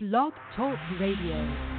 Blog Talk Radio.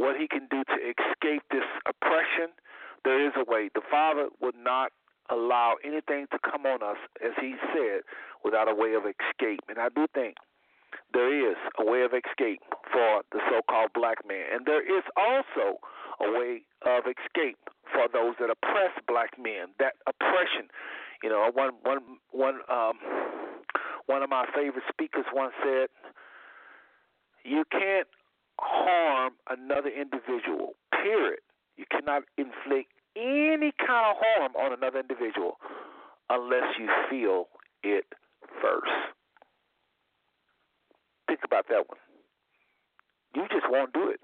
What he can do to escape this oppression. There is a way. The Father would not allow anything to come on us, as he said, without a way of escape. And I do think there is a way of escape for the so called black man. And there is also a way of escape for those that oppress black men. That oppression, you know, one one one um one of my favorite speakers once said, You can't harm another individual, period. You cannot inflict any kind of harm on another individual unless you feel it first. Think about that one. You just won't do it.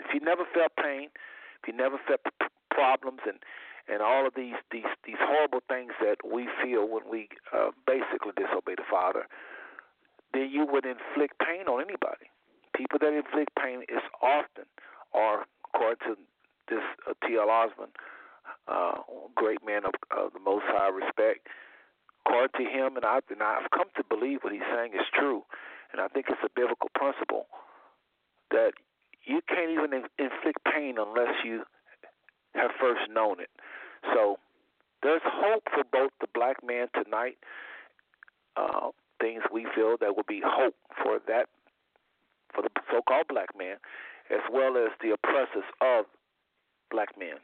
If you never felt pain, if you never felt problems and and all of these these these horrible things that we feel when we uh, basically disobey the Father, then you would inflict pain on anybody. People that inflict pain is often, or according to this uh, T.L. Osborn, uh, great man of, of the Most High respect, according to him, and I've, and I've come to believe what he's saying is true, and I think it's a biblical principle that you can't even inflict pain unless you have first known it. So there's hope for both the black man tonight. Uh, things we feel that would be hope for that for the so-called black man, as well as the oppressors of black men.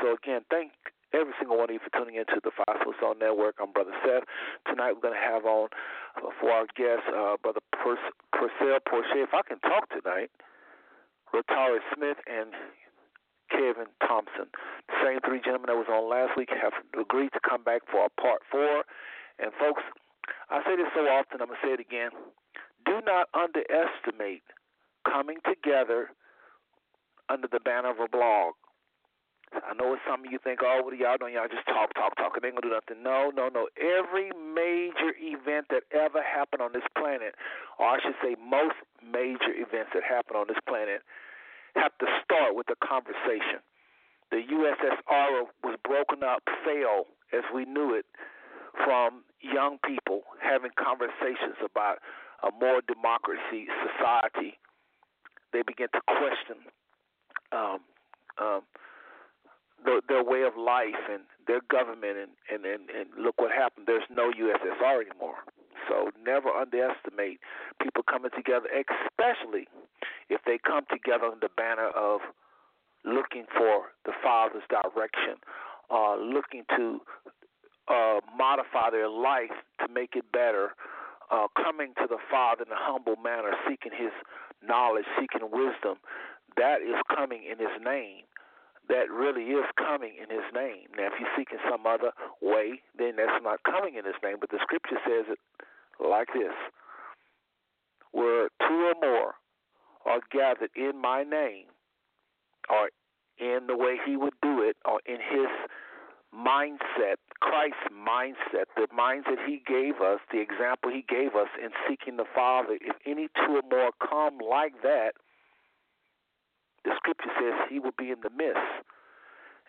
So again, thank every single one of you for tuning into the Five Foot Soul Network. I'm Brother Seth. Tonight we're going to have on uh, for our guest, uh, Brother Pur- Purcell Porche. If I can talk tonight, Rotaurus Smith and Kevin Thompson. The same three gentlemen that was on last week have agreed to come back for a part four. And folks, I say this so often, I'm going to say it again do not underestimate coming together under the banner of a blog. I know some of you think, oh, what are y'all doing? Y'all just talk, talk, talk, they ain't gonna do nothing. No, no, no. Every major event that ever happened on this planet, or I should say, most major events that happen on this planet, have to start with a conversation. The USSR was broken up, failed as we knew it, from young people having conversations about a more democracy society, they begin to question um, um, the, their way of life and their government, and, and, and, and look what happened. There's no USSR anymore. So never underestimate people coming together, especially if they come together under the banner of looking for the Father's direction, uh, looking to uh, modify their life to make it better, uh, coming to the Father in a humble manner, seeking His knowledge, seeking wisdom, that is coming in His name. That really is coming in His name. Now, if you're seeking some other way, then that's not coming in His name. But the Scripture says it like this: Where two or more are gathered in My name, or in the way He would do it, or in His mindset, Christ's mindset, the mindset He gave us, the example He gave us in seeking the Father. If any two or more come like that, the Scripture says He will be in the midst.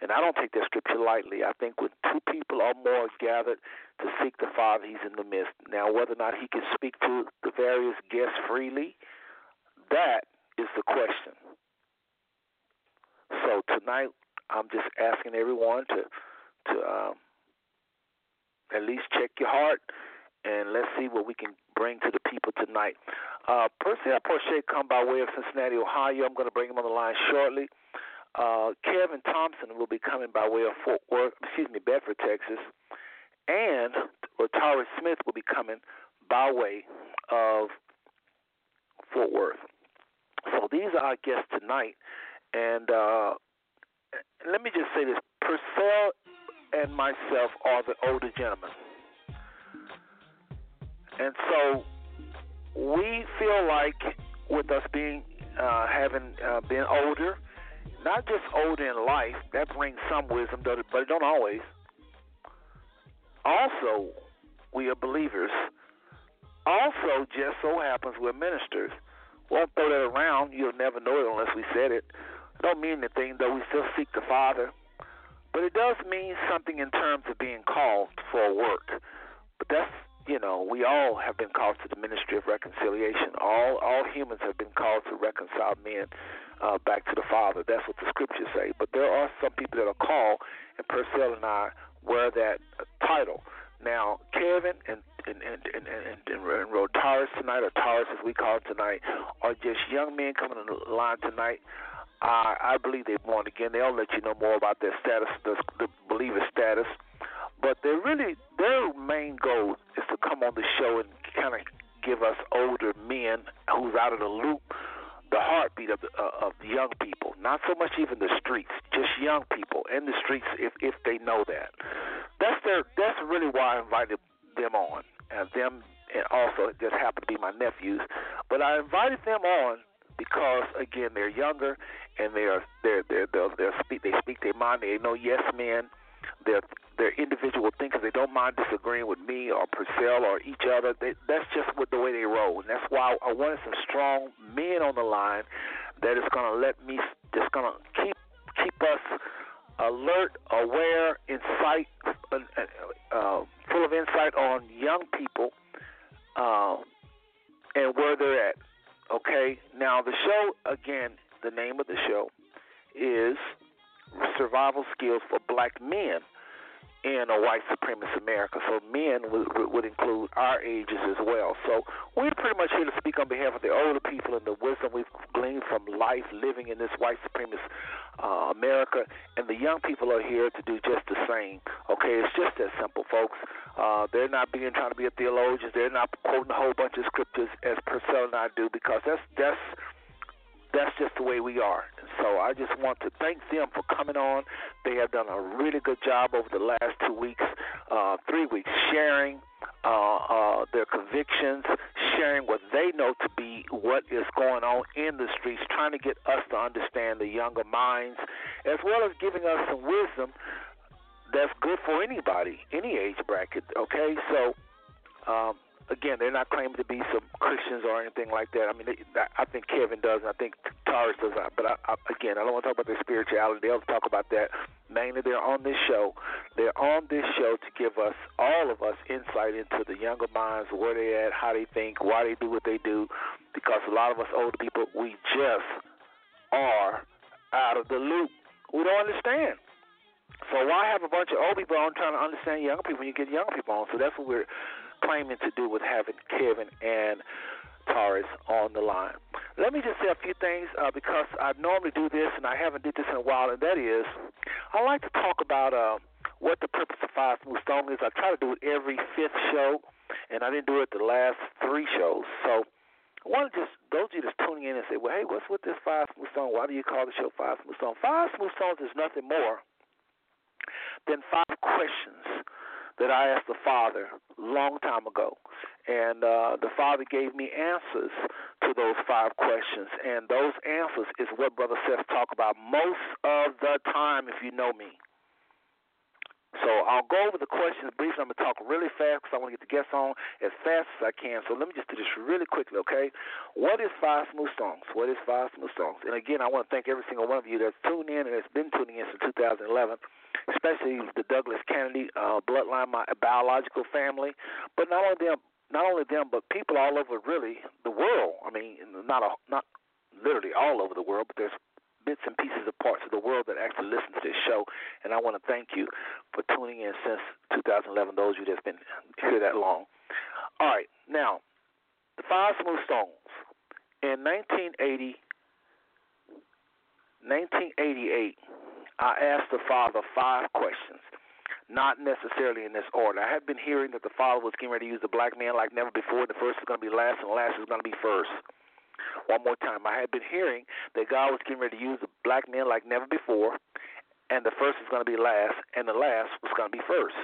And I don't take that scripture lightly. I think when two people or more gathered to seek the Father, He's in the midst. Now, whether or not He can speak to the various guests freely, that is the question. So tonight, I'm just asking everyone to to um, at least check your heart and let's see what we can bring to the people tonight. Uh, Purcell Porche come by way of Cincinnati, Ohio. I'm going to bring him on the line shortly. Uh, Kevin Thompson will be coming by way of Fort Worth, excuse me, Bedford, Texas, and Rotaurus Smith will be coming by way of Fort Worth. So these are our guests tonight, and uh, let me just say this: Purcell and myself are the older gentlemen. And so we feel like with us being uh, having uh, been older, not just older in life, that brings some wisdom, but it don't always. Also, we are believers. Also, just so happens we're ministers. Won't throw that around. You'll never know it unless we said it. It don't mean anything, though. We still seek the Father. But it does mean something in terms of being called for work. But that's you know, we all have been called to the ministry of reconciliation. All all humans have been called to reconcile men uh, back to the Father. That's what the scriptures say. But there are some people that are called, and Purcell and I wear that title. Now, Kevin and and and and, and, and, and Rotaurus tonight, or Taurus as we call it tonight, are just young men coming the line tonight. I I believe they're born again. They'll let you know more about their status, the, the believer status. But they're really their main goal is to come on the show and kind of give us older men who's out of the loop the heartbeat of uh, of young people. Not so much even the streets, just young people in the streets if if they know that. That's their that's really why I invited them on and them and also it just happened to be my nephews. But I invited them on because again they're younger and they're they're they're they're, they're speak they speak their mind. They know yes men. They're they're individual thinkers. They don't mind disagreeing with me or Purcell or each other. They, that's just with the way they roll, and that's why I wanted some strong men on the line that is going to let me just going to keep keep us alert, aware, insight, uh, uh, full of insight on young people uh, and where they're at. Okay, now the show again. The name of the show is Survival Skills for Black Men in a white supremacist America. So men would, would include our ages as well. So we're pretty much here to speak on behalf of the older people and the wisdom we've gleaned from life living in this white supremacist uh, America. And the young people are here to do just the same. Okay, it's just that simple, folks. Uh, they're not being trying to be a theologian. They're not quoting a whole bunch of scriptures as Purcell and I do because that's that's that's just the way we are. So I just want to thank them for coming on. They have done a really good job over the last two weeks, uh, three weeks, sharing uh, uh, their convictions, sharing what they know to be what is going on in the streets, trying to get us to understand the younger minds, as well as giving us some wisdom that's good for anybody, any age bracket. Okay, so. Um, again, they're not claiming to be some Christians or anything like that. I mean, they, I think Kevin does, and I think Taurus does. Uh, but I, I, again, I don't want to talk about their spirituality. They'll talk about that. Mainly, they're on this show. They're on this show to give us, all of us, insight into the younger minds, where they at, how they think, why they do what they do. Because a lot of us older people, we just are out of the loop. We don't understand. So why have a bunch of old people on trying to understand younger people when you get young people on? So that's what we're claiming to do with having Kevin and Taurus on the line. Let me just say a few things uh, because I normally do this and I haven't did this in a while, and that is I like to talk about uh, what the purpose of Five Smooth Stone is. I try to do it every fifth show, and I didn't do it the last three shows. So I want to just those of you that's tuning in and say, well, hey, what's with this Five Smooth Stone? Why do you call the show Five Smooth Stone? Five Smooth Stones is nothing more than five questions that I asked the Father long time ago, and uh, the Father gave me answers to those five questions, and those answers is what Brother Seth talk about most of the time. If you know me. So I'll go over the questions briefly. I'm going to talk really fast because I want to get the guests on as fast as I can. So let me just do this really quickly, okay? What is Five Smooth Stones? What is Five Smooth Stones? And again, I want to thank every single one of you that's tuned in and that's been tuning in since 2011 especially the Douglas Kennedy uh, bloodline, my biological family. But not only them, not only them, but people all over really the world. I mean, not a, not literally all over the world, but there's bits and pieces of parts of the world that actually listen to this show. And I want to thank you for tuning in since 2011. Those of you that's been here that long. All right, now the Five Smooth Stones in 1980. 1988 I asked the Father five questions, not necessarily in this order. I had been hearing that the Father was getting ready to use the black man like never before. The first is going to be last, and the last is going to be first. One more time. I had been hearing that God was getting ready to use the black man like never before, and the first is going to be last, and the last was going to be first.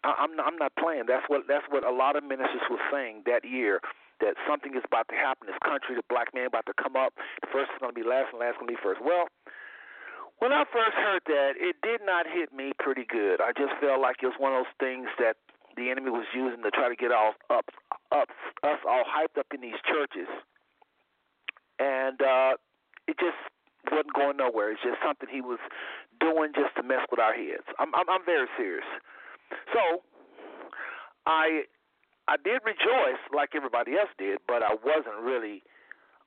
I, I'm not, I'm not playing. That's what that's what a lot of ministers were saying that year. That something is about to happen in this country. The black man about to come up. The first is going to be last, and last is going to be first. Well, when I first heard that, it did not hit me pretty good. I just felt like it was one of those things that the enemy was using to try to get all up, up us all hyped up in these churches, and uh, it just wasn't going nowhere. It's just something he was doing just to mess with our heads. I'm, I'm, I'm very serious. So I I did rejoice like everybody else did, but I wasn't really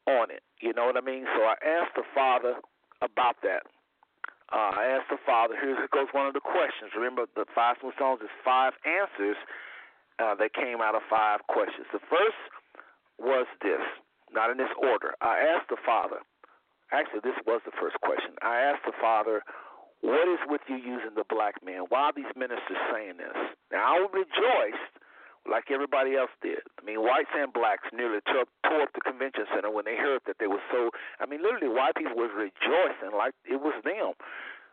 on it. You know what I mean? So I asked the Father about that. Uh, I asked the Father. Here goes one of the questions. Remember, the five smooth stones is five answers uh, that came out of five questions. The first was this, not in this order. I asked the Father. Actually, this was the first question. I asked the Father, "What is with you using the black man? Why are these ministers saying this?" Now I rejoiced like everybody else did. I mean, whites and blacks nearly tore, tore up the convention center when they heard that they were so. I mean, literally, white people was rejoicing like it was them.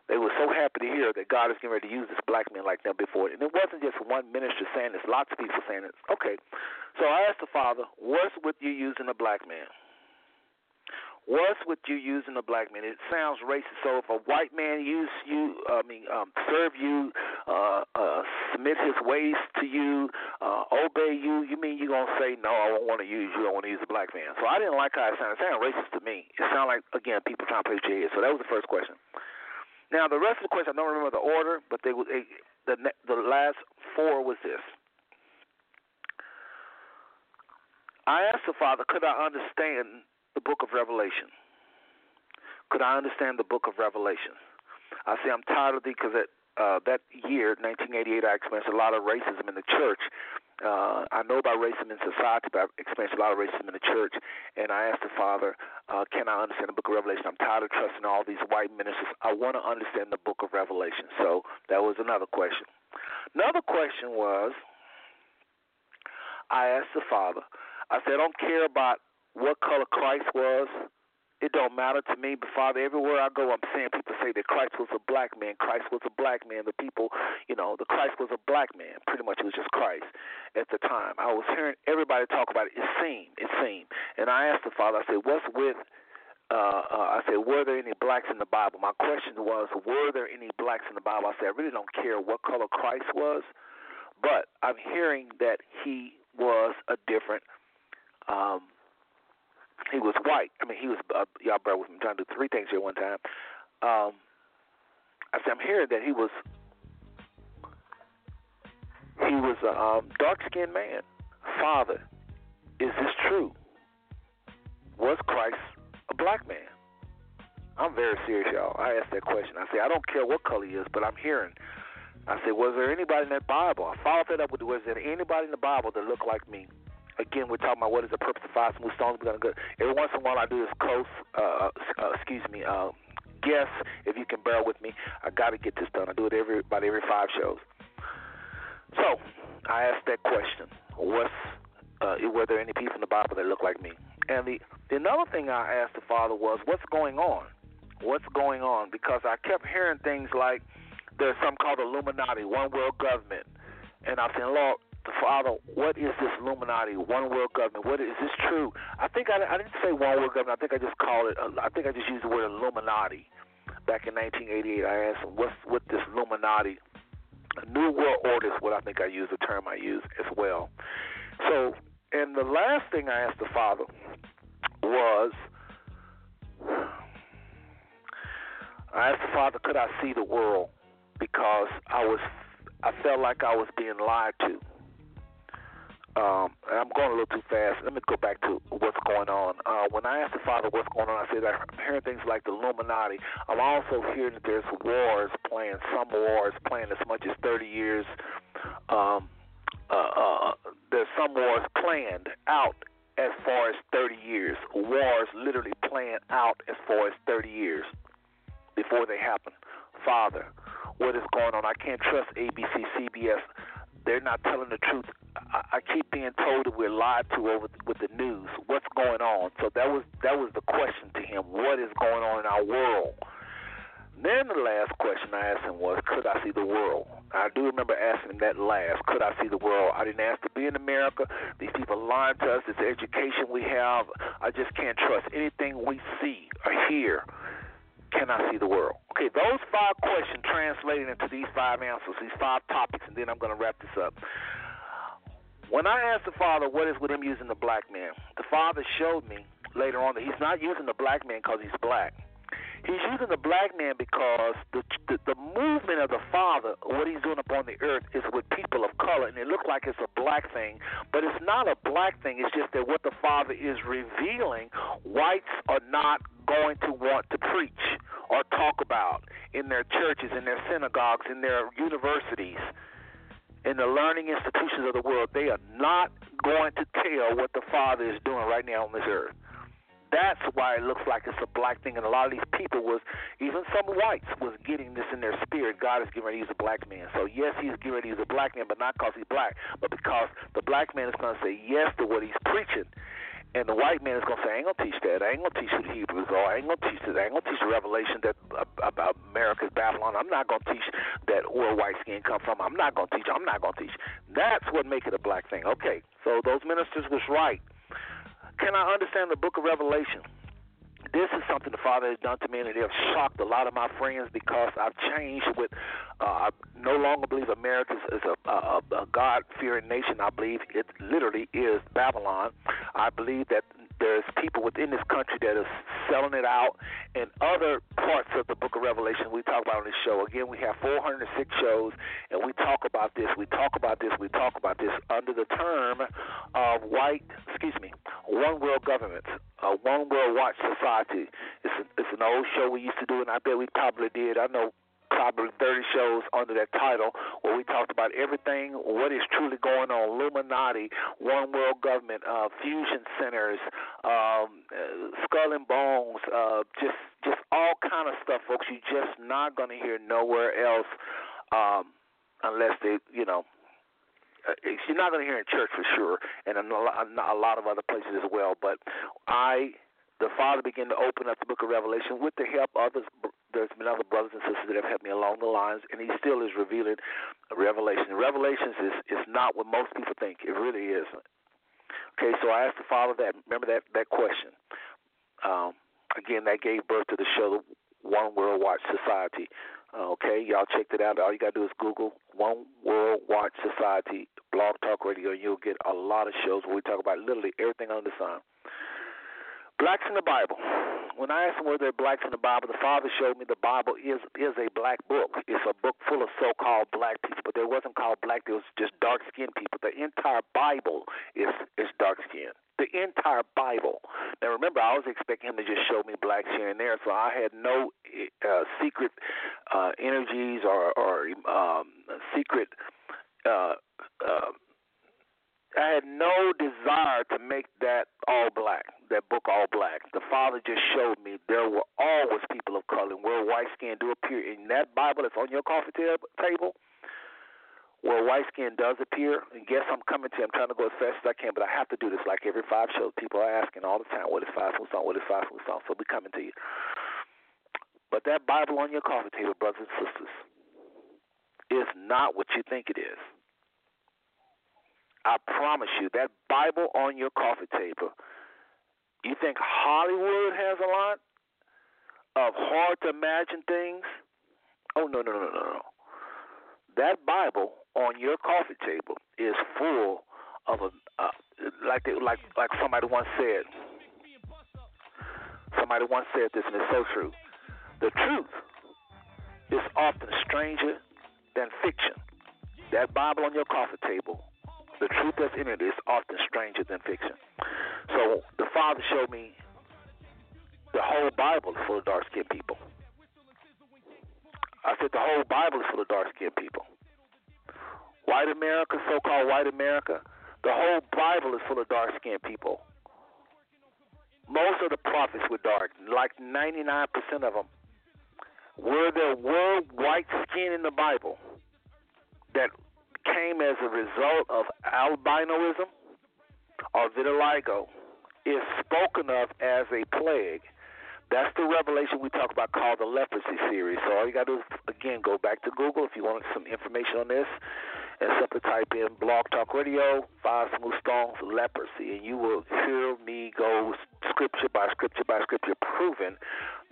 They were so happy to hear that God is getting ready to use this black man like never before. And it wasn't just one minister saying this; lots of people saying it. Okay, so I asked the Father, "What's with you using a black man?" What's with you using a black man? It sounds racist. So if a white man use you, I mean, um, serve you, uh, uh, submit his ways to you, uh, obey you, you mean you're gonna say no? I don't want to use you. I want to use a black man. So I didn't like how it sounded. It sounded racist to me. It sounded like again people trying to play your head. So that was the first question. Now the rest of the question I don't remember the order, but they, they the the last four was this. I asked the Father, could I understand book of Revelation? Could I understand the book of Revelation? I say I'm tired of the because that uh, that year, 1988, I experienced a lot of racism in the church. Uh, I know about racism in society, but I experienced a lot of racism in the church. And I asked the Father, uh, "Can I understand the Book of Revelation? I'm tired of trusting all these white ministers. I want to understand the Book of Revelation." So that was another question. Another question was, I asked the Father. I said, "I don't care about what color Christ was. It don't matter to me, but Father, everywhere I go, I'm seeing people say that Christ was a black man. Christ was a black man. The people, you know, the Christ was a black man. Pretty much, it was just Christ at the time. I was hearing everybody talk about it. It seemed, it seemed, and I asked the Father. I said, "What's with?" Uh, uh, I said, "Were there any blacks in the Bible?" My question was, "Were there any blacks in the Bible?" I said, "I really don't care what color Christ was, but I'm hearing that he was a different." Um, he was white. I mean, he was. Uh, y'all with me. Trying to do three things here one time. Um, I said I'm hearing that he was. He was a um, dark-skinned man. Father, is this true? Was Christ a black man? I'm very serious, y'all. I asked that question. I said I don't care what color he is, but I'm hearing. I said, was there anybody in that Bible? I followed that up with, was there anybody in the Bible that looked like me? Again, we're talking about what is the purpose of five smooth stones. We're gonna go. Every once in a while, I do this close. Uh, uh, excuse me. Uh, guess if you can bear with me. I got to get this done. I do it every about every five shows. So I asked that question: What's uh, were there any people in the Bible that look like me? And the, the another thing I asked the Father was, What's going on? What's going on? Because I kept hearing things like there's something called Illuminati, one world government, and I said, Lord, Father, what is this Illuminati, one world government? What is this true? I think I, I didn't say one world government. I think I just called it. Uh, I think I just used the word Illuminati. Back in 1988, I asked him, "What's what this Illuminati?" New World Order is what I think I used the term I use as well. So, and the last thing I asked the Father was, I asked the Father, could I see the world? Because I was, I felt like I was being lied to um, I'm going a little too fast. Let me go back to what's going on. Uh, when I asked the Father what's going on, I said I'm hearing things like the Illuminati. I'm also hearing that there's wars playing, some wars playing as much as 30 years. Um, uh, uh, there's some wars planned out as far as 30 years. Wars literally planned out as far as 30 years before they happen. Father, what is going on? I can't trust ABC, CBS. They're not telling the truth. I, I keep being told that we're lied to over with the news. What's going on? So that was that was the question to him. What is going on in our world? Then the last question I asked him was, could I see the world? I do remember asking him that last, could I see the world? I didn't ask to be in America. These people lying to us. This education we have. I just can't trust anything we see or hear. Can I see the world? Okay, those five questions translated into these five answers, these five topics, and then I'm going to wrap this up. When I asked the Father what is with him using the black man, the Father showed me later on that he's not using the black man because he's black. He's using the black man because the, the the movement of the Father, what he's doing upon the earth, is with people of color, and it looks like it's a black thing, but it's not a black thing. It's just that what the Father is revealing, whites are not going to want to preach or talk about in their churches, in their synagogues, in their universities in the learning institutions of the world, they are not going to tell what the Father is doing right now on this earth. That's why it looks like it's a black thing, and a lot of these people was, even some whites, was getting this in their spirit. God is getting ready to use a black man. So yes, He's getting ready to use a black man, but not because he's black, but because the black man is going to say yes to what he's preaching. And the white man is going to say, I ain't going to teach that. I ain't going to teach the Hebrews are. I ain't going to teach this. I ain't going to teach the revelation that about America's Babylon. I'm not going to teach that where white skin come from. I'm not going to teach. I'm not going to teach. That's what make it a black thing. Okay, so those ministers was right. Can I understand the book of Revelation? this is something the Father has done to me, and it has shocked a lot of my friends because I've changed with. Uh, I no longer believe America is a, a, a God fearing nation. I believe it literally is Babylon. I believe that there's people within this country that is selling it out in other parts of the book of Revelation we talk about on this show. Again, we have 406 shows, and we talk about this, we talk about this, we talk about this under the term of white, excuse me, one world government, a one world watch society. It's, a, it's an old show we used to do, and I bet we probably did. I know probably 30 shows under that title where we talked about everything, what is truly going on, Illuminati, One World Government, uh, fusion centers, um, uh, Skull and Bones, uh, just just all kind of stuff, folks. You're just not going to hear nowhere else um, unless they, you know, uh, you're not going to hear in church for sure, and a lot of other places as well. But I the Father began to open up the book of Revelation with the help of others. There's been other brothers and sisters that have helped me along the lines, and He still is revealing Revelation. Revelations is is not what most people think. It really isn't. Okay, so I asked the Father that. Remember that that question. Um, again, that gave birth to the show, the One World Watch Society. Uh, okay, y'all checked it out. All you gotta do is Google One World Watch Society Blog Talk Radio, and you'll get a lot of shows where we talk about literally everything under the sun. Blacks in the Bible. When I asked him were there blacks in the Bible, the father showed me the Bible is is a black book. It's a book full of so-called black people, but there wasn't called black. There was just dark-skinned people. The entire Bible is is dark-skinned. The entire Bible. Now remember, I was expecting him to just show me blacks here and there, so I had no uh, secret uh, energies or or um, secret. Uh, uh, I had no desire to make that all black, that book all black. The Father just showed me there were always people of color where white skin do appear. In that Bible that's on your coffee table, where white skin does appear, and guess I'm coming to you. I'm trying to go as fast as I can, but I have to do this like every five shows. People are asking all the time, what is five smooth stone? What is five smooth stone? So we're coming to you. But that Bible on your coffee table, brothers and sisters, is not what you think it is. I promise you, that Bible on your coffee table, you think Hollywood has a lot of hard to imagine things? Oh, no, no, no, no, no. That Bible on your coffee table is full of a, uh, like, they, like, like somebody once said. Somebody once said this, and it's so true. The truth is often stranger than fiction. That Bible on your coffee table the truth that's in it is often stranger than fiction. So the Father showed me the whole Bible is full of dark skinned people. I said the whole Bible is full of dark skinned people. White America, so called white America, the whole Bible is full of dark skinned people. Most of the prophets were dark, like 99% of them. Were there were white skin in the Bible that came as a result of albinoism or vitiligo is spoken of as a plague That's the revelation we talk about called the leprosy series. So all you got to do is, again, go back to Google if you want some information on this and simply type in Blog Talk Radio, Five Smooth Stones, Leprosy, and you will hear me go scripture by scripture by scripture proving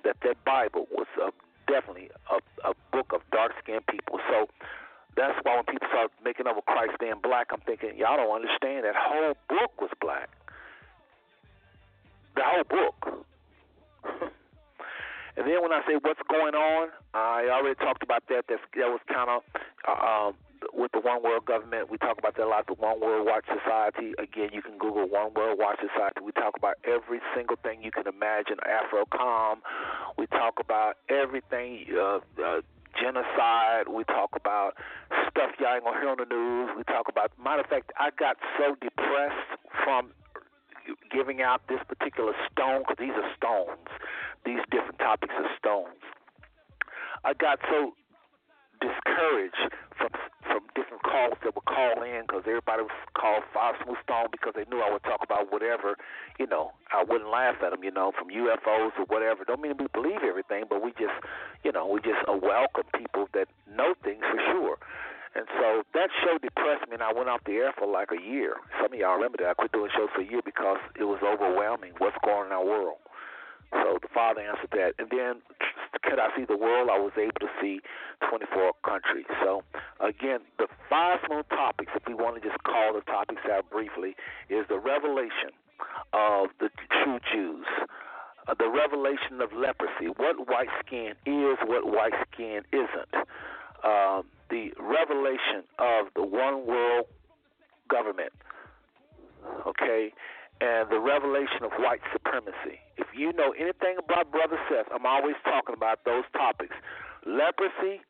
that that Bible was a, definitely a, a book of dark skinned people. So that's why when people start making up with Christ being black, I'm thinking, y'all don't understand that whole book was black. The whole book. and then when I say what's going on, I already talked about that. That's, that was kind of uh, um, with the One World government. We talk about that a lot. The One World Watch Society. Again, you can Google One World Watch Society. We talk about every single thing you can imagine. AFRICOM. We talk about everything. Uh, uh, genocide. We talk about stuff y'all ain't gonna hear on the news. We talk about. Matter of fact, I got so depressed from giving out this particular stone because these are stones. These different topics are stones. I got so discouraged from from different calls that would call in because everybody was called Five Smooth Stone because they knew I would talk about whatever, you know. I wouldn't laugh at them, you know, from UFOs or whatever. Don't mean we believe everything, but we just, you know, we just welcome people that know things for sure. And so that show depressed me, and I went off the air for like a year. Some of y'all remember that. I quit doing shows for a year because it was overwhelming what's going on in our world. So the father answered that. And then, could I see the world? I was able to see 24 countries. So, again, the five small topics, if we want to just call the topics out briefly, is the revelation of the true Jews, uh, the revelation of leprosy, what white skin is, what white skin isn't, uh, the revelation of the one world government, okay, and the revelation of white supremacy. If you know anything about Brother Seth, I'm always talking about those topics leprosy,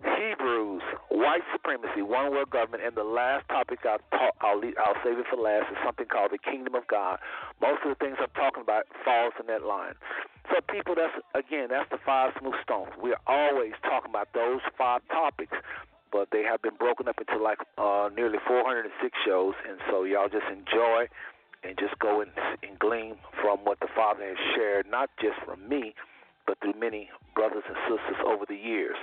Hebrews, white supremacy, one world government, and the last topic I'll, talk, I'll, leave, I'll save it for last is something called the kingdom of God. Most of the things I'm talking about falls in that line. So, people, that's again, that's the five smooth stones. We're always talking about those five topics, but they have been broken up into like uh, nearly 406 shows, and so y'all just enjoy and just go and, and glean from what the Father has shared, not just from me, but through many brothers and sisters over the years.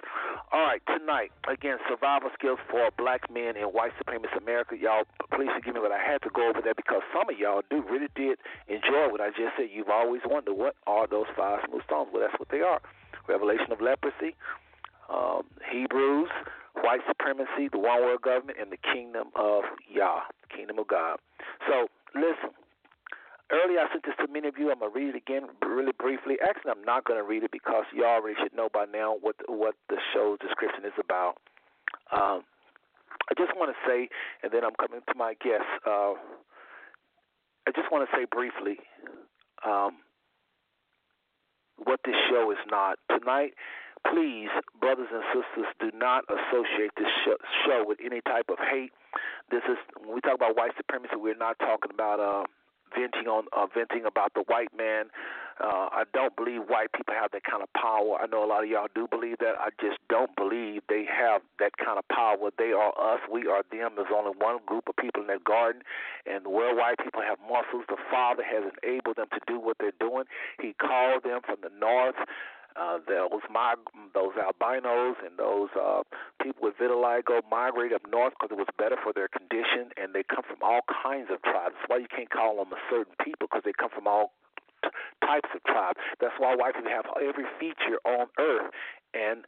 All right, tonight, again, survival skills for black men in white supremacist America. Y'all, please forgive me, but I had to go over that because some of y'all do really did enjoy what I just said. You've always wondered what are those five smooth stones? Well, that's what they are. Revelation of leprosy, um, Hebrews, white supremacy, the one world government, and the kingdom of Yah, the kingdom of God. So Listen, earlier I sent this to many of you. I'm gonna read it again really briefly. Actually, I'm not gonna read it because you already should know by now what what the show's description is about. Um, I just want to say, and then I'm coming to my guest. Uh, I just want to say briefly um, what this show is not tonight. Please, brothers and sisters, do not associate this show with any type of hate this is when we talk about white supremacy, we're not talking about uh, venting on uh, venting about the white man. Uh, I don't believe white people have that kind of power. I know a lot of y'all do believe that. I just don't believe they have that kind of power. They are us. We are them. There's only one group of people in that garden, and where white people have muscles, the Father has enabled them to do what they're doing. He called them from the north uh, those mig- those albinos and those uh, people with vitiligo migrate up north because it was better for their condition, and they come from all kinds of tribes. That's why you can't call them a certain people because they come from all t- types of tribes. That's why white people have every feature on earth, and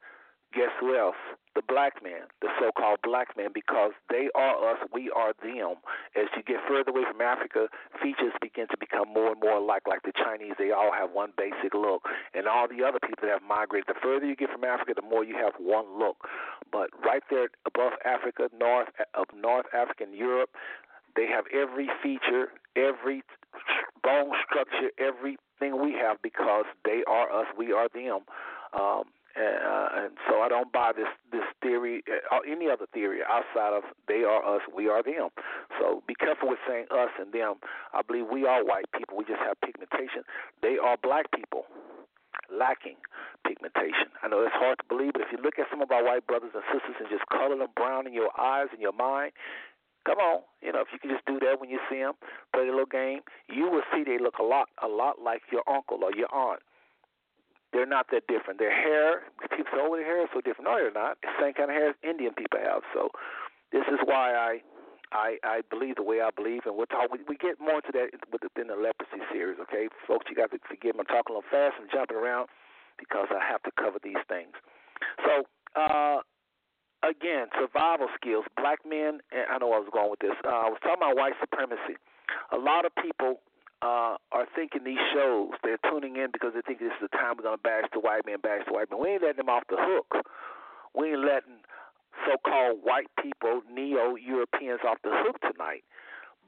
guess who else? The black man, the so called black man, because they are us, we are them. As you get further away from Africa, features begin to become more and more alike, like the Chinese, they all have one basic look. And all the other people that have migrated, the further you get from Africa, the more you have one look. But right there above Africa, north of North Africa and Europe, they have every feature, every bone structure, everything we have because they are us, we are them. Um, uh, and so I don't buy this this theory uh, or any other theory outside of they are us, we are them. So be careful with saying us and them. I believe we are white people. We just have pigmentation. They are black people lacking pigmentation. I know it's hard to believe, but if you look at some of our white brothers and sisters and just color them brown in your eyes and your mind, come on, you know, if you can just do that when you see them, play a little game, you will see they look a lot, a lot like your uncle or your aunt they're not that different. Their hair, people say, oh, their hair is so different. No, they're not. It's the same kind of hair as Indian people have. So this is why I I I believe the way I believe, and we'll talk. We, we get more into that within the leprosy series. Okay, folks, you got to forgive me. I'm talking a little fast and jumping around because I have to cover these things. So uh, again, survival skills. Black men. And I know I was going with this. Uh, I was talking about white supremacy. A lot of people uh, are thinking these shows. They're tuning in because they think this is the time we're gonna bash the white man, bash the white man. We ain't letting them off the hook. We ain't letting so-called white people, neo-Europeans, off the hook tonight.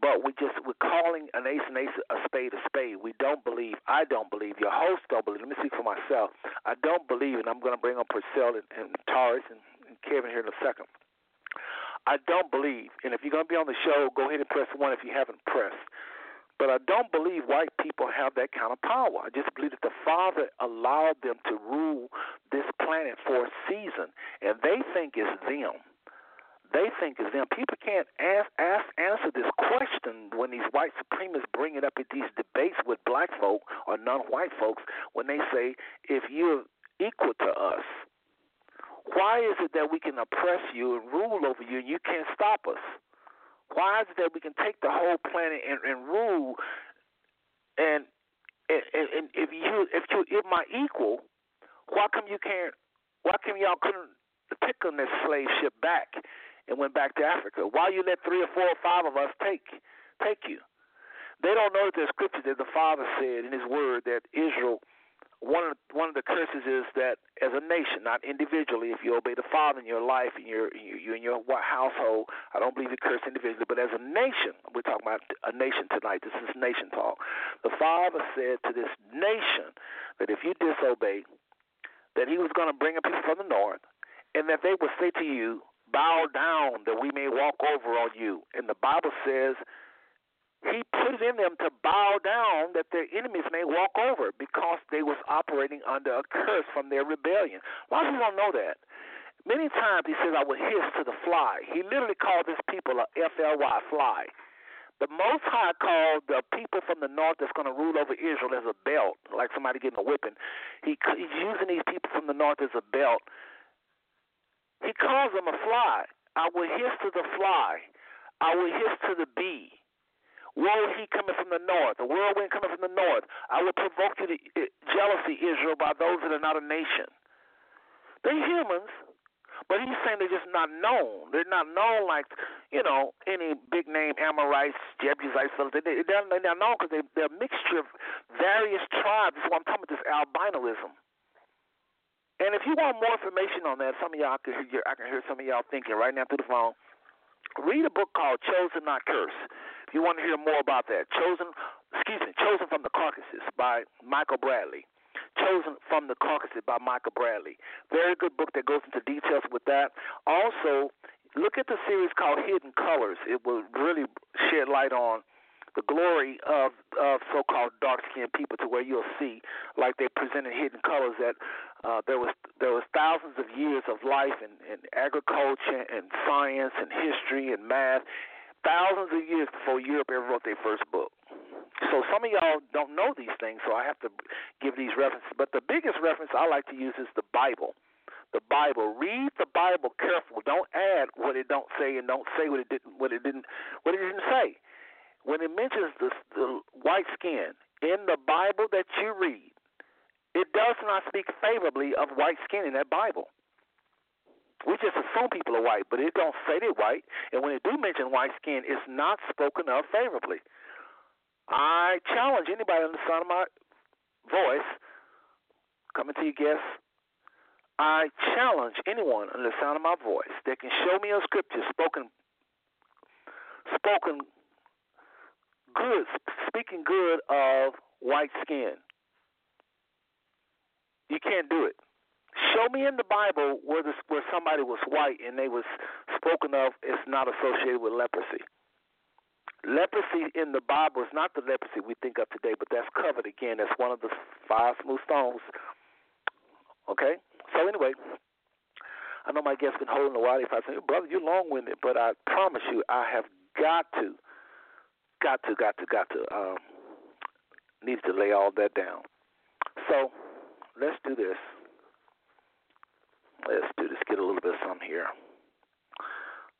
But we just we're calling an ace and ace a spade a spade. We don't believe. I don't believe. Your host don't believe. Let me speak for myself. I don't believe, and I'm going to bring up Purcell and, and Taurus and, and Kevin here in a second. I don't believe, and if you're going to be on the show, go ahead and press one if you haven't pressed. But I don't believe white people have that kind of power. I just believe that the Father allowed them to rule this planet for a season, and they think it's them. They think it's them. People can't ask, ask answer this question when these white supremacists bring it up at these debates with black folk or non-white folks when they say, "If you're equal to us, why is it that we can oppress you and rule over you and you can't stop us? Why is it that we can take the whole planet and, and rule and, and and if you if you if my equal, why come you can't? Why come y'all couldn't pick on this slave ship back and went back to Africa? Why you let three or four or five of us take take you? They don't know that there's scripture that the Father said in His Word that Israel one of the, one of the curses is that as a nation, not individually, if you obey the Father in your life and your you, you in your household, I don't believe you curse individually, but as a nation, we're talking about a nation tonight. This is nation talk. The Father said to this nation that if you disobey, that He was going to bring a people from the north, and that they would say to you, "Bow down, that we may walk over on you." And the Bible says he put it in them to bow down that their enemies may walk over because they was operating under a curse from their rebellion. A lot of people don't know that. Many times he says, I will hiss to the fly. He literally called this people a F-L-Y, fly. The Most High called the people from the north that's going to rule over Israel as a belt, like somebody getting a whipping. He, he's using these people from the north as a belt. He calls them a fly. I will hiss to the fly. I will hiss to the bee. Woe he coming from the north, a whirlwind coming from the north. I will provoke you to eh, jealousy, Israel, by those that are not a nation. They're humans, but he's saying they're just not known. They're not known like, you know, any big name Amorites, Jebusites. They, they're, they're not known because they, they're a mixture of various tribes. That's what I'm talking about, this albinism. And if you want more information on that, some of y'all can hear, I can hear some of y'all thinking right now through the phone. Read a book called Chosen Not Cursed. You want to hear more about that, Chosen, excuse me, Chosen from the Caucasus by Michael Bradley. Chosen from the Caucasus by Michael Bradley. Very good book that goes into details with that. Also, look at the series called Hidden Colors. It will really shed light on the glory of of so-called dark-skinned people to where you'll see, like they presented hidden colors, that uh, there was there was thousands of years of life in, in agriculture and science and history and math thousands of years before Europe ever wrote their first book. So some of y'all don't know these things, so I have to give these references. But the biggest reference I like to use is the Bible. The Bible. Read the Bible careful. Don't add what it don't say, and don't say what it didn't what it didn't what it didn't say. When it mentions the, the white skin in the Bible that you read, it does not speak favorably of white skin in that Bible. We just assume people are white, but it don't say they're white. And when it do mention white skin, it's not spoken of favorably. I challenge anybody on the sound of my voice, coming to you guests, I challenge anyone on the sound of my voice that can show me a scripture spoken spoken good speaking good of white skin. You can't do it. Show me in the Bible where this, where somebody was white and they was spoken of as not associated with leprosy. Leprosy in the Bible is not the leprosy we think of today, but that's covered again. That's one of the five smooth stones. Okay? So anyway, I know my guest been holding a while. If I say, brother, you're long winded, but I promise you, I have got to, got to, got to, got to, um, needs to lay all that down. So let's do this. Let's do this. Get a little bit of something here.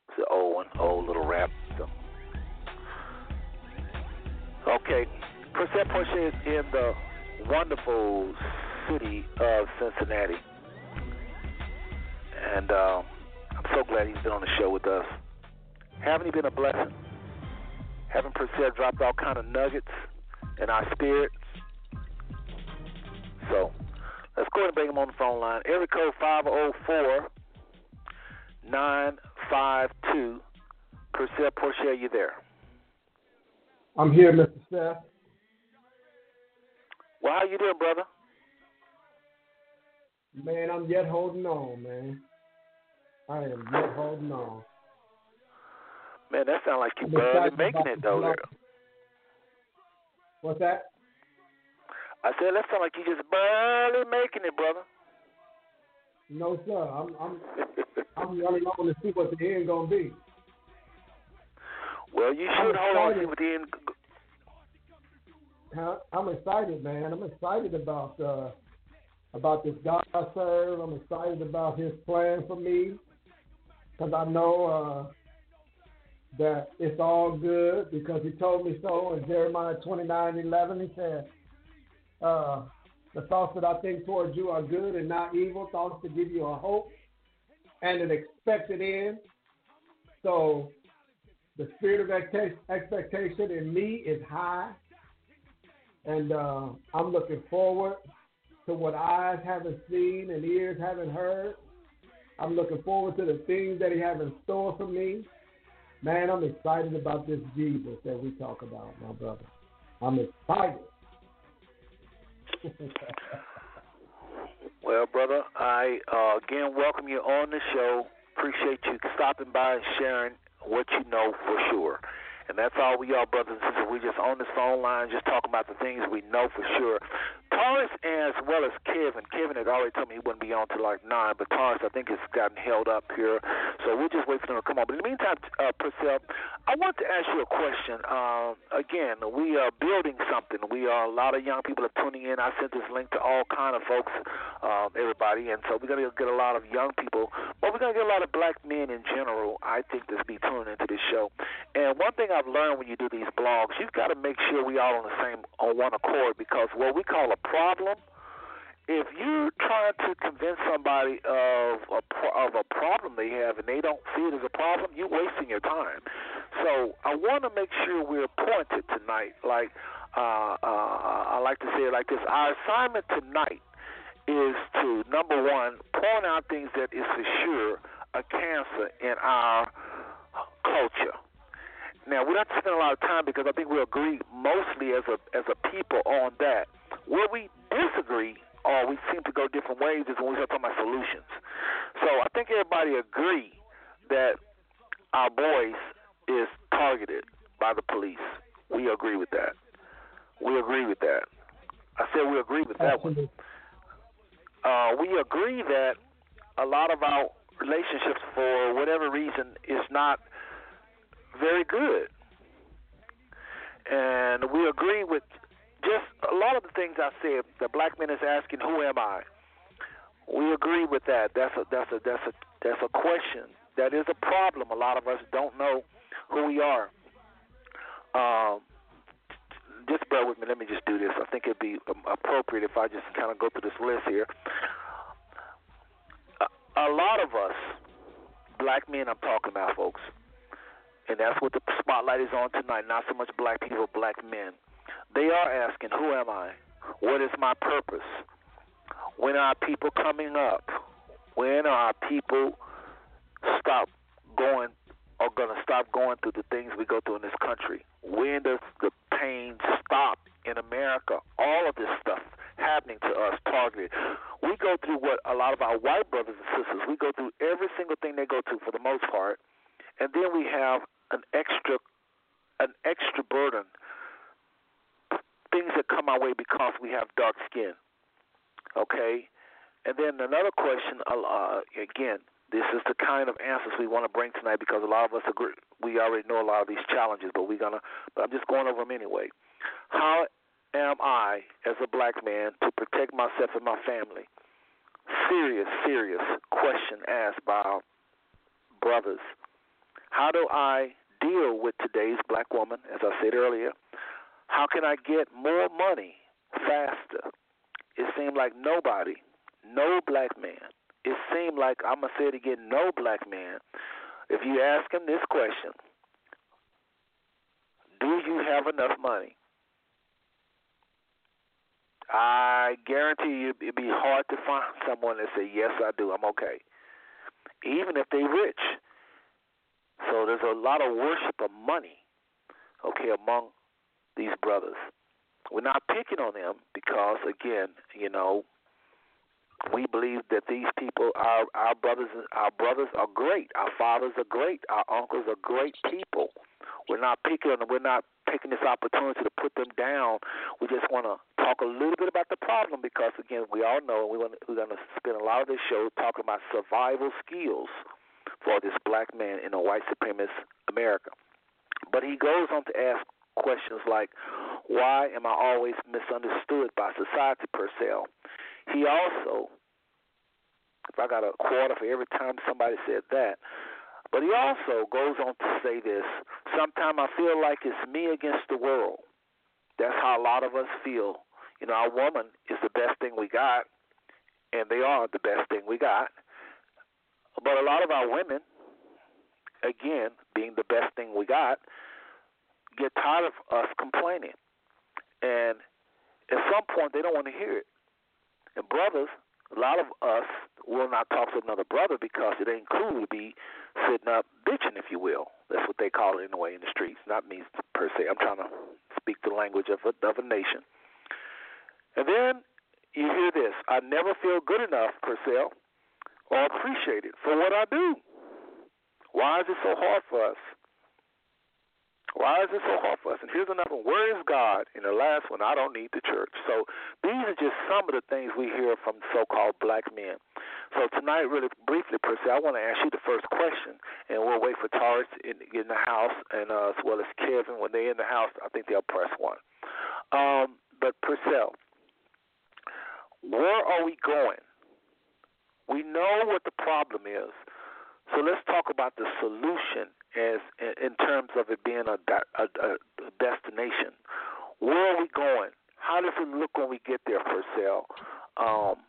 It's an old one, old little rap. So. Okay, Purcell Porche is in the wonderful city of Cincinnati, and uh, I'm so glad he's been on the show with us. Haven't he been a blessing? Haven't Percent dropped all kind of nuggets in our spirits? So let's go ahead and bring him on the phone line. Area code 504 952. Purcell Porche, you there? I'm here, Mr. Seth. Well, how you doing, brother? Man, I'm yet holding on, man. I am yet holding on. Man, that sounds like you barely making it though. There. What's that? I said that sounds like you just barely making it, brother. No, sir. I'm I'm I'm running on to see what the end gonna be. Well, you should hold on to see what the end. I'm excited, man. I'm excited about uh, about this God I serve. I'm excited about His plan for me because I know uh, that it's all good because He told me so in Jeremiah 29:11. He said, uh, "The thoughts that I think towards you are good and not evil, thoughts to give you a hope and an expected end." So the spirit of expectation in me is high and uh, I'm looking forward to what eyes haven't seen and ears haven't heard. I'm looking forward to the things that He has in store for me. Man, I'm excited about this Jesus that we talk about, my brother. I'm excited. Well, brother, I uh, again welcome you on the show. Appreciate you stopping by and sharing what you know for sure. And that's all we are, brothers and sisters. We're just on this phone line, just talking about the things we know for sure. Taurus, as well as Kevin. Kevin had already told me he wouldn't be on till like 9, but Taurus, I think, has gotten held up here. So we'll just wait for them to come on. But in the meantime, uh, Purcell, I want to ask you a question. Uh, again, we are building something. We are, a lot of young people are tuning in. I sent this link to all kind of folks, uh, everybody. And so we're to get a lot of young people, but we're to get a lot of black men in general, I think, that's be tuning into this show. And one thing I've learned when you do these blogs, you've got to make sure we all on the same on one accord because what we call a problem. If you're trying to convince somebody of a of a problem they have and they don't see it as a problem, you're wasting your time. So I want to make sure we're pointed tonight. Like uh, uh, I like to say it like this: Our assignment tonight is to number one point out things that is for sure a cancer in our culture. Now we don't have to spend a lot of time because I think we agree mostly as a as a people on that. Where we disagree or we seem to go different ways is when we start talking about solutions. So I think everybody agree that our voice is targeted by the police. We agree with that. We agree with that. I said we agree with that one. Uh, we agree that a lot of our relationships, for whatever reason, is not very good. And we agree with just a lot of the things I said. The black man is asking, "Who am I?" We agree with that. That's a that's a that's a that's a question. That is a problem. A lot of us don't know who we are. Um, just bear with me. Let me just do this. I think it'd be appropriate if I just kind of go through this list here. A, a lot of us, black men, I'm talking about, folks and that's what the spotlight is on tonight. Not so much black people, black men. They are asking, Who am I? What is my purpose? When are people coming up? When are people stop going are going to stop going through the things we go through in this country? When does the pain stop in America? All of this stuff happening to us targeted. We go through what a lot of our white brothers and sisters, we go through every single thing they go through for the most part. And then we have an extra an extra burden, things that come our way because we have dark skin. Okay, and then another question. Uh, again, this is the kind of answers we want to bring tonight because a lot of us agree. We already know a lot of these challenges, but we're gonna. But I'm just going over them anyway. How am I, as a black man, to protect myself and my family? Serious, serious question asked by our brothers. How do I deal with today's black woman, as I said earlier? How can I get more money faster? It seemed like nobody, no black man, it seemed like, I'm going to say it again, no black man, if you ask him this question, do you have enough money? I guarantee you it'd be hard to find someone that say, Yes, I do, I'm okay. Even if they're rich. So there's a lot of worship of money, okay, among these brothers. We're not picking on them because again, you know, we believe that these people our our brothers our brothers are great. Our fathers are great. Our uncles are great people. We're not picking on them. We're not taking this opportunity to put them down. We just want to talk a little bit about the problem because, again, we all know we want, we're going to spend a lot of this show talking about survival skills for this black man in a white supremacist America. But he goes on to ask questions like, why am I always misunderstood by society, Purcell? He also, if I got a quarter for every time somebody said that, but he also goes on to say this sometimes I feel like it's me against the world. That's how a lot of us feel. You know, our woman is the best thing we got, and they are the best thing we got. But a lot of our women, again, being the best thing we got, get tired of us complaining. And at some point, they don't want to hear it. And brothers, a lot of us will not talk to another brother because it ain't cool to be sitting up bitching, if you will. That's what they call it in a way in the streets. Not me per se. I'm trying to speak the language of a, of a nation. And then you hear this: I never feel good enough, Purcell, or appreciated for what I do. Why is it so hard for us? Why is it so hard for us? And here's another one. Where is God? And the last one, I don't need the church. So these are just some of the things we hear from so-called black men. So tonight, really briefly, Percy, I want to ask you the first question, and we'll wait for Taurus in, in the house, and uh, as well as Kevin when they're in the house. I think they'll press one. Um, but Purcell, where are we going? We know what the problem is. So let's talk about the solution as in terms of it being a, a, a destination. Where are we going? How does it look when we get there, Purcell? Um,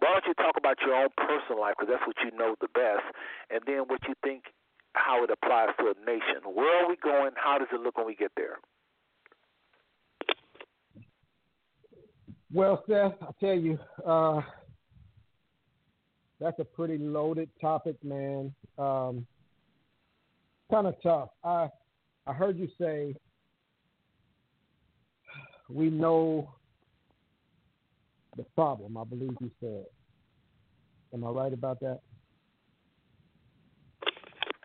why don't you talk about your own personal life because that's what you know the best, and then what you think how it applies to a nation. Where are we going? How does it look when we get there? Well, Seth, I tell you, uh, that's a pretty loaded topic, man. Um, kind of tough. I I heard you say we know the problem. I believe you said. Am I right about that?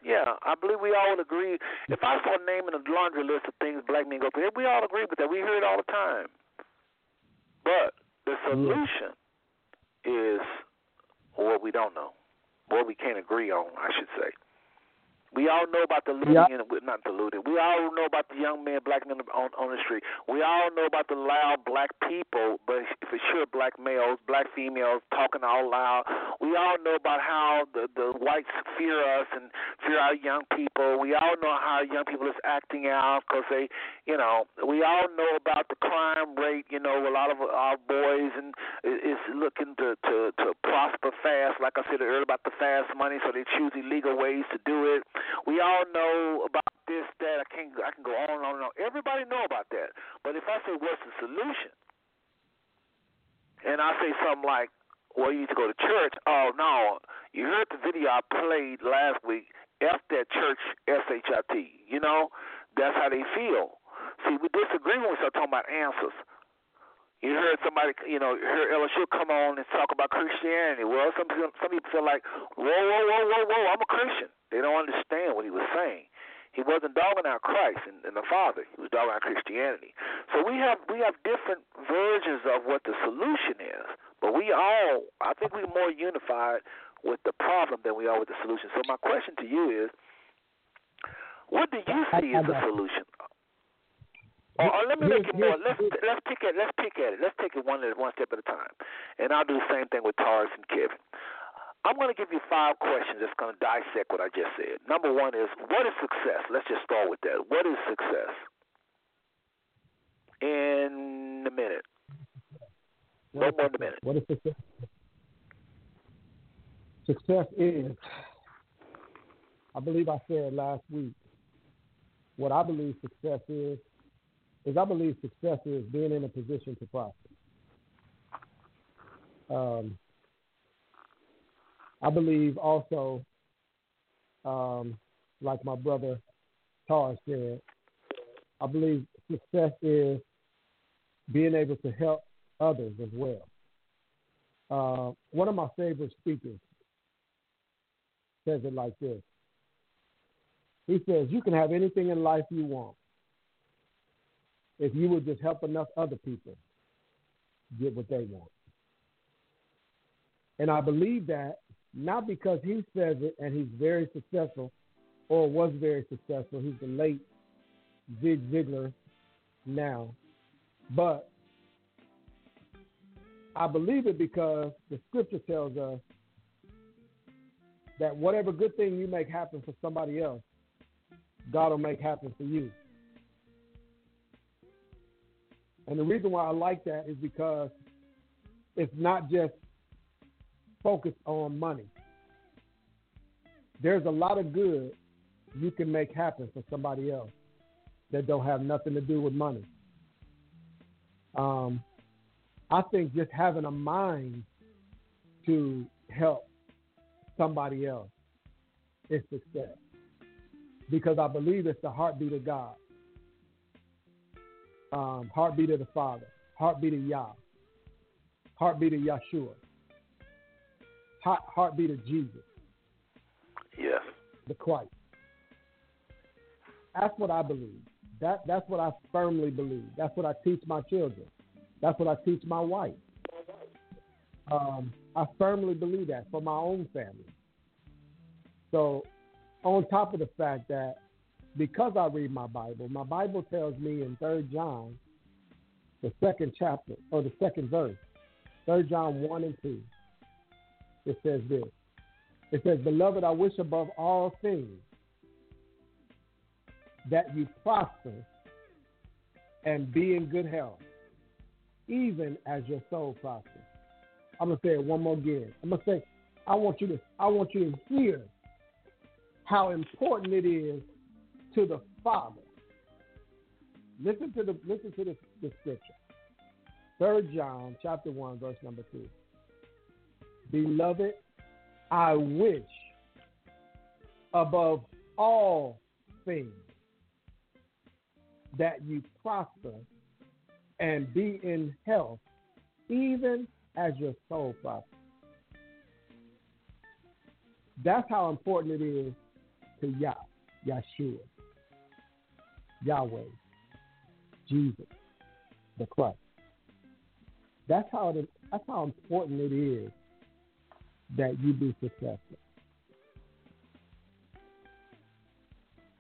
Yeah, I believe we all would agree. If I start naming a laundry list of things black men go through, we all agree with that. We hear it all the time. But the solution is what we don't know, what we can't agree on, I should say. We all know about the looting yep. and not the looting. We all know about the young men, black men on on the street. We all know about the loud black people, but for sure black males, black females talking all loud. We all know about how the the whites fear us and fear our young people. We all know how young people is acting out because they, you know, we all know about the crime rate. You know, a lot of our boys and is looking to to to prosper fast. Like I said earlier about the fast money, so they choose illegal ways to do it. We all know about this, that. I can I can go on and on and on. Everybody know about that. But if I say what's the solution, and I say something like, "Well, you need to go to church." Oh no, you heard the video I played last week. F that church, S H I T. You know, that's how they feel. See, we disagree when we start talking about answers. You heard somebody, you know, heard LSU come on and talk about Christianity. Well, some people, some people feel like, whoa, whoa, whoa, whoa, whoa, I'm a Christian. They don't understand what he was saying. He wasn't dogging out Christ and, and the Father. He was dogging out Christianity. So we have we have different versions of what the solution is, but we all, I think, we're more unified with the problem than we are with the solution. So my question to you is, what do you see as the solution? Oh, or, or oh, let me make it more. Let's let's pick at let's pick at it. Let's take it one one step at a time, and I'll do the same thing with Taurus and Kevin. I'm going to give you five questions that's going to dissect what I just said. Number one is what is success? Let's just start with that. What is success? In a minute. no more than a minute. What is success? Success is, I believe I said last week, what I believe success is, is I believe success is being in a position to prosper. Um, I believe also, um, like my brother Tar said, I believe success is being able to help others as well. Uh, one of my favorite speakers says it like this. He says, You can have anything in life you want if you would just help enough other people get what they want. And I believe that not because he says it and he's very successful or was very successful. He's the late Zig Ziglar now. But I believe it because the scripture tells us that whatever good thing you make happen for somebody else, God will make happen for you. And the reason why I like that is because it's not just focused on money. There's a lot of good you can make happen for somebody else that don't have nothing to do with money. Um, I think just having a mind to help somebody else is success. Because I believe it's the heartbeat of God, um, heartbeat of the Father, heartbeat of Yah, heartbeat of Yeshua, heart, heartbeat of Jesus. Yes. The Christ. That's what I believe. That that's what I firmly believe. That's what I teach my children. That's what I teach my wife. Um, I firmly believe that for my own family. So, on top of the fact that because I read my Bible, my Bible tells me in Third John, the second chapter or the second verse, Third John one and two, it says this. It says, "Beloved, I wish above all things that you prosper and be in good health, even as your soul prospers." I'm gonna say it one more again. I'm gonna say, I want you to, I want you to hear how important it is to the Father. Listen to the listen to the, the scripture. Third John chapter one, verse number two. Beloved, I wish above all things that you prosper and be in health, even as your soul prospers. That's how important it is to Yah, Yeshua, Yahweh, Jesus, the Christ. That's how it, that's how important it is that you be successful.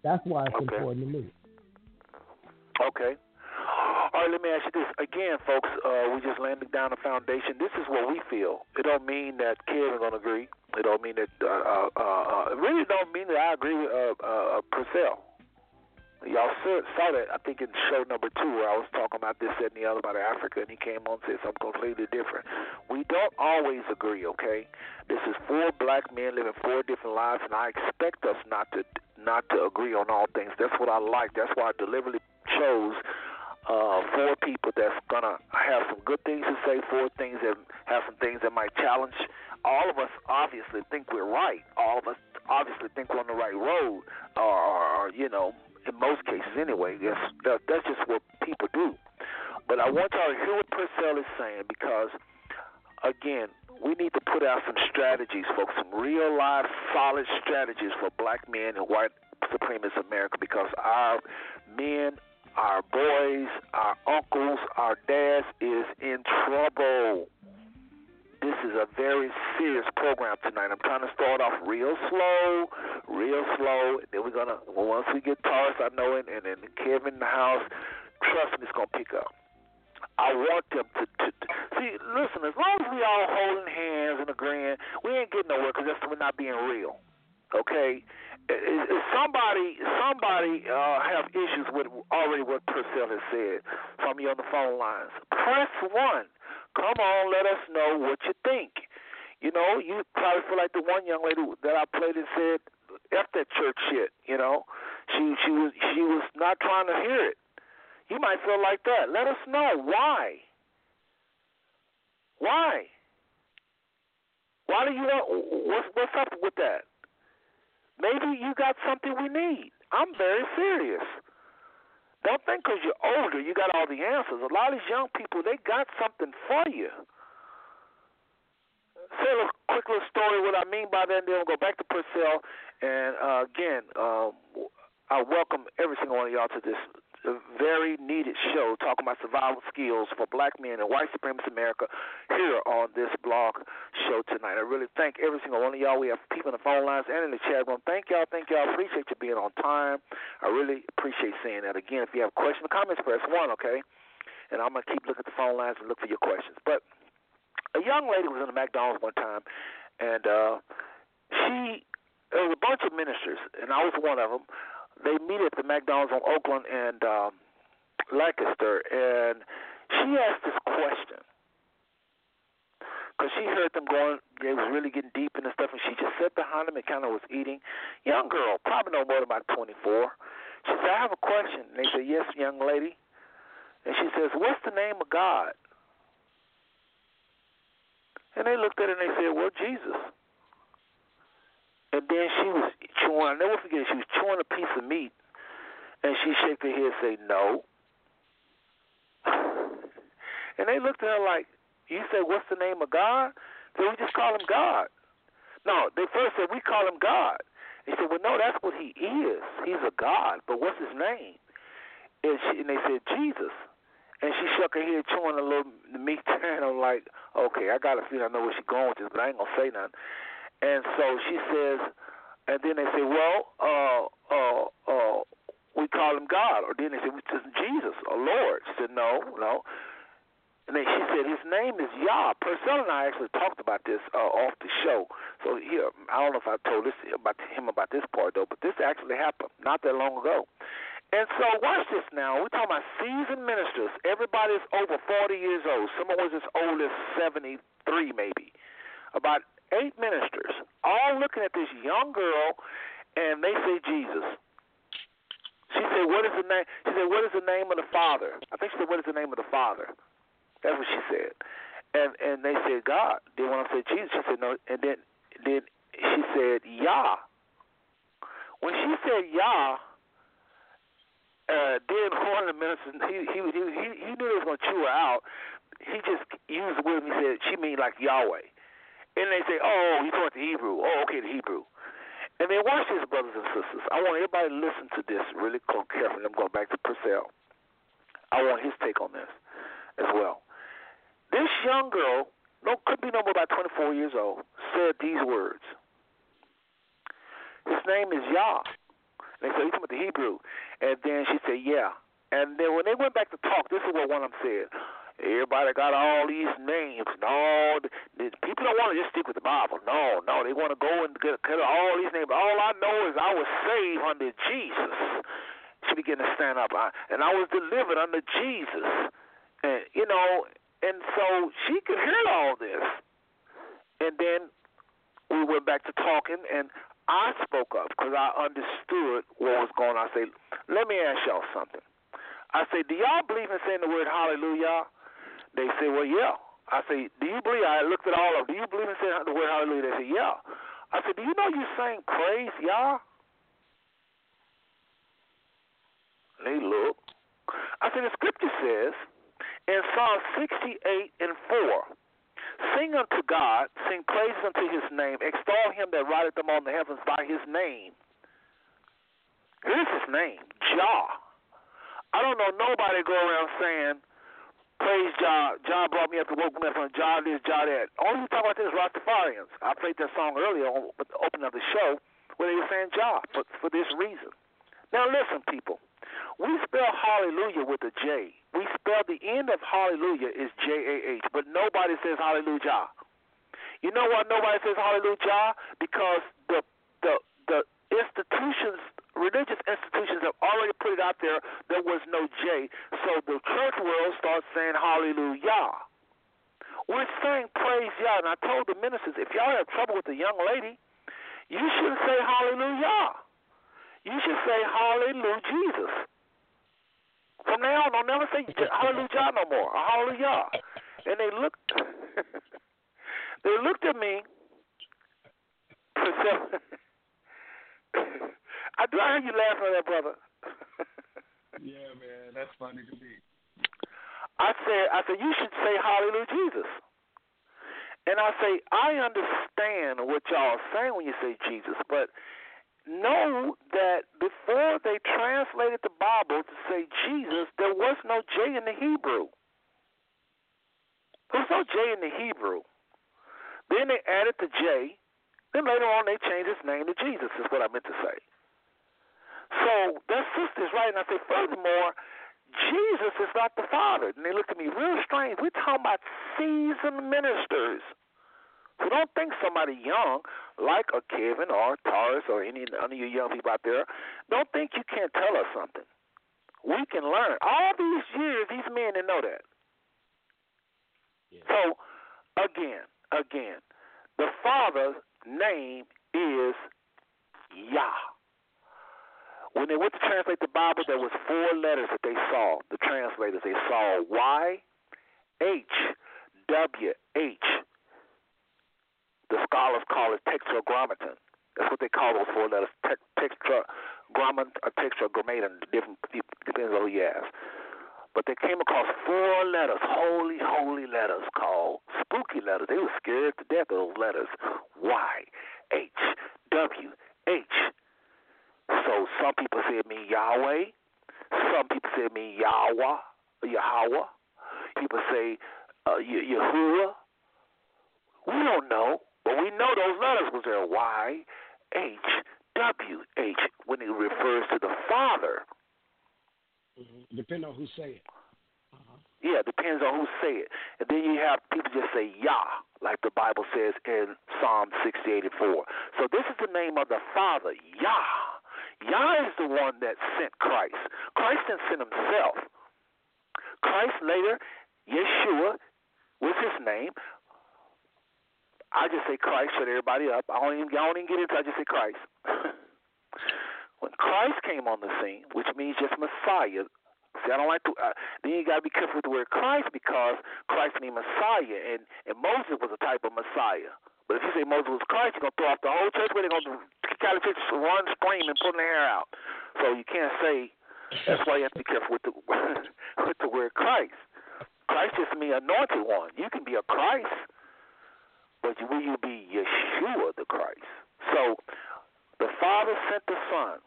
That's why it's okay. important to me. Okay. All right, let me ask you this again, folks. Uh, we just landed down a foundation. This is what we feel. It don't mean that Kevin gonna agree. It don't mean that. Uh, uh, uh, it really don't mean that I agree with uh, uh, Purcell. Y'all saw, that, I think, in show number two, where I was talking about this, and the other about Africa, and he came on and said something completely different. We don't always agree, okay? This is four black men living four different lives, and I expect us not to not to agree on all things. That's what I like. That's why I deliberately chose uh, four people that's gonna have some good things to say, four things that have some things that might challenge. All of us obviously think we're right. All of us obviously think we're on the right road, or, or you know, most cases anyway. That's that, that's just what people do. But I want y'all to hear what Purcell is saying because, again, we need to put out some strategies, folks, some real life solid strategies for black men in white supremacist America because our men, our boys, our uncles, our dads is in trouble. This is a very serious program tonight. I'm trying to start off real slow, real slow. Then we're gonna once we get Taurus, I know, and, and then Kevin in the house, trust me, it's gonna pick up. I want them to, to, to see. Listen, as long as we all holding hands and agreeing, we ain't getting nowhere because that's we're not being real. Okay, if somebody somebody uh, have issues with already what Purcell has said. Some you on the phone lines, press one. Come on, let us know what you think. You know, you probably feel like the one young lady that I played and said, "F that church shit." You know, she she was she was not trying to hear it. You might feel like that. Let us know why. Why? Why do you want? What's what's up with that? Maybe you got something we need. I'm very serious. Don't think because you're older you got all the answers. A lot of these young people they got something for you. Say a quick little story. What I mean by that, and then we'll go back to Purcell. And uh, again, um, I welcome every single one of y'all to this a very needed show talking about survival skills for black men in white supremacist America here on this blog show tonight. I really thank every single one of y'all. We have people in the phone lines and in the chat room. Thank y'all, thank y'all. Appreciate you being on time. I really appreciate seeing that. Again, if you have questions or comments, press one, okay? And I'm gonna keep looking at the phone lines and look for your questions. But a young lady was in the McDonald's one time, and uh, she there was a bunch of ministers, and I was one of them they meet at the McDonald's on Oakland and um, Lancaster, and she asked this question because she heard them going. They was really getting deep into stuff, and she just sat behind them and kind of was eating. Young girl, probably no more than about 24. She said, "I have a question." And they said, "Yes, young lady." And she says, "What's the name of God?" And they looked at her and they said, "Well, Jesus." And then she was chewing. I never forget. She was chewing a piece of meat, and she shook her head and say, "No." And they looked at her like, "You said what's the name of God?" So we just call him God. No, they first said we call him God. He said, "Well, no, that's what he is. He's a God, but what's his name?" And, she, and they said Jesus. And she shook her head, chewing a little meat, and I'm like, "Okay, I got a feeling I know where she's going with this, but I ain't gonna say nothing." And so she says, and then they say, well, uh, uh, uh, we call him God. Or then they say, it's Jesus or Lord. She said, no, no. And then she said, his name is Yah. Purcell and I actually talked about this uh, off the show. So here, I don't know if I told this about him about this part though, but this actually happened not that long ago. And so watch this now. We're talking about seasoned ministers. Everybody's over 40 years old. Someone was as old as 73 maybe. About eight ministers, all looking at this young girl, and they say Jesus. She said, "What is the name?" She said, "What is the name of the Father?" I think she said, "What is the name of the Father?" That's what she said. And and they said, "God." Then when I said Jesus, she said, "No." And then then she said, "Yah." When she said Yah, uh, then one of the ministers he he he he, knew he was gonna chew her out. He just used the word. He said she mean like Yahweh. And they say, oh, he's talking to Hebrew. Oh, okay, the Hebrew. And then watch this, brothers and sisters. I want everybody to listen to this really carefully. I'm going back to Purcell. I want his take on this as well. This young girl, no, could be no more about 24 years old, said these words. His name is Yah. And they said, he's talking about the Hebrew. And then she said, yeah. And then when they went back to talk, this is what one of them said. Everybody got all these names and all. The, people don't want to just stick with the Bible. No, no, they want to go and get, get all these names. All I know is I was saved under Jesus. She began to stand up, I, and I was delivered under Jesus. And you know, and so she could hear all this. And then we went back to talking, and I spoke up because I understood what was going on. I said, "Let me ask y'all something." I say, "Do y'all believe in saying the word Hallelujah?" They say, well, yeah. I say, do you believe? I looked at all of them. Do you believe in saying the word hallelujah? They say, yeah. I said, do you know you sing praise Yah? They look. I said, the scripture says in Psalm 68 and 4, Sing unto God, sing praises unto his name, extol him that rideth among the heavens by his name. Here's his name, Jah. I don't know nobody go around saying, Praise Jah. Jah brought me up to woke me up from Jah this, Jah that. All you talk about is Rastafarians. I played that song earlier on with the opening of the show where they were saying Jah for, for this reason. Now listen, people. We spell hallelujah with a J. We spell the end of hallelujah is J A H, but nobody says hallelujah. You know why nobody says hallelujah? Because the the the institutions, religious institutions, have already put it out there. There was no J, so the church world starts saying hallelujah. We're saying praise Yah, and I told the ministers, if y'all have trouble with a young lady, you shouldn't say hallelujah. You should say hallelujah Jesus. From now on, don't never say hallelujah no more. Hallelujah. And they looked they looked at me I do I hear you laughing at that brother. yeah, man, that's funny to me. I said I said you should say hallelujah Jesus. And I say, I understand what y'all are saying when you say Jesus, but know that before they translated the Bible to say Jesus, there was no J in the Hebrew. There was no J in the Hebrew. Then they added the J. Then later on they changed his name to Jesus, is what I meant to say. So that sister's right. And I say, furthermore, Jesus is not the Father. And they look at me real strange. We're talking about seasoned ministers who don't think somebody young, like a Kevin or Taurus or any of you young people out there, don't think you can't tell us something. We can learn. All these years, these men didn't know that. Yeah. So, again, again, the Father's name is Yah. When they went to translate the Bible, there was four letters that they saw. The translators they saw Y, H, W, H, the scholars call it tetragrammaton. That's what they call those four letters, te- tetragrammaton uh, or tetragrammaton, different depends on who you ask. But they came across four letters, holy, holy letters called spooky letters. They were scared to death of those letters. Y, H, W, H. So some people say it means Yahweh. Some people say it means Yahweh, Yahweh. People say uh, Yahuwah. We don't know. But we know those letters was there Y, H, W, H when it refers to the Father. Mm-hmm. Depending on who say it. Uh-huh. Yeah, depends on who say it. And then you have people just say Yah, like the Bible says in Psalm 68 and 4. So this is the name of the Father, Yah. Yah is the one that sent Christ. Christ didn't send himself. Christ later, Yeshua was his name, I just say Christ, shut everybody up. I don't even, I don't even get into it. I just say Christ. when Christ came on the scene, which means just Messiah, see, I don't like to. Uh, then you got to be careful with the word Christ because Christ means Messiah, and and Moses was a type of Messiah. But if you say Moses was Christ, you're gonna throw off the whole church. Where they're out the church, run, scream, and pulling their hair out. So you can't say. That's why you have to be careful with the with the word Christ. Christ just means anointed one. You can be a Christ but will you be Yeshua the Christ? So the Father sent the Son.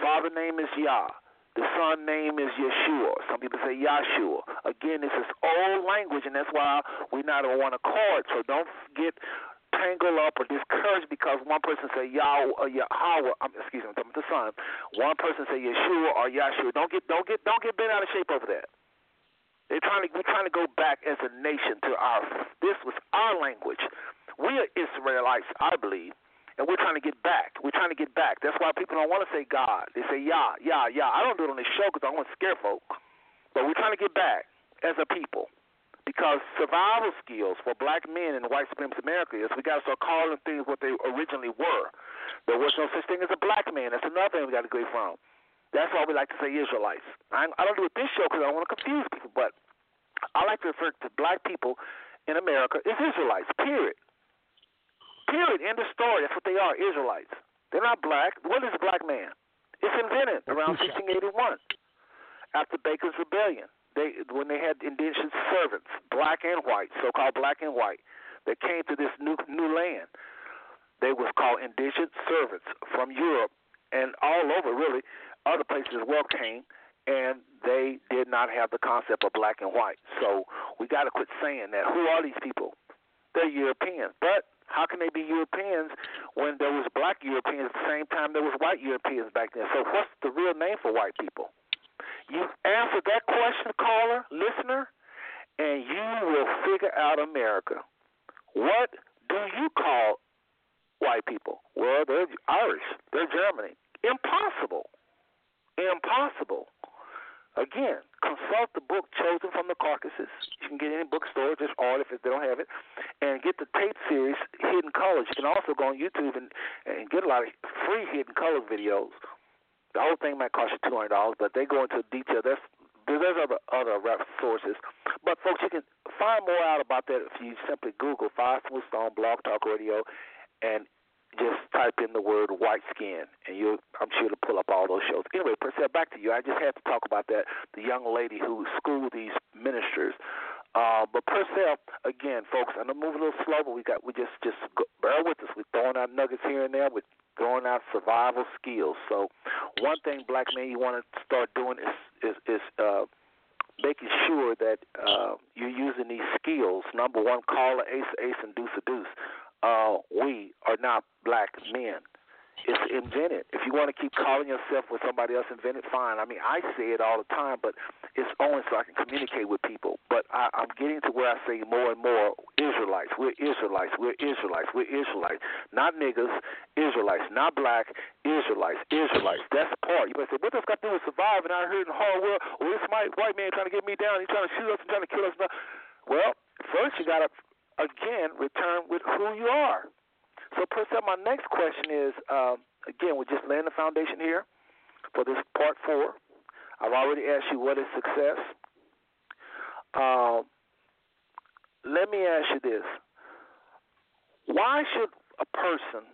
Father name is Yah. The Son name is Yeshua. Some people say Yahshua. Again, this is old language, and that's why we're not on one accord. So don't get tangled up or discouraged because one person say Yah or Yahweh. Um, excuse me, I'm talking about the Son. One person say Yeshua or Yahshua. Don't get don't get don't get bent out of shape over that. They're trying to we're trying to go back as a nation to our this was our language. We are Israelites, I believe, and we're trying to get back. We're trying to get back. That's why people don't want to say God. They say Yah, Yah, Yah. I don't do it on this show because I want to scare folk. But we're trying to get back as a people because survival skills for black men in white supremacist America is we got to start calling things what they originally were. There was no such thing as a black man. That's another thing we got to go from. That's why we like to say Israelites. I, I don't do it this show because I don't want to confuse people, but I like to refer to black people in America as Israelites, period. Period. End of story. That's what they are, Israelites. They're not black. What is a black man? It's invented around 1681 after Bacon's Rebellion. They when they had indentured servants, black and white, so-called black and white, that came to this new new land. They was called indentured servants from Europe and all over really other places as well came, and they did not have the concept of black and white. So we got to quit saying that. Who are these people? They're Europeans. But how can they be Europeans when there was black Europeans at the same time there was white Europeans back then? So what's the real name for white people? You answer that question, caller, listener, and you will figure out America. What do you call white people? Well, they're Irish. They're Germany. Impossible. Impossible. Again, consult the book chosen from the Caucasus. You can get any bookstore, just order if they don't have it, and get the tape series Hidden Colors. You can also go on YouTube and, and get a lot of free Hidden Colors videos. The whole thing might cost you two hundred dollars, but they go into detail. There's there's other other sources, but folks, you can find more out about that if you simply Google Five Smooth Stone Blog Talk Radio, and just type in the word white skin, and you I'm sure to pull up all those shows. Anyway, Purcell, back to you. I just had to talk about that. The young lady who schooled these ministers. Uh, but Purcell, again, folks, I'm moving a little slow, but we got we just just go, bear with us. We're throwing out nuggets here and there. We're throwing out survival skills. So, one thing, black men, you want to start doing is is, is uh, making sure that uh, you're using these skills. Number one, call a ace, ace, and deuce, a deuce uh, we are not black men. It's invented. If you want to keep calling yourself what somebody else invented, fine. I mean, I say it all the time, but it's only so I can communicate with people. But I, I'm getting to where I say more and more Israelites. We're Israelites. We're Israelites. We're Israelites. Not niggas. Israelites. Not black. Israelites. Israelites. That's the part. You might say, what does got to do with surviving out here in the hard world? Well, this white man trying to get me down. He's trying to shoot us and trying to kill us. Well, first you got to again return with who you are. So, Purcell, my next question is um, again, we're just laying the foundation here for this part four. I've already asked you what is success. Um, let me ask you this: Why should a person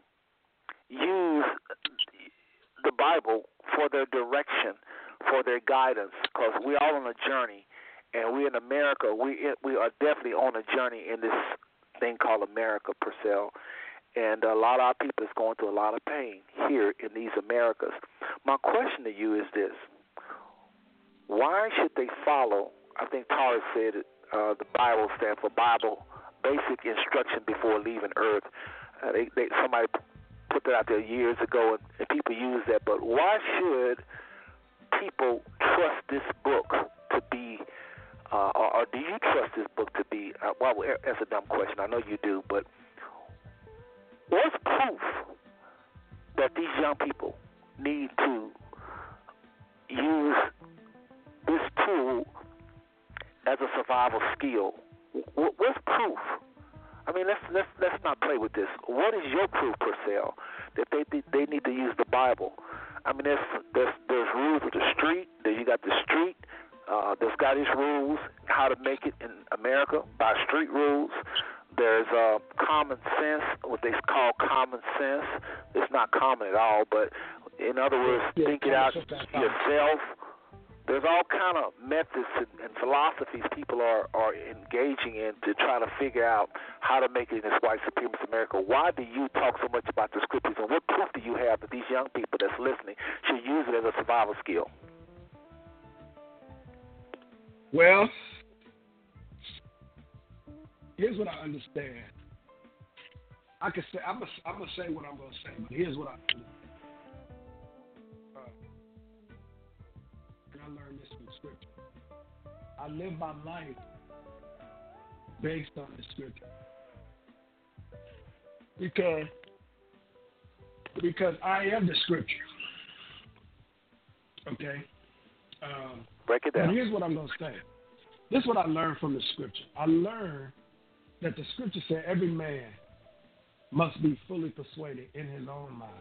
use the Bible for their direction, for their guidance? Because we're all on a journey and we in America, we we are definitely on a journey in this thing called America, Purcell. And a lot of our people is going through a lot of pain here in these Americas. My question to you is this: Why should they follow? I think Tara said uh, the Bible stands for Bible, basic instruction before leaving Earth. Uh, they, they somebody put that out there years ago, and, and people use that. But why should people trust this book to be uh, or, or, do you trust this book to be? Uh, well, that's a dumb question. I know you do, but what's proof that these young people need to use this tool as a survival skill? What's proof? I mean, let's let's let's not play with this. What is your proof, Purcell, that they they need to use the Bible? I mean, there's there's there's rules of the street. That you got the street uh, there's Scottish rules, how to make it in America by street rules. There's uh, common sense, what they call common sense. It's not common at all, but in other words, yeah, think it out yourself. There's all kind of methods and, and philosophies people are, are engaging in to try to figure out how to make it in this white supremacist America. Why do you talk so much about the scriptures, and what proof do you have that these young people that's listening should use it as a survival skill? Well, here's what I understand. I can say I'm gonna, I'm gonna say what I'm gonna say, but here's what I understand. Uh, and I learned this from Scripture. I live my life based on the Scripture because because I am the Scripture. Okay. Um, Break it down. here's what I'm going to say. This is what I learned from the scripture. I learned that the scripture said every man must be fully persuaded in his own mind.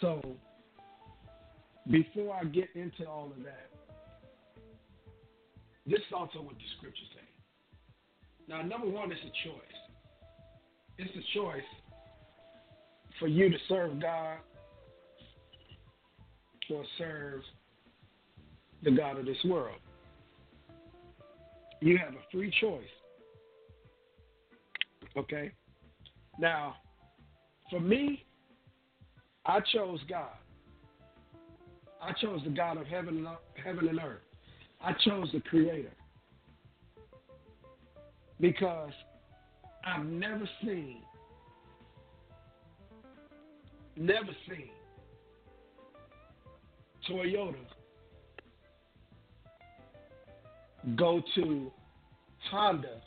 So, before I get into all of that, this is also what the scripture says. Now, number one, it's a choice. It's a choice for you to serve God or serve the God of this world. You have a free choice. Okay? Now, for me, I chose God. I chose the God of heaven and, heaven and earth. I chose the Creator. Because I've never seen, never seen Toyota go to Honda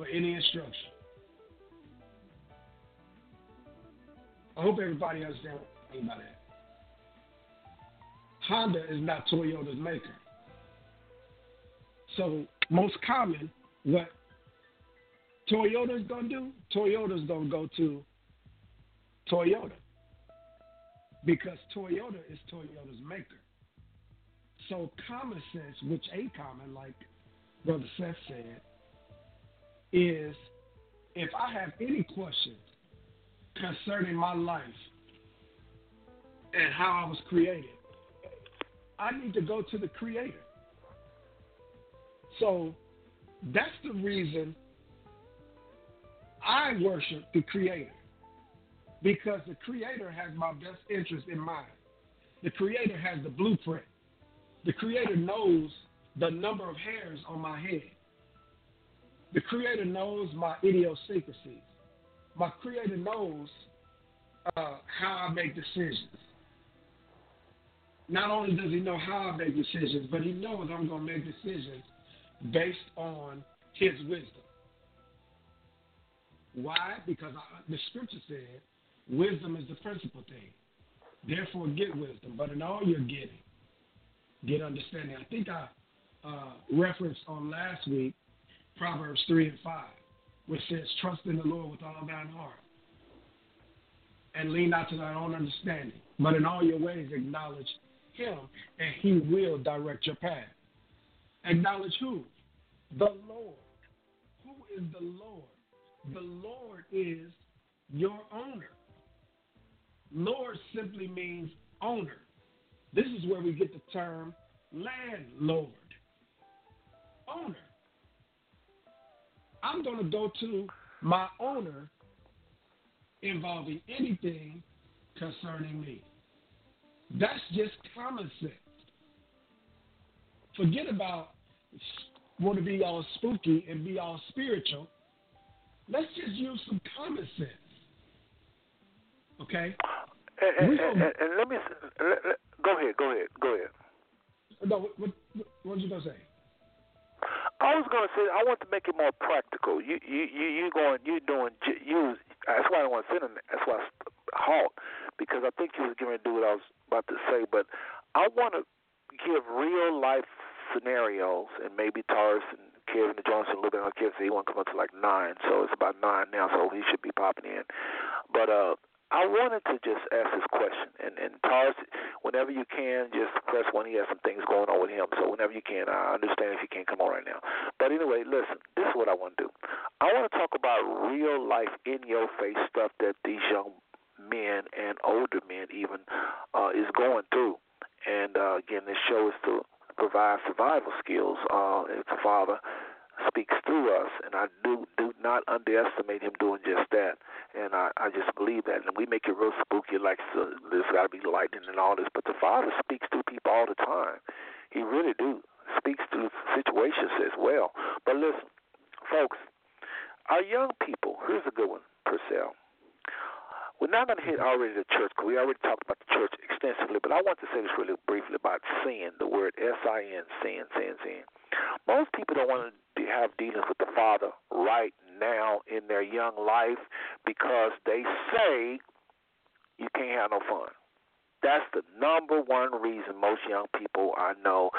for any instruction. I hope everybody understands what I mean by that. Honda is not Toyota's maker. So most common, what Toyota's gonna do, Toyota's gonna go to Toyota because Toyota is Toyota's maker. So common sense, which a common, like Brother Seth said, is if I have any questions concerning my life and how I was created, I need to go to the Creator. So that's the reason I worship the Creator because the Creator has my best interest in mind. The Creator has the blueprint. The Creator knows the number of hairs on my head. The Creator knows my idiosyncrasies. My Creator knows uh, how I make decisions. Not only does He know how I make decisions, but He knows I'm going to make decisions based on His wisdom. Why? Because I, the Scripture said, wisdom is the principal thing. Therefore, get wisdom. But in all you're getting, get understanding. I think I uh, referenced on last week Proverbs 3 and 5, which says, Trust in the Lord with all thine heart and lean not to thine own understanding, but in all your ways acknowledge him, and he will direct your path. Acknowledge who? The Lord. Who is the Lord? The Lord is your owner. Lord simply means owner. This is where we get the term landlord. Owner. I'm going to go to my owner involving anything concerning me. That's just common sense. Forget about want to be all spooky and be all spiritual. Let's just use some common sense. Okay? And, and, and, and let me let, I gonna say I want to make it more practical. You you you you going you doing you. That's why I want to sit in. That's why I halt because I think you was going to do what I was about to say. But I want to give real life scenarios, and maybe Taurus and Kevin Johnson a little bit on Kevin. So he won't come up to like nine, so it's about nine now. So he should be popping in. But uh, I wanted to just ask this question, and and Taurus, whenever you can, just press one. He has some things going on with him, so whenever you can, I understand if you can't come on right now. But anyway, listen, this is what I want to do. I want to talk about real life, in your face stuff that these young men and older men even uh, is going through. And uh, again, this show is to provide survival skills. Uh, if the father speaks through us, and I do do not underestimate him doing just that. And I, I just believe that. And we make it real spooky, like so, there's got to be lightning and all this. But the Father speaks through people all the time. He really do situations as well. But listen, folks, our young people. Here's a good one, Purcell. We're not going to hit already the church because we already talked about the church extensively, but I want to say this really briefly about sin, the word S-I-N, sin, sin, sin. Most people don't want to have dealings with the Father right now in their young life because they say you can't have no fun. That's the number one reason most young people I know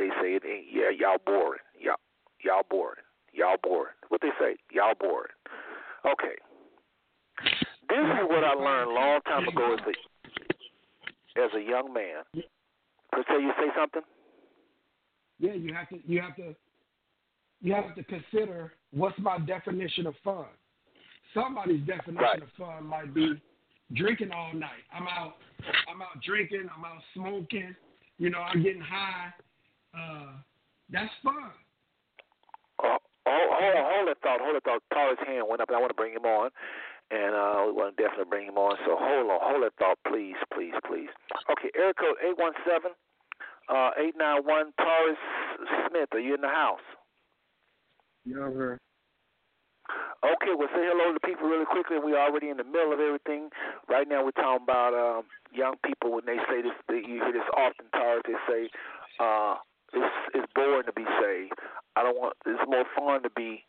they say yeah, y'all boring. Y'all y'all boring. Y'all boring. What they say? Y'all boring. Okay. This is what I learned a long time ago as a as a young man. Se, you say something? Yeah, you have to you have to you have to consider what's my definition of fun. Somebody's definition right. of fun might be drinking all night. I'm out I'm out drinking, I'm out smoking, you know, I'm getting high. That's fine. Oh, hold, hold, hold that thought. Hold that thought. Taurus' hand went up, and I want to bring him on and uh, we want to definitely bring him on. So hold on, hold that thought, please, please, please. Okay, area code eight one seven uh eight nine one. Taurus Smith, are you in the house? Yeah, sir. Okay, well, say hello to the people really quickly. We're already in the middle of everything. Right now, we're talking about um, young people when they say this. They, you hear this often, Taurus. They say, uh, boring to be saved. I don't want. It's more fun to be,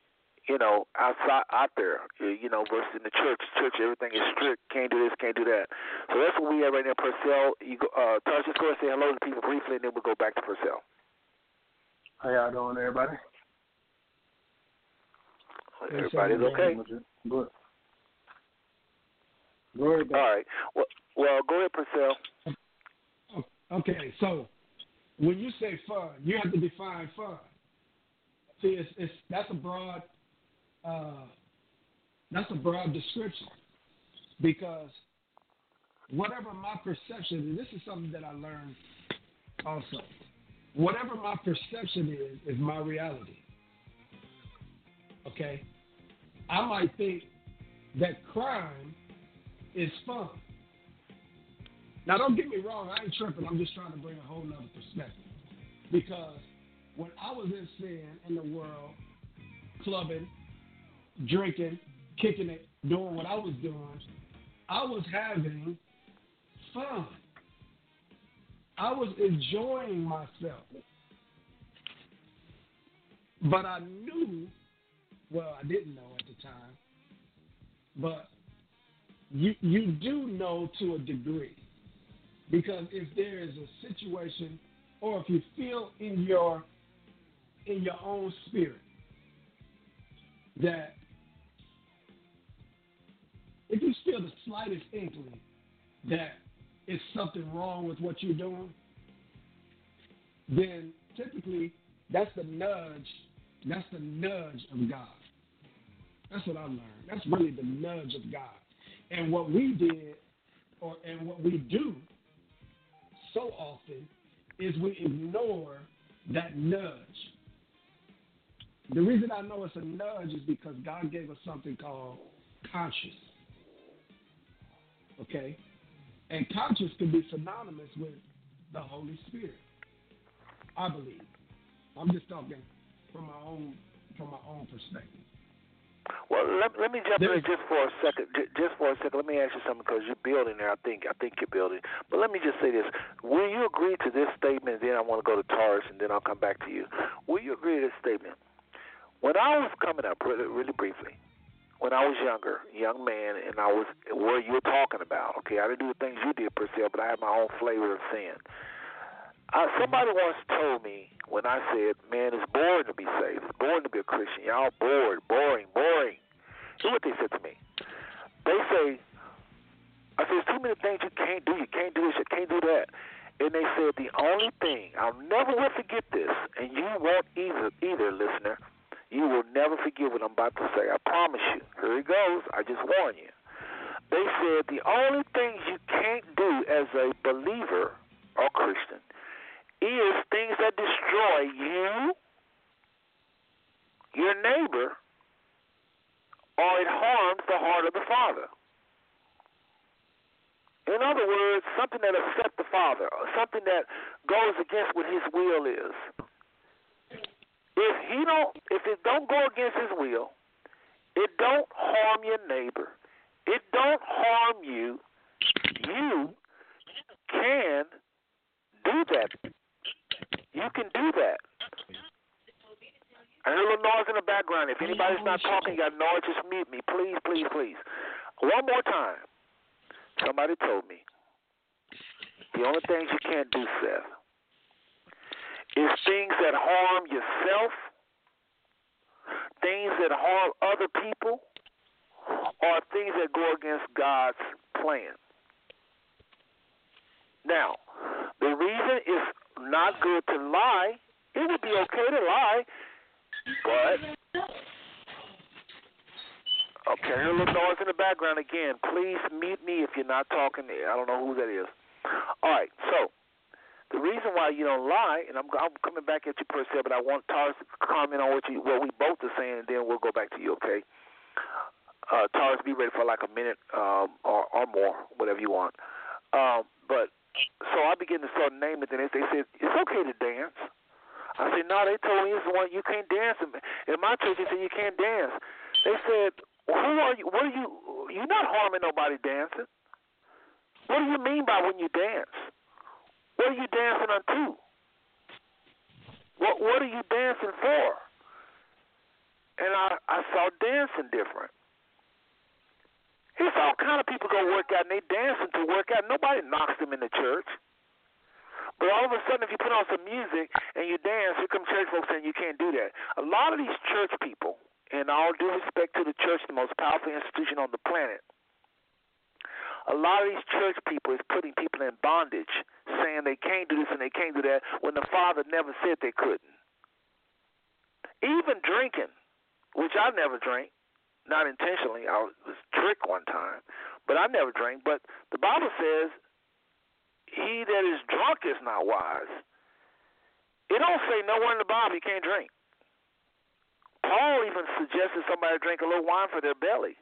you know, outside out there. You know, versus in the church. Church, everything is strict. Can't do this. Can't do that. So that's what we have right now. Purcell, you go. Uh, Taj, just go and say hello to people briefly, and then we'll go back to Purcell. How y'all doing, everybody? Everybody's okay. Good. Go ahead. All right. Well, well, go ahead, Purcell. Okay, so when you say fun, you have to define fun. See, it's, it's that's a broad uh, that's a broad description because whatever my perception, and this is something that I learned also. Whatever my perception is, is my reality. Okay, I might think that crime is fun. Now, don't get me wrong, I ain't tripping. I'm just trying to bring a whole nother perspective. Because when I was in sin in the world, clubbing, drinking, kicking it, doing what I was doing, I was having fun. I was enjoying myself. But I knew, well, I didn't know at the time, but you you do know to a degree because if there is a situation or if you feel in your in your own spirit that if you feel the slightest inkling that it's something wrong with what you're doing, then typically that's the nudge. That's the nudge of God. That's what I learned. That's really the nudge of God. And what we did, or and what we do so often, is we ignore that nudge. The reason I know it's a nudge is because God gave us something called conscious. Okay? And conscious can be synonymous with the Holy Spirit. I believe. I'm just talking from my own from my own perspective. Well, let, let me jump in just for a second. Just for a second, let me ask you something because you're building there. I think I think you're building. But let me just say this: Will you agree to this statement? Then I want to go to Taurus, and then I'll come back to you. Will you agree to this statement? When I was coming up, really, really briefly, when I was younger, young man, and I was where you're talking about. Okay, I didn't do the things you did se, but I had my own flavor of sin. Uh, somebody once told me when I said, "Man, it's boring to be saved. It's boring to be a Christian. Y'all bored, boring, boring." Here's what they said to me. They say, "I said, there's too many things you can't do. You can't do this. You can't do that." And they said the only thing I'll never will forget this, and you won't either, either listener. You will never forget what I'm about to say. I promise you. Here it goes. I just warn you. They said the only things you can't do as a believer or Christian is things that destroy you, your neighbor, or it harms the heart of the Father. In other words, something that upsets the Father, or something that goes against what His will is. If he don't, if it don't go against His will, it don't harm your neighbor. It don't harm you. You can do that you can do that. I hear a little noise in the background. If anybody's not talking, you got noise, just mute me. Please, please, please. One more time. Somebody told me the only things you can't do, Seth, is things that harm yourself, things that harm other people, or things that go against God's plan. Now, the reason is not good to lie. It would be okay to lie, but okay. Hear a little noise in the background again. Please mute me if you're not talking. I don't know who that is. All right, so the reason why you don't lie, and I'm, I'm coming back at you Purcell, but I want Taurus to comment on what you what we both are saying, and then we'll go back to you. Okay. Uh, Taurus, be ready for like a minute um, or, or more, whatever you want. Um, but so I began to start naming things. They said, it's okay to dance. I said, no, they told me it's the one you can't dance. In my church, they said you can't dance. They said, who are you? What are you? You're not harming nobody dancing. What do you mean by when you dance? What are you dancing unto? What what are you dancing for? And I I saw dancing different. It's all kind of people go work out and they dancing to work out. Nobody knocks them in the church. But all of a sudden, if you put on some music and you dance, here come church folks saying you can't do that. A lot of these church people, in all due respect to the church, the most powerful institution on the planet, a lot of these church people is putting people in bondage, saying they can't do this and they can't do that, when the Father never said they couldn't. Even drinking, which I never drank, not intentionally. I was tricked one time, but I never drank. But the Bible says he that is drunk is not wise. It don't say nowhere in the Bible you can't drink. Paul even suggested somebody drink a little wine for their belly.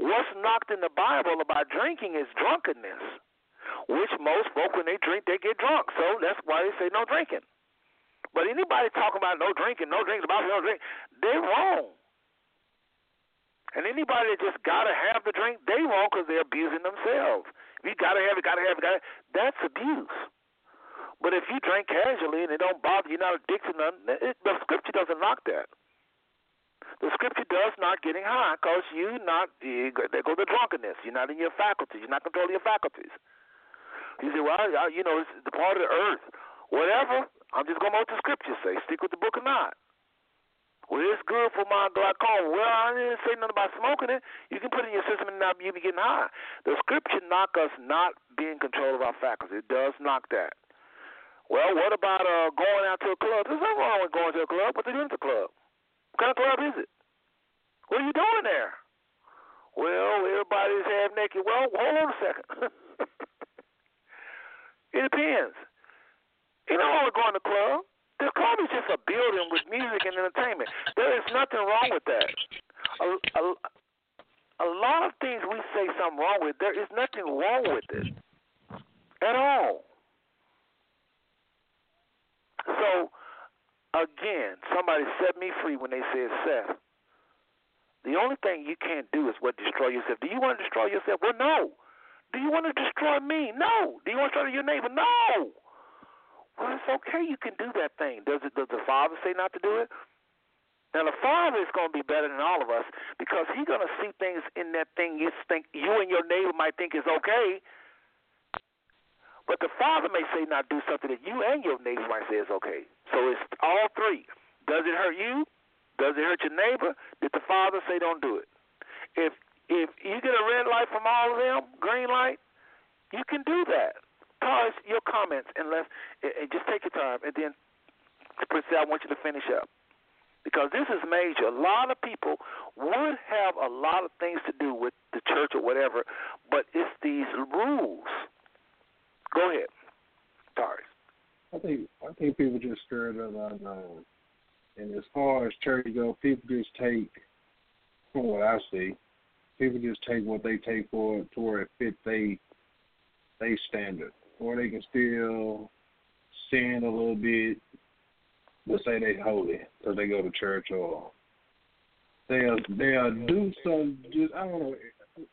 What's knocked in the Bible about drinking is drunkenness, which most folk, when they drink, they get drunk. So that's why they say no drinking. But anybody talking about no drinking, no drinking, the Bible no drink, they're wrong. And anybody that just gotta have the drink, they wrong because they're abusing themselves. You gotta have it, gotta have it, gotta. That's abuse. But if you drink casually and it don't bother you, you're not addicted to nothing, it, the scripture doesn't knock that. The scripture does not getting high because you not eh, you, there go the drunkenness. You're not in your faculties. You're not controlling your faculties. You say, well, I, you know, it's the part of the earth. Whatever. I'm just going to what the scriptures say. Stick with the book or not. Well, it's good for my glaucoma. Well, I didn't say nothing about smoking it. You can put it in your system and not you be getting high. The scripture knock us not being in control of our faculties. It does knock that. Well, what about uh going out to a club? There's nothing wrong with going to a club. What they doing at the club? What kind of club is it? What are you doing there? Well, everybody's half naked. Well, hold on a second. it depends. You don't want to go in the club. The club is just a building with music and entertainment. There is nothing wrong with that. A, a, a lot of things we say something wrong with, there is nothing wrong with it at all. So, again, somebody set me free when they said, Seth, the only thing you can't do is what destroy yourself. Do you want to destroy yourself? Well, no. Do you want to destroy me? No. Do you want to destroy your neighbor? No. Well, it's okay. You can do that thing. Does it? Does the Father say not to do it? Now the Father is going to be better than all of us because He's going to see things in that thing you think you and your neighbor might think is okay, but the Father may say not do something that you and your neighbor might say is okay. So it's all three. Does it hurt you? Does it hurt your neighbor? Did the Father say don't do it? If if you get a red light from all of them, green light, you can do that pause your comments and let's and just take your time and then say I want you to finish up because this is major. A lot of people would have a lot of things to do with the church or whatever, but it's these rules. Go ahead, Taurus. I think I think people just scared of the unknown. And as far as church go, people just take, from what I see, people just take what they take for it to where it fits they they standard or they can still sin a little bit, but say they holy because they go to church or they'll they'll do some. Just I don't know.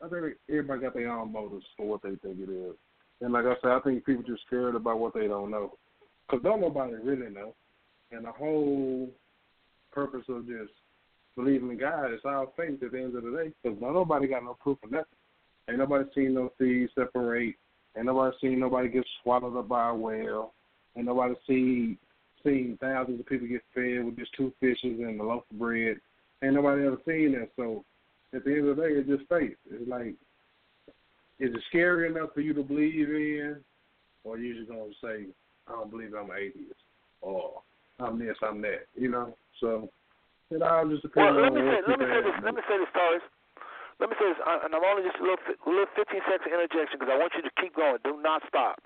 I think everybody got their own motives for what they think it is, and like I said, I think people just scared about what they don't know, because don't nobody really know, and the whole purpose of this believing in God is our faith at the end of the day, because nobody got no proof of nothing. Ain't nobody seen no seeds separate Ain't nobody seen nobody get swallowed up by a whale. Ain't nobody seen seen thousands of people get fed with just two fishes and a loaf of bread. Ain't nobody ever seen that. So at the end of the day, it's just faith. It's like, is it scary enough for you to believe in, or you just gonna say, I don't believe I'm an atheist, or I'm this, I'm that, you know? So it all just depends well, let me say, let me say this. Let me say this, Taurus let me say this, and I'm only just a little, little 15 second interjection because I want you to keep going. Do not stop.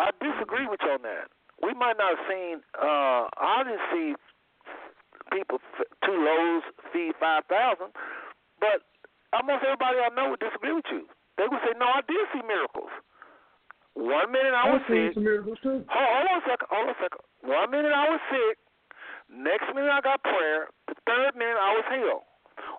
I disagree with you on that. We might not have seen. Uh, I didn't see people two feed five thousand, but almost everybody I know would disagree with you. They would say, "No, I did see miracles." One minute I was sick. Some miracles too. Hold, hold on a second. Hold on a second. One minute I was sick. Next minute I got prayer. The third minute I was healed.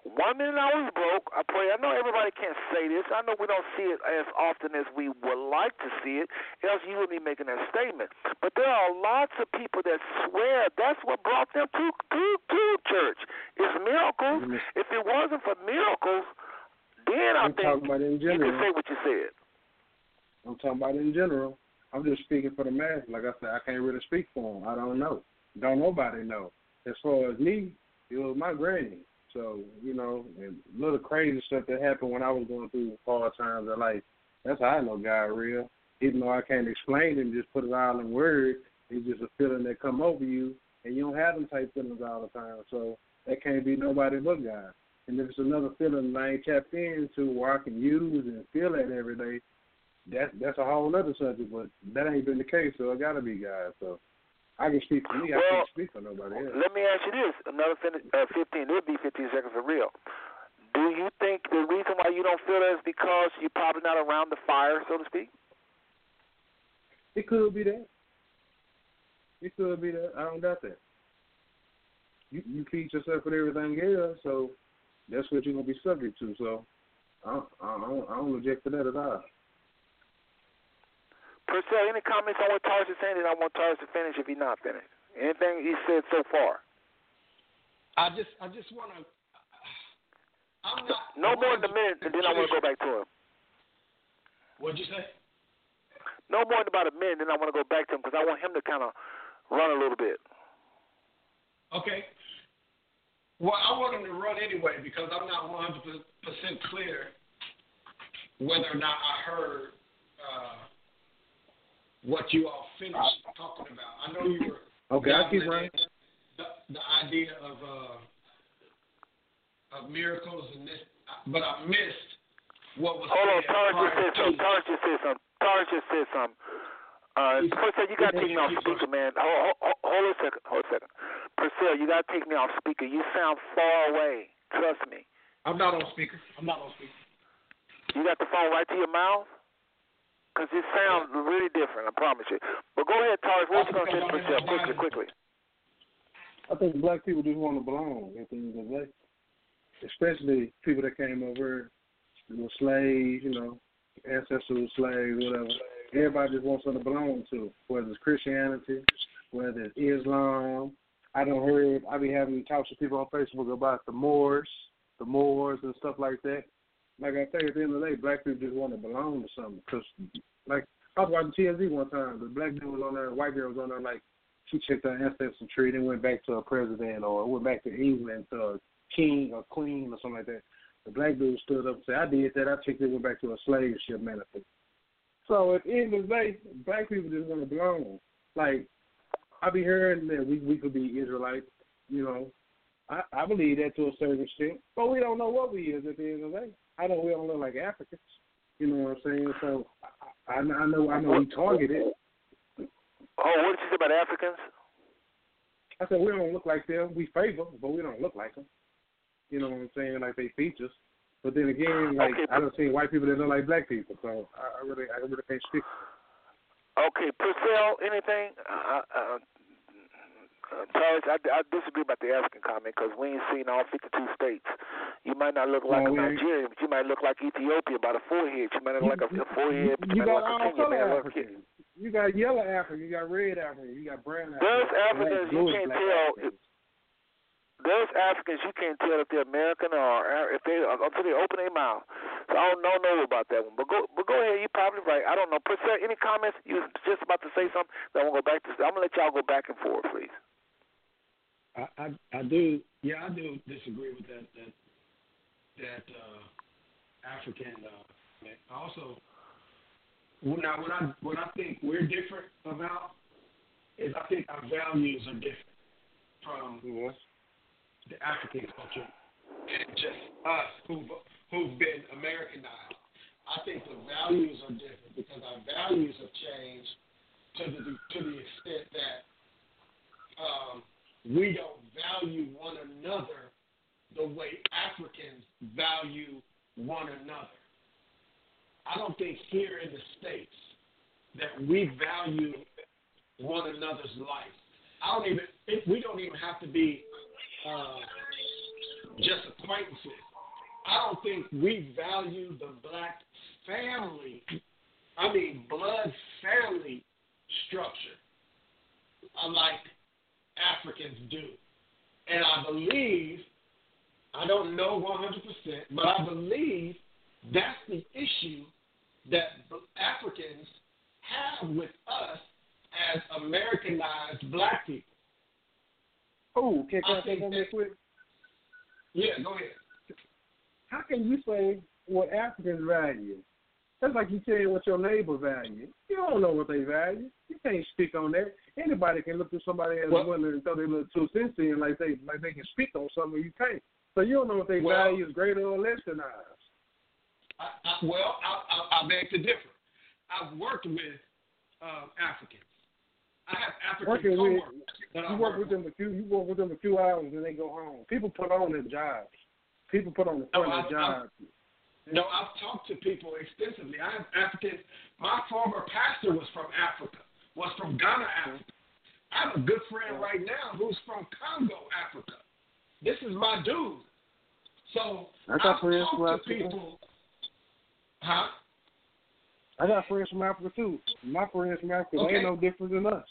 One minute I was broke. I pray. I know everybody can't say this. I know we don't see it as often as we would like to see it. Else you wouldn't be making that statement. But there are lots of people that swear that's what brought them to to, to church. It's miracles. Mm-hmm. If it wasn't for miracles, then I I'm think about in you general. can say what you said. I'm talking about in general. I'm just speaking for the mass. Like I said, I can't really speak for them. I don't know. Don't nobody know. As far as me, it was my granny. So, you know, and little crazy stuff that happened when I was going through hard times in life. That's how I know God real. Even though I can't explain it just put it all in words, it's just a feeling that come over you and you don't have them type feelings all the time. So that can't be nobody but God. And if it's another feeling that I ain't tapped into where I can use and feel that every day, that's that's a whole other subject, but that ain't been the case, so it gotta be God. So I can speak for me. Well, I can't speak for nobody else. Let me ask you this: another fin- uh, fifteen. It'll be fifteen seconds for real. Do you think the reason why you don't feel that is because you're probably not around the fire, so to speak? It could be that. It could be that. I don't doubt that. You you feed yourself with everything else, so that's what you're gonna be subject to. So I don't, I don't, I don't object to that at all. Purcell, any comments on what Tarsh is saying? And I want Tarsh to finish if he's not finished. Anything he said so far? I just I just want to. I'm not. No more than a minute, and then I want to go back to him. What'd you say? No more than about a minute, then I want to go back to him because I want him to kind of run a little bit. Okay. Well, I want him to run anyway because I'm not 100% clear whether or not I heard uh, what you all finished talking about. I know you were. Okay, I keep running. The, the idea of uh, of miracles and this, but I missed what was. Hold on, said Tarsh just prior said to something. Tarsh just said something. Tarsh just said something. Uh, Purcell, you got to take me off speaker, man. Hold, hold, hold a second. Hold a second. Purcell, you got to take me off speaker. You sound far away. Trust me. I'm not on speaker. I'm not on speaker. You got the phone right to your mouth? Because it sounds really different, I promise you. But go ahead, Tarsh. What you going to say to Purcell? Quickly, quickly. I think black people just want to belong at the end of the day. Especially people that came over, you know, slaves, you know, ancestral slaves, whatever. Everybody just wants something to belong to, whether it's Christianity, whether it's Islam. I don't heard. I be having talks with people on Facebook about the Moors, the Moors and stuff like that. Like I say, at the end of the day, black people just want to belong to something. Cause, like I was watching TMZ one time, the black dude was on there, white girl was on there, like she checked her ancestry tree and went back to a president or went back to England to a king or queen or something like that. The black dude stood up and said, I did that. I checked it, went back to a slave ship manifest. So at the end of the day, black people just want to belong. Like, I be hearing that we, we could be Israelites, you know. I, I believe that to a certain extent, but we don't know what we is at the end of the day. I know we don't look like Africans. You know what I'm saying? So I, I, I know I know we targeted. Oh, what did you say about Africans? I said we don't look like them. We favor, but we don't look like them. You know what I'm saying? Like they features. But then again, like Okay, I don't see white people that look like black people. So I, I really, I really can't speak. Okay, Purcell, anything? Uh, uh, uh, Charles, I, I disagree about the African comment because we ain't seen all 52 states. You might not look like No, a. Nigerian, but you might look like Ethiopia by the forehead. You might look like a, a forehead, but you, you might got look like a color man, look. You got yellow African, you got red African, you got brown African. There's Africans you can't tell Africans. There's Africans you can't tell if they're American or if they until they open their mouth. So I don't, know about that one. But go, but go ahead. You're probably right. I don't know. Purcell, any comments? You was just about to say something. Then we'll go back to. I'm gonna let y'all go back and forth, please. I, I I do yeah I do disagree with that that that uh, African uh, also when I what I think we're different about is I think our values are different from Yes. the African culture and just us who've who've been Americanized. I think the values are different because our values have changed to the to the extent that um, we don't value one another the way Africans value one another. I don't think here in the States that we value one another's life. I don't even, it, we don't even have to be uh, just acquaintances. I don't think we value the black family. I mean, blood family structure I like Africans do. And I believe, I don't know 100%, but I believe that's the issue that Africans have with us as Americanized black people. Oh, can, I say something quick? Yeah, go ahead. How can you say what Africans value? That's like you saying what your neighbor value. You don't know what they value. You can't speak on that. Anybody can look at somebody as well, willing and throw their little two cents in like they like they can speak on something you can't. So you don't know if they well, value is greater or less than ours. I, I, well, I, I, I beg to differ. I've worked with uh, Africans. I have African Working with, you work with them a few. You work with them a few hours and they go home. People put on their jobs. People put on the front no, of their jobs. No, I've talked to people extensively. I have Africans. My former pastor was from Africa. Was from Ghana, Africa. I have a good friend right now who's from Congo, Africa. This is my dude. So I got I've friends from Africa. People, huh? I got friends from Africa too. My friends from Africa, okay. they ain't no different than us.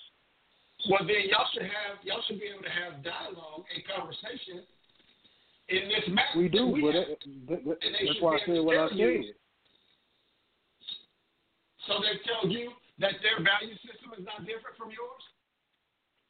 Well, then y'all should have y'all should be able to have dialogue and conversation in this matter. We do, we but, it, but, but that's why I said what I said. So they tell you that their value system is not different from yours.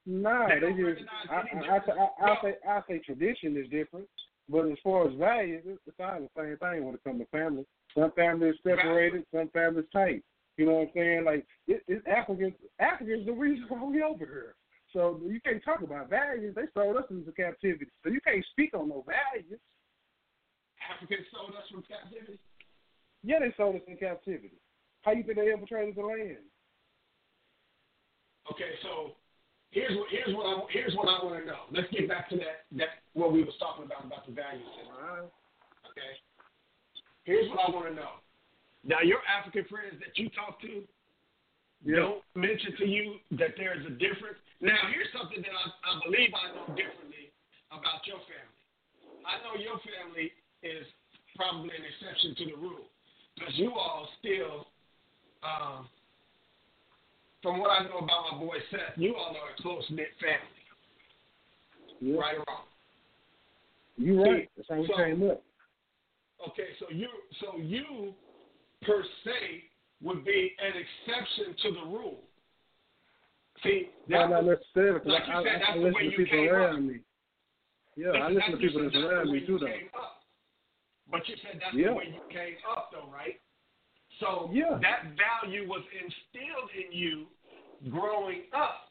No, they, they just I, I, I, I, say I say tradition is different, but as far as values, it's all the same thing when it comes to family. Some families separated, some families tight. You know what I'm saying? Like it, it's Africans. Africans the reason why we over here. So you can't talk about values. They sold us into captivity. So you can't speak on no values. Africans sold us from captivity. Yeah, they sold us in captivity. How you think they ever traded the land? Okay, so here's what here's what I here's what I want to know. Let's get back to that that what we was talking about about the value system. Right. Okay. Here's what I want to know. Now, your African friends that you talk to yeah. don't mention to you that there's a difference. Now, here's something that I, I believe I know differently about your family. I know your family is probably an exception to the rule because you all still, um, from what I know about my boy Seth, you all are a close knit family. Yeah. Right or wrong? You're right. That's how we so, came up. Okay, so you so you per se would be an exception to the rule. See, that no, not necessarily. Like I, said, I, I listen to people around up. me. Yeah, I listen to people that's around me too, though. But you said that's yeah. the way you came up, though, right? So yeah. that value was instilled in you growing up.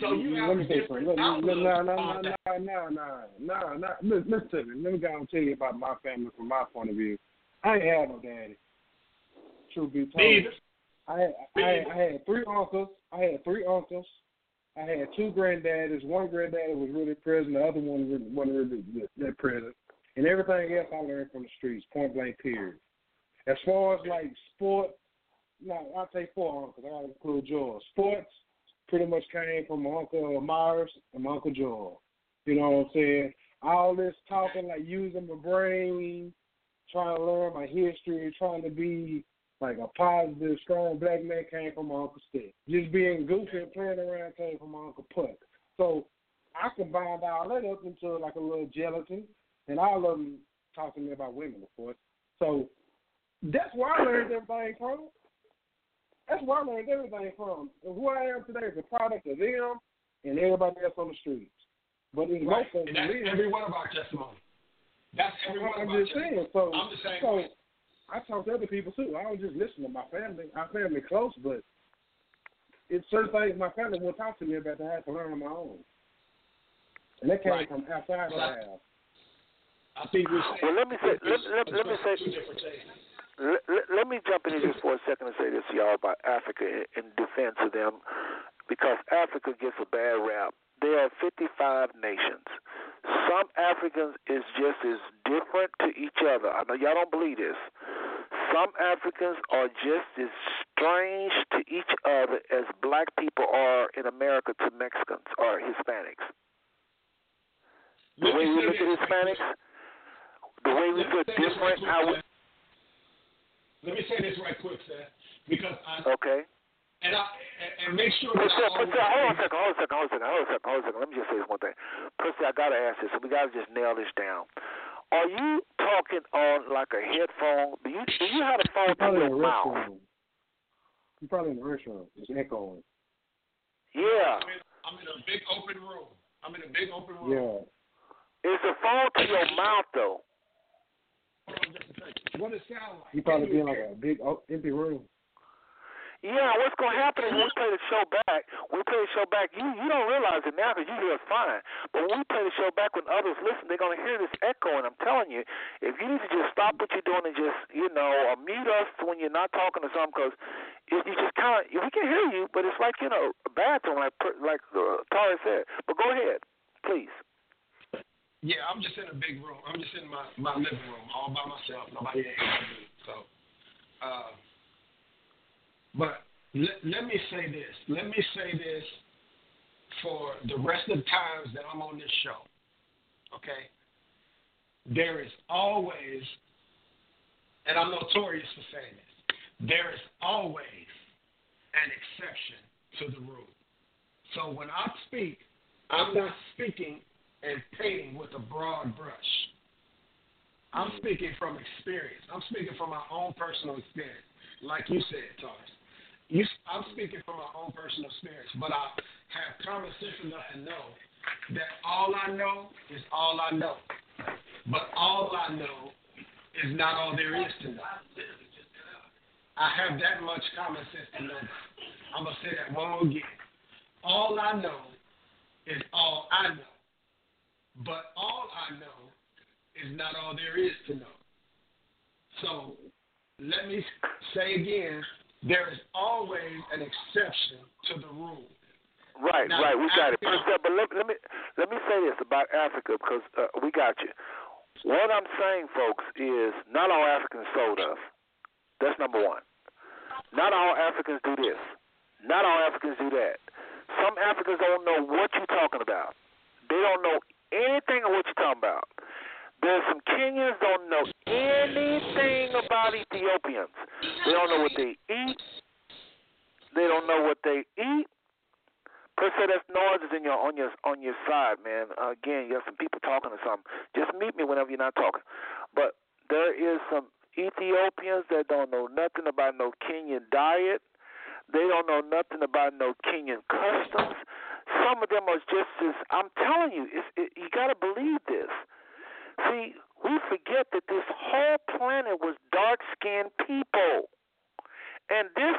So you have let me say something. No, no, no, no, no, no, no, no. Listen to me. Let me go and tell you about my family from my point of view. I ain't had no daddy. Truth be told, I had, I, I had three uncles. I had three uncles. I had two granddaddies. One granddaddy was really present. The other one wasn't really that present. And everything else I learned from the streets, point blank, period. As far as like sport, no, I'll take four uncles. I gotta include yours. Sports pretty much came from my uncle uh, Myers and my uncle Joel. You know what I'm saying? All this talking like using my brain, trying to learn my history, trying to be like a positive, strong black man came from my Uncle Stick. Just being goofy and playing around came from my Uncle Puck. So I combined all that up into like a little gelatin, and all of them talking to me about women, of course. So that's where I learned everything from. That's where I learned everything from. And who I am today is a product of them and everybody else on the streets. But in right. most and that's every one of our testimony. That's every one I'm of our just saying. So, I'm the same so. I talk to other people too. I don't just listen to my family. Our family close, but it's certain things my family won't talk to me about that I have to learn on my own. And that came right. from outside well, the house. I think we Well, let me say. Let, let, let me say. Let, let, let me jump in here just for a second and say this, y'all, about Africa in defense of them, because Africa gets a bad rap. There are 55 nations. Some Africans is just as different to each other. I know y'all don't believe this. Some Africans are just as strange to each other as black people are in America to Mexicans or Hispanics. The way we look at Hispanics, the way we feel different? How we? Let me say this right quick, sir, because I okay. And I and, make sure. Priscilla, Priscilla, hold on a second, hold on a second, hold on a second, hold on a second, hold on a second. Let me just say this one thing. Priscilla, I gotta ask this. So we gotta just nail this down. Are you talking on like a headphone? Do you do you have a phone to your mouth? You're probably in the restaurant. It's echoing. Yeah. I'm in, I'm in a big open room. I'm in a big open room. Yeah. Is the phone to your mouth though? What it sound like? You probably be in like a big empty room. Yeah, what's gonna happen is when we play the show back, we play the show back, you you don't realize it now because you hear us fine. But when we play the show back, when others listen, they're gonna hear this echo. And I'm telling you, if you need to just stop what you're doing and just you know, mute us when you're not talking to something, because you, you just kind of we can hear you, but it's like you know a bathroom, like like uh, Tari said. But go ahead, please. Yeah, I'm just in a big room. I'm just in my my living room, all by myself. Nobody ain't me. So. Uh, but let, let me say this. Let me say this for the rest of the times that I'm on this show. Okay? There is always, and I'm notorious for saying this, there is always an exception to the rule. So when I speak, I'm not speaking and painting with a broad brush. I'm speaking from experience. I'm speaking from my own personal experience. Like you said, Taurus you, I'm speaking from my own personal experience, but I have common sense enough to know that all I know is all I know. But all I know is not all there is to know. I have that much common sense to know. I'm going to say that one more again. All I know is all I know. But all I know is not all there is to know. So let me say again there is always an exception to the rule. Right, now, right, we got Africa, it. But let, let me let me say this about Africa because uh, we got you. What I'm saying, folks, is not all Africans sold us. That's number one. Not all Africans do this. Not all Africans do that. Some Africans don't know what you're talking about. They don't know anything of what you're talking about. There's some Kenyans don't know anything about Ethiopians. They don't know what they eat. They don't know what they eat. Purcell, that's is in your on your on your side, man. Uh, again, you have some people talking or something. Just meet me whenever you're not talking. But there is some Ethiopians that don't know nothing about no Kenyan diet. They don't know nothing about no Kenyan customs. Some of them are just as I'm telling you, it's, it, you got to believe this. See, we forget that this whole planet was dark skinned people. And this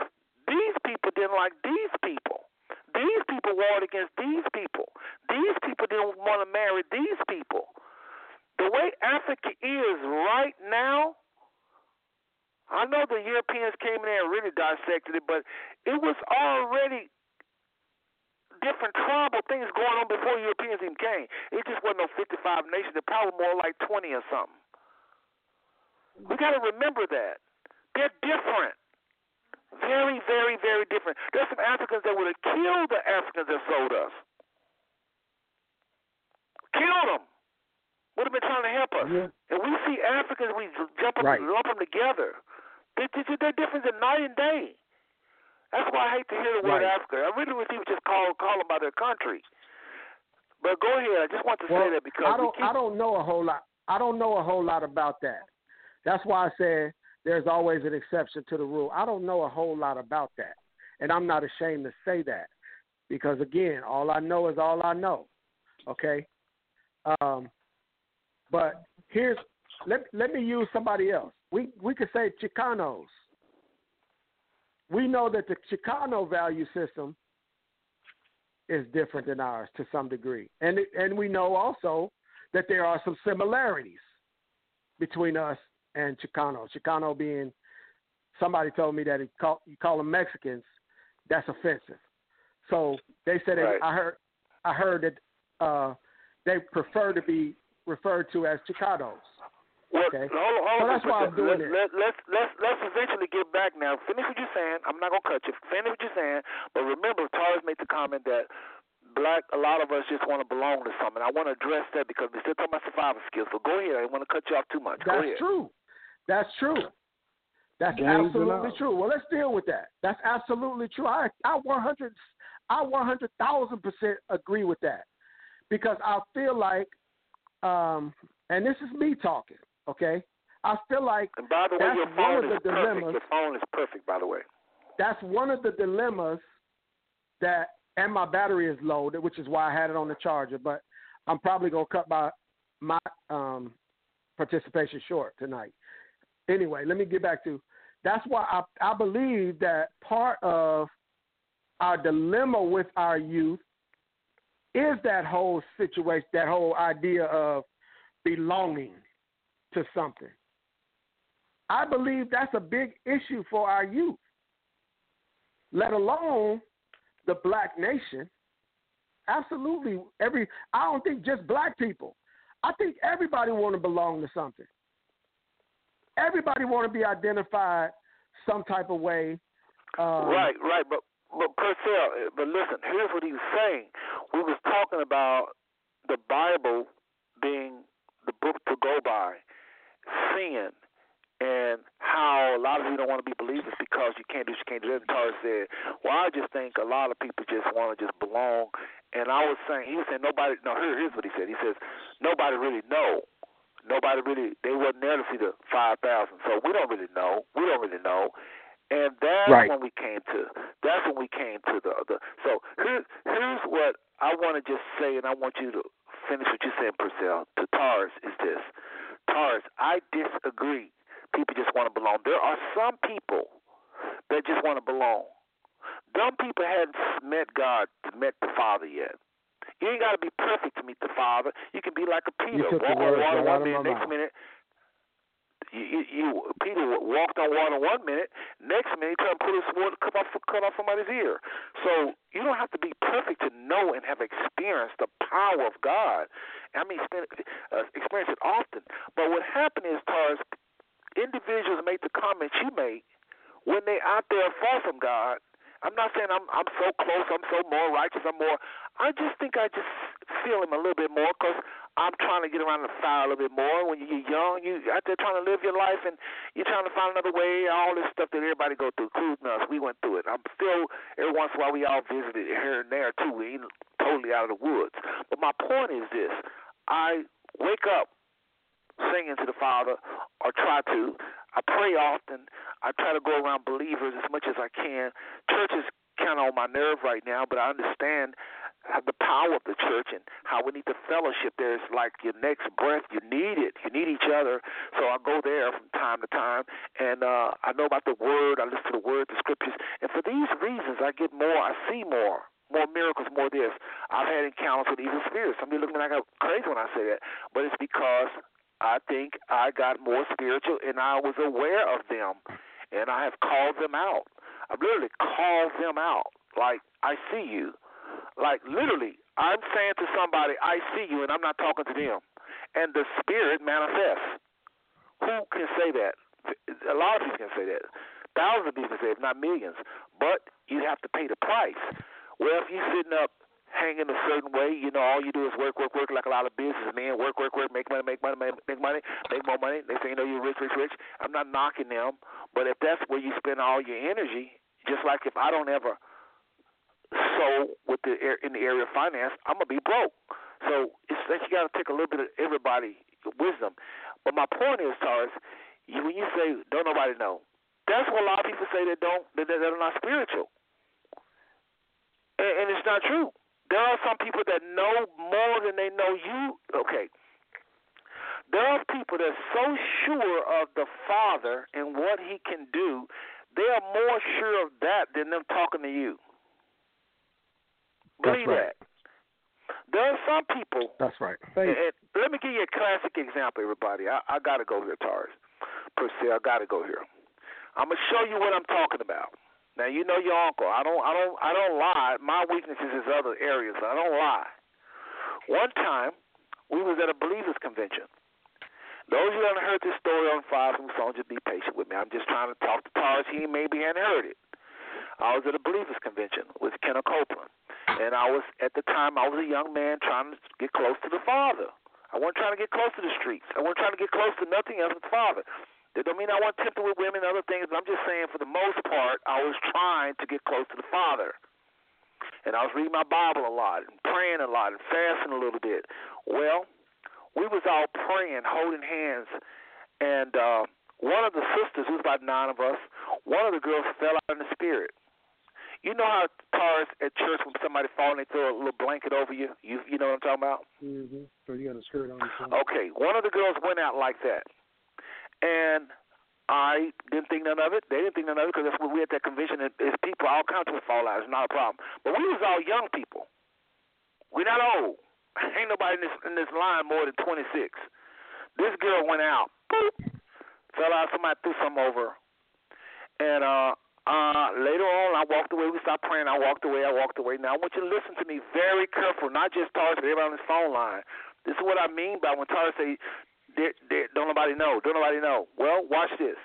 these people didn't like these people. These people warred against these people. These people didn't want to marry these people. The way Africa is right now, I know the Europeans came in there and really dissected it, but it was already different tribal things going on before Europeans even came. It just wasn't no 55 nations. It probably more like 20 or something. We got to remember that. They're different. Very, very, very different. There's some Africans that would have killed the Africans that sold us. Killed them. Would have been trying to help us. Yeah. And we see Africans, we jump them right. and lump them together. They, they, they're different than night and day. That's why I hate to hear the word right. Africa. I really wish people just call call them by their country. But go ahead. I just want to well, say that because I don't keep... I don't know a whole lot. I don't know a whole lot about that. That's why I said there's always an exception to the rule. I don't know a whole lot about that, and I'm not ashamed to say that because again, all I know is all I know. Okay. Um, but here's let let me use somebody else. We we could say Chicanos we know that the Chicano value system is different than ours to some degree, and and we know also that there are some similarities between us and Chicano. Chicano being somebody told me that he call, you call them Mexicans, that's offensive. So they said right. I heard I heard that uh, they prefer to be referred to as Chicanos. Well, okay. hold, hold so that's why I'm doing let, it. Let, let's let's let's eventually get back now. Finish what you're saying. I'm not gonna cut you. Finish what you're saying. But remember, Taurus made the comment that black, a lot of us just want to belong to something. I want to address that because we're still talking about survival skills. So go ahead. I don't want to cut you off too much. That's go ahead. true. That's true. That's James absolutely true. Well, let's deal with that. That's absolutely true. I I 100 I 100,000 percent agree with that because I feel like, um, and this is me talking. Okay, I feel like And by the way, your phone is perfect. dilemmas. Your phone is perfect, by the way. that's one of the dilemmas that and my battery is low, which is why I had it on the charger. But I'm probably gonna cut my my um, participation short tonight. Anyway, let me get back to that's why I I believe that part of our dilemma with our youth is that whole situation, that whole idea of belonging to something. I believe that's a big issue for our youth, let alone the black nation. Absolutely, every I don't think just black people. I think everybody want to belong to something. Everybody want to be identified some type of way. Um, right, right. But but Purcell, but listen, here's what he was saying. We was talking about the Bible being the book to go by, sin, and how a lot of you don't want to be believers because you can't do this, you can't do that. And Tar said, well, I just think a lot of people just want to just belong. And I was saying, he was saying nobody. No, here, here's what he said. He says nobody really know. Nobody really. They wasn't there to see the five thousand, so we don't really know. We don't really know. And that's Right. when we came to. That's when we came to the. the so here's here's what I want to just say, and I want you to finish what you said, Purcell. To Tars is this. Tars, I disagree. People just want to belong. There are some people that just want to belong. Some people hadn't met God, met the Father yet. You ain't got to be perfect to meet the Father. You can be like a Peter, walk on water one minute, next mouth. minute. You, you, Peter walked on water one minute, next minute he tried to put his sword cut off cut off somebody's ear. So you don't have to be perfect to know and have experienced the power of God. I mean, uh, experience it often. But what happened is, Tars, individuals make the comments you make when they out there far from God. I'm not saying I'm I'm so close, I'm so more righteous, I'm more. I just think I just feel him a little bit more because I'm trying to get around the fire a little bit more. When you're young, you out there trying to live your life and you're trying to find another way. All this stuff that everybody go through, including us, we went through it. I'm still every once in a while we all visited here and there too. We ain't totally out of the woods. But my point is this: I wake up singing to the Father, or try to. I pray often. I try to go around believers as much as I can. Church is kind of on my nerve right now, but I understand the power of the church and how we need the fellowship there. It's like your next breath. You need it. You need each other. So I go there from time to time, and uh, I know about the Word. I listen to the Word, the Scriptures, and for these reasons, I get more. I see more. More miracles, more this. I've had encounters with evil spirits. Some people look at like I'm crazy when I say that, but it's because I think I got more spiritual and I was aware of them and I have called them out. I've literally called them out. Like, I see you. Like, literally, I'm saying to somebody, I see you, and I'm not talking to them. And the spirit manifests. Who can say that? A lot of people can say that. Thousands of people can say it, not millions. But you have to pay the price. Well, if you're sitting up hanging a certain way, you know, all you do is work, work, work, like a lot of businessmen. Work, work, work, make money, make money, make money, make more money. They say, you know, you're rich, rich, rich. I'm not knocking them, but if that's where you spend all your energy, just like if I don't ever sow with the in the area of finance, I'm gonna be broke. So it's like you got to take a little bit of everybody wisdom. But my point is, Taurus, you, when you say don't nobody know, that's what a lot of people say that don't that that are not spiritual, and, and it's not true. There are some people that know more than they know you. Okay. There are people that are so sure of the Father and what He can do, they are more sure of that than them talking to you. That's Believe right. that. There are some people That's right. and, and let me give you a classic example, everybody. I, I got to go here, Taurus. Per se, I got to go here. I'm gonna show you what I'm talking about. Now you know your uncle. I don't. I don't. I don't lie. My weaknesses is other areas. I don't lie. One time, we was at a believers convention. Those of you that haven't heard this story on Five Smooth Stone, just be patient with me. I'm just trying to talk to Taurus. He maybe hadn't heard it. I was at a believers convention with Kenneth Copeland, And I was at the time I was a young man trying to get close to the Father. I wasn't trying to get close to the streets. I wasn't trying to get close to nothing else but the Father. That don't mean I wasn't tempted with women and other things, but I'm just saying for the most part I was trying to get close to the Father. And I was reading my Bible a lot and praying a lot and fasting a little bit. Well, we was all praying, holding hands, and uh, one of the sisters, there was about nine of us, one of the girls fell out in the spirit. You know how cars at church when somebody falls they throw a little blanket over you. You you know what I'm talking about? Mm-hmm. So you got a skirt on. Okay, one of the girls went out like that, and I didn't think none of it. They didn't think none of it because that's what we at that convention. Is people all kinds of fall out. It's not a problem. But we was all young people. We're not old. Ain't nobody in this in this line more than 26. This girl went out. Boop fell out. Somebody threw something over, and uh, uh, later on, I walked away. We stopped praying. I walked away. I walked away. Now I want you to listen to me very careful, not just Taurus, but everybody on this phone line. This is what I mean by when Taurus say, "Don't nobody know. Don't nobody know." Well, watch this.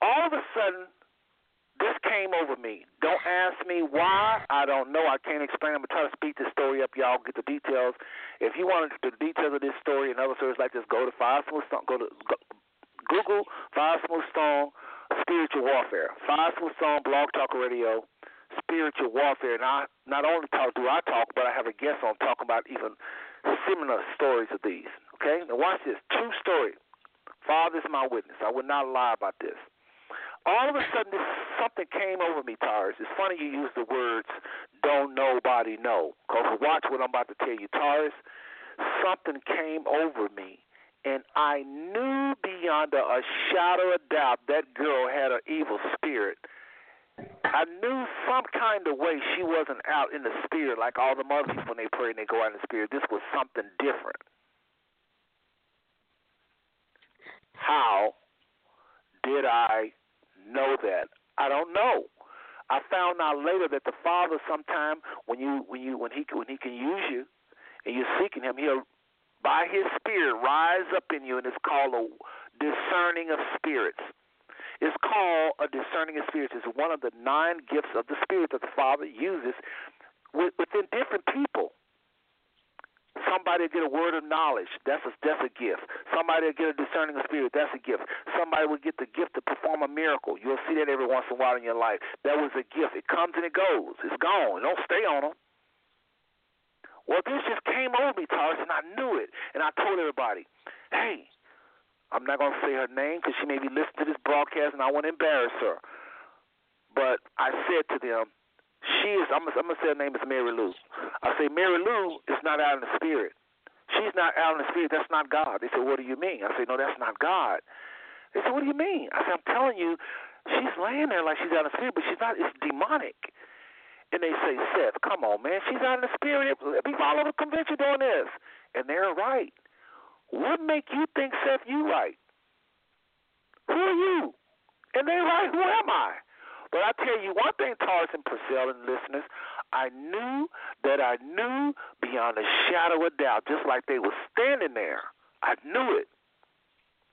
All of a sudden, this came over me. Don't ask me why. I don't know. I can't explain. I'm gonna try to speed this story up. Y'all get the details. If you want the details of this story and other stories like this, go to Five Smooth Stone. Go to go, Google Five Smooth Stone Spiritual Warfare. Five Smooth Stone Blog Talk Radio Spiritual Warfare. Not not only talk do I talk, but I have a guest on talking about even similar stories of these. Okay, now watch this. True story. Father is my witness. I would not lie about this all of a sudden this, something came over me, Taurus. It's funny you use the words "don't nobody know," because watch what I'm about to tell you, Taurus. Something came over me, and I knew beyond a shadow of doubt that girl had an evil spirit. I knew some kind of way she wasn't out in the spirit like all the other people when they pray and they go out in the spirit. This was something different. How did I know that? I don't know. I found out later that the Father, sometime when you when you when he when he can use you, and you're seeking Him, He'll by His Spirit rise up in you, and it's called a discerning of spirits. It's called a discerning of spirits. It's one of the nine gifts of the Spirit that the Father uses within different people. Somebody will get a word of knowledge. That's a that's a gift. Somebody will get a discerning of spirit. That's a gift. Somebody will get the gift to perform a miracle. You'll see that every once in a while in your life. That was a gift. It comes and it goes. It's gone. It don't stay on them. Well, this just came over me, Taurus, and I knew it. And I told everybody, hey, I'm not going to say her name because she may be listening to this broadcast and I want to embarrass her. But I said to them, she is. I'm, I'm gonna say her name is Mary Lou. I say Mary Lou is not out in the spirit. She's not out in the spirit. That's not God. They say, What do you mean? I say, No, that's not God. They say, What do you mean? I say, I'm telling you, she's laying there like she's out the spirit, but she's not. It's demonic. And they say, Seth, come on, man. She's out in the spirit. People all over the convention doing this. And they're right. What make you think, Seth, you right? Who are you? And they're right. Who am I? But I tell you one thing, Taurus and Purcell and listeners, I knew that I knew beyond a shadow of doubt, just like they were standing there. I knew it.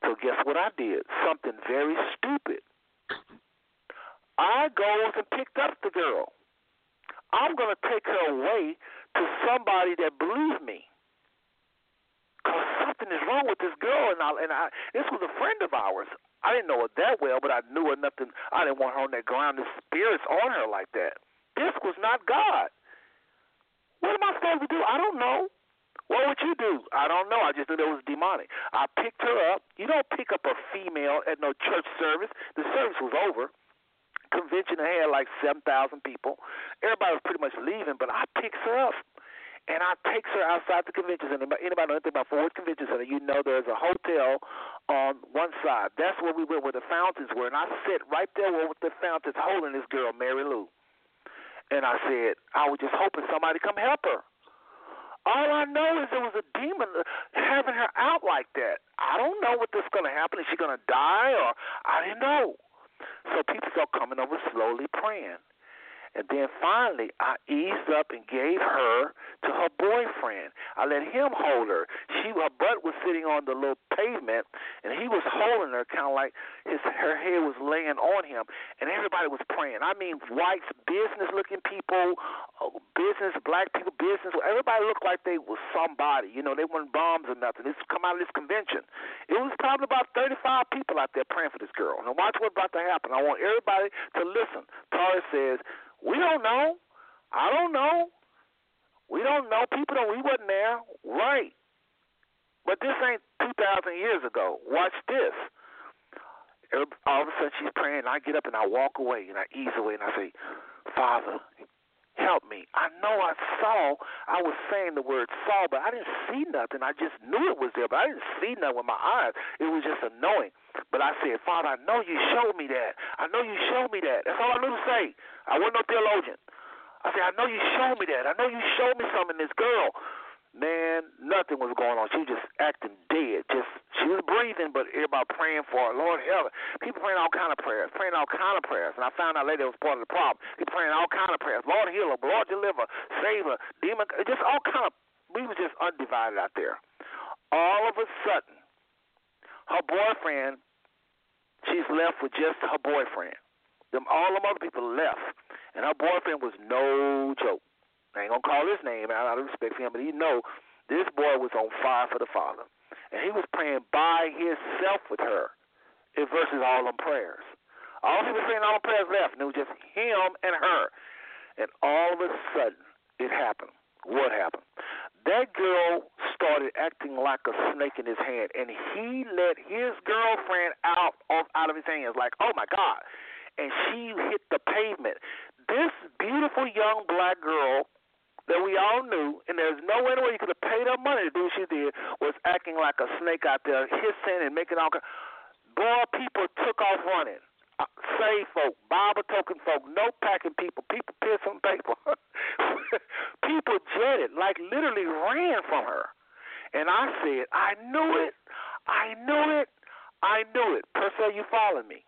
So guess what I did? Something very stupid. I goes and picked up the girl. I'm going to take her away to somebody that believes me. Because something is wrong with this girl, and I, and I, this was a friend of ours. I didn't know her that well, but I knew her to. I didn't want her on that ground. The spirits on her like that. This was not God. What am I supposed to do? I don't know. What would you do? I don't know. I just knew that was demonic. I picked her up. You don't pick up a female at no church service. The service was over. Convention had like seven thousand people. Everybody was pretty much leaving, but I picked her up and I takes her outside the convention center. Anybody know anything about Fort Convention Center? You know there's a hotel on one side. That's where we went, where the fountains were, and I sit right there with the fountains, holding this girl, Mary Lou. And I said, I was just hoping somebody come help her. All I know is there was a demon having her out like that. I don't know what this going to happen. Is she going to die or I didn't know. So people start coming over slowly praying. And then finally, I eased up and gave her to her boyfriend. I let him hold her. She, her butt was sitting on the little pavement, and he was holding her, kind of like his her head was laying on him, and everybody was praying. I mean, whites, business-looking people, uh, business, black people, business. Everybody looked like they was somebody. You know, they weren't bombs or nothing. This come out of this convention. It was probably about 35 people out there praying for this girl. Now watch what's about to happen. I want everybody to listen. Tara says we don't know. I don't know. We don't know. People don't. We wasn't there. Right. But this ain't 2,000 years ago. Watch this. All of a sudden she's praying, and I get up and I walk away and I ease away and I say, Father, help me. I know I saw, I was saying the word saw, but I didn't see nothing. I just knew it was there, but I didn't see nothing with my eyes. It was just annoying. But I said, Father, I know you showed me that. I know you showed me that. That's all I knew to say. I wasn't no theologian. I said, I know you showed me that. I know you showed me something, this girl. Man, nothing was going on. She was just acting dead. Just she was breathing, but everybody praying for her. Lord help her. People praying all kind of prayers, praying all kind of prayers. And I found out later it was part of the problem. People praying all kind of prayers. Lord heal her, Lord deliver, save her, demon, just all kind of. We was just undivided out there. All of a sudden, her boyfriend, she's left with just her boyfriend. Them all them other people left, and her boyfriend was no joke. I ain't gonna call his name out of respect for him, but he know this boy was on fire for the Father, and he was praying by himself with her, versus all them prayers. All he was saying, all them prayers left, and it was just him and her. And all of a sudden, it happened. What happened? That girl started acting like a snake in his hand, and he let his girlfriend out of out of his hands, like, oh my God. And she hit the pavement. This beautiful young black girl that we all knew, and there's no way in the world you could have paid her money to do what she did, was acting like a snake out there, hissing and making all. Kind. Boy, people took off running. Uh, save folk, Bible token folk, no packing people, people piss on paper. people jetted, like literally ran from her. And I said, I knew it, I knew it, I knew it. Purcell, you follow me?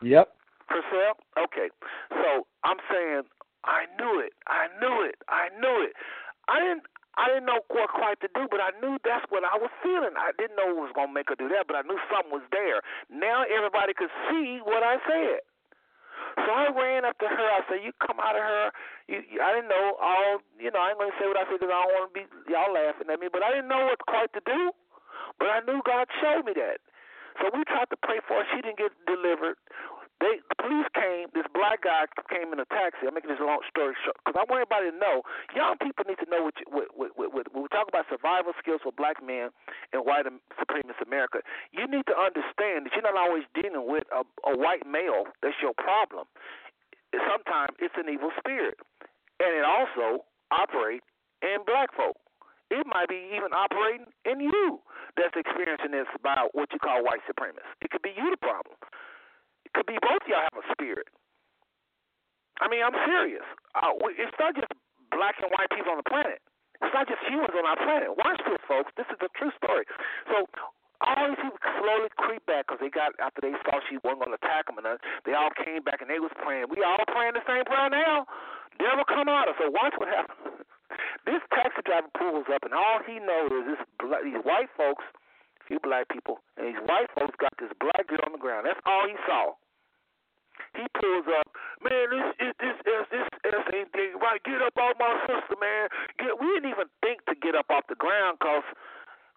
Yep. Purcell? Okay. So I'm saying I knew it. I knew it. I knew it. I didn't. I didn't know what quite to do, but I knew that's what I was feeling. I didn't know it was gonna make her do that, but I knew something was there. Now everybody could see what I said. So I ran up to her. I said, "You come out of her." You, I didn't know all. You know, I ain't gonna say what I said because I don't want to be y'all laughing at me. But I didn't know what quite to do. But I knew God showed me that. So we tried to pray for her. She didn't get delivered. They, the police came. This black guy came in a taxi. I'm making this long story short because I want everybody to know. Young people need to know what, you, what, what, what, what when we talk about survival skills for black men in white supremacist America. You need to understand that you're not always dealing with a, a white male. That's your problem. Sometimes it's an evil spirit, and it also operates in black folk. It might be even operating in you that's experiencing this by what you call white supremacists. It could be you the problem could be both y'all have a spirit. I mean, I'm serious. Uh, it's not just black and white people on the planet. It's not just humans on our planet. Watch this, folks. This is a true story. So all these people slowly creep back because they got after they saw she wasn't going to attack them, and they all came back and they was praying. We all praying the same prayer now. Devil come out. Of. So watch what happens. this taxi driver pulls up, and all he knows is this these white folks, few black people, and these white folks got this black girl on the ground. That's all he saw. He pulls up, man. This is this is this S ain't thing right. Get up off my sister, man. Get. We didn't even think to get up off the ground because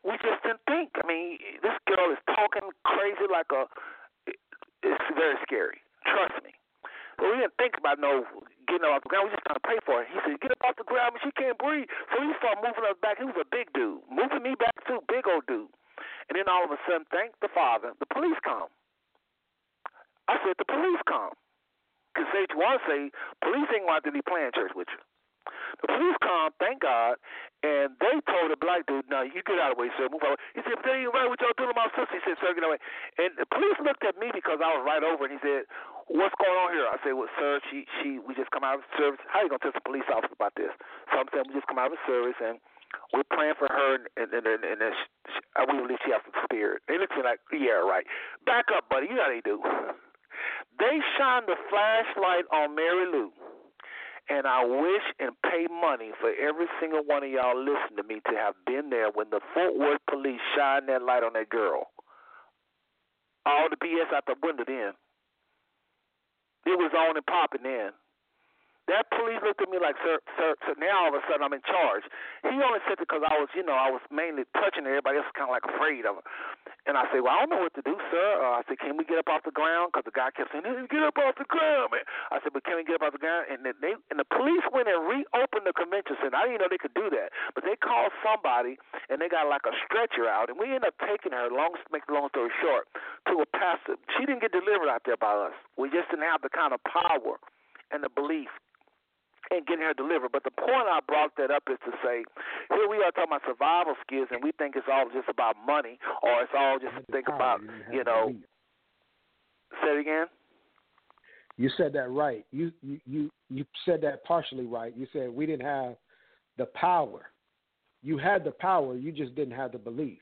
we just didn't think. I mean, this girl is talking crazy like a. It's very scary. Trust me. So we didn't think about no getting up off the ground. We just trying to pray for her. He said, "Get up off the ground, but she can't breathe." So he started moving us back. He was a big dude, moving me back too, big old dude. And then all of a sudden, thank the Father, the police come. I said, the police come. Because you want to say, police ain't going to be playing church with you. The police come, thank God, and they told the black dude, no, you get out of the way, sir. Move out. He said, but that ain't right what y'all doing to my sister. He said, sir, get away. And the police looked at me because I was right over, and he said, what's going on here? I said, well, sir, she, she, we just come out of service. How you to tell some police officer about this? So I'm saying we just come out of service, and we're praying for her, and and and, and, and she, we believe she has some spirit. They look at me like, yeah, right. Back up, buddy. You know how they do. They shined a flashlight on Mary Lou. And I wish and pay money for every single one of y'all listening to me to have been there when the Fort Worth police shined that light on that girl. All the BS out the window then. It was on and popping then. That police looked at me like, sir, sir, sir. Now all of a sudden I'm in charge. He only said it because I was, you know, I was mainly touching. Everybody else was kind of like afraid of her. And I said, well, I don't know what to do, sir. Uh, I said, can we get up off the ground? Because the guy kept saying, get up off the ground, man. I said, but can we get up off the ground? And they and the police went and reopened the convention center. I didn't know they could do that, but they called somebody and they got like a stretcher out, and we ended up taking her. Long make the long story short, to a pastor. She didn't get delivered out there by us. We just didn't have the kind of power and the belief and getting her delivered. But the point I brought that up is to say, here we are talking about survival skills, and we think it's all just about money, or it's all just think about, you know. Say it again. You said that right. You you you you said that partially right. You said we didn't have the power. You had the power. You just didn't have the belief.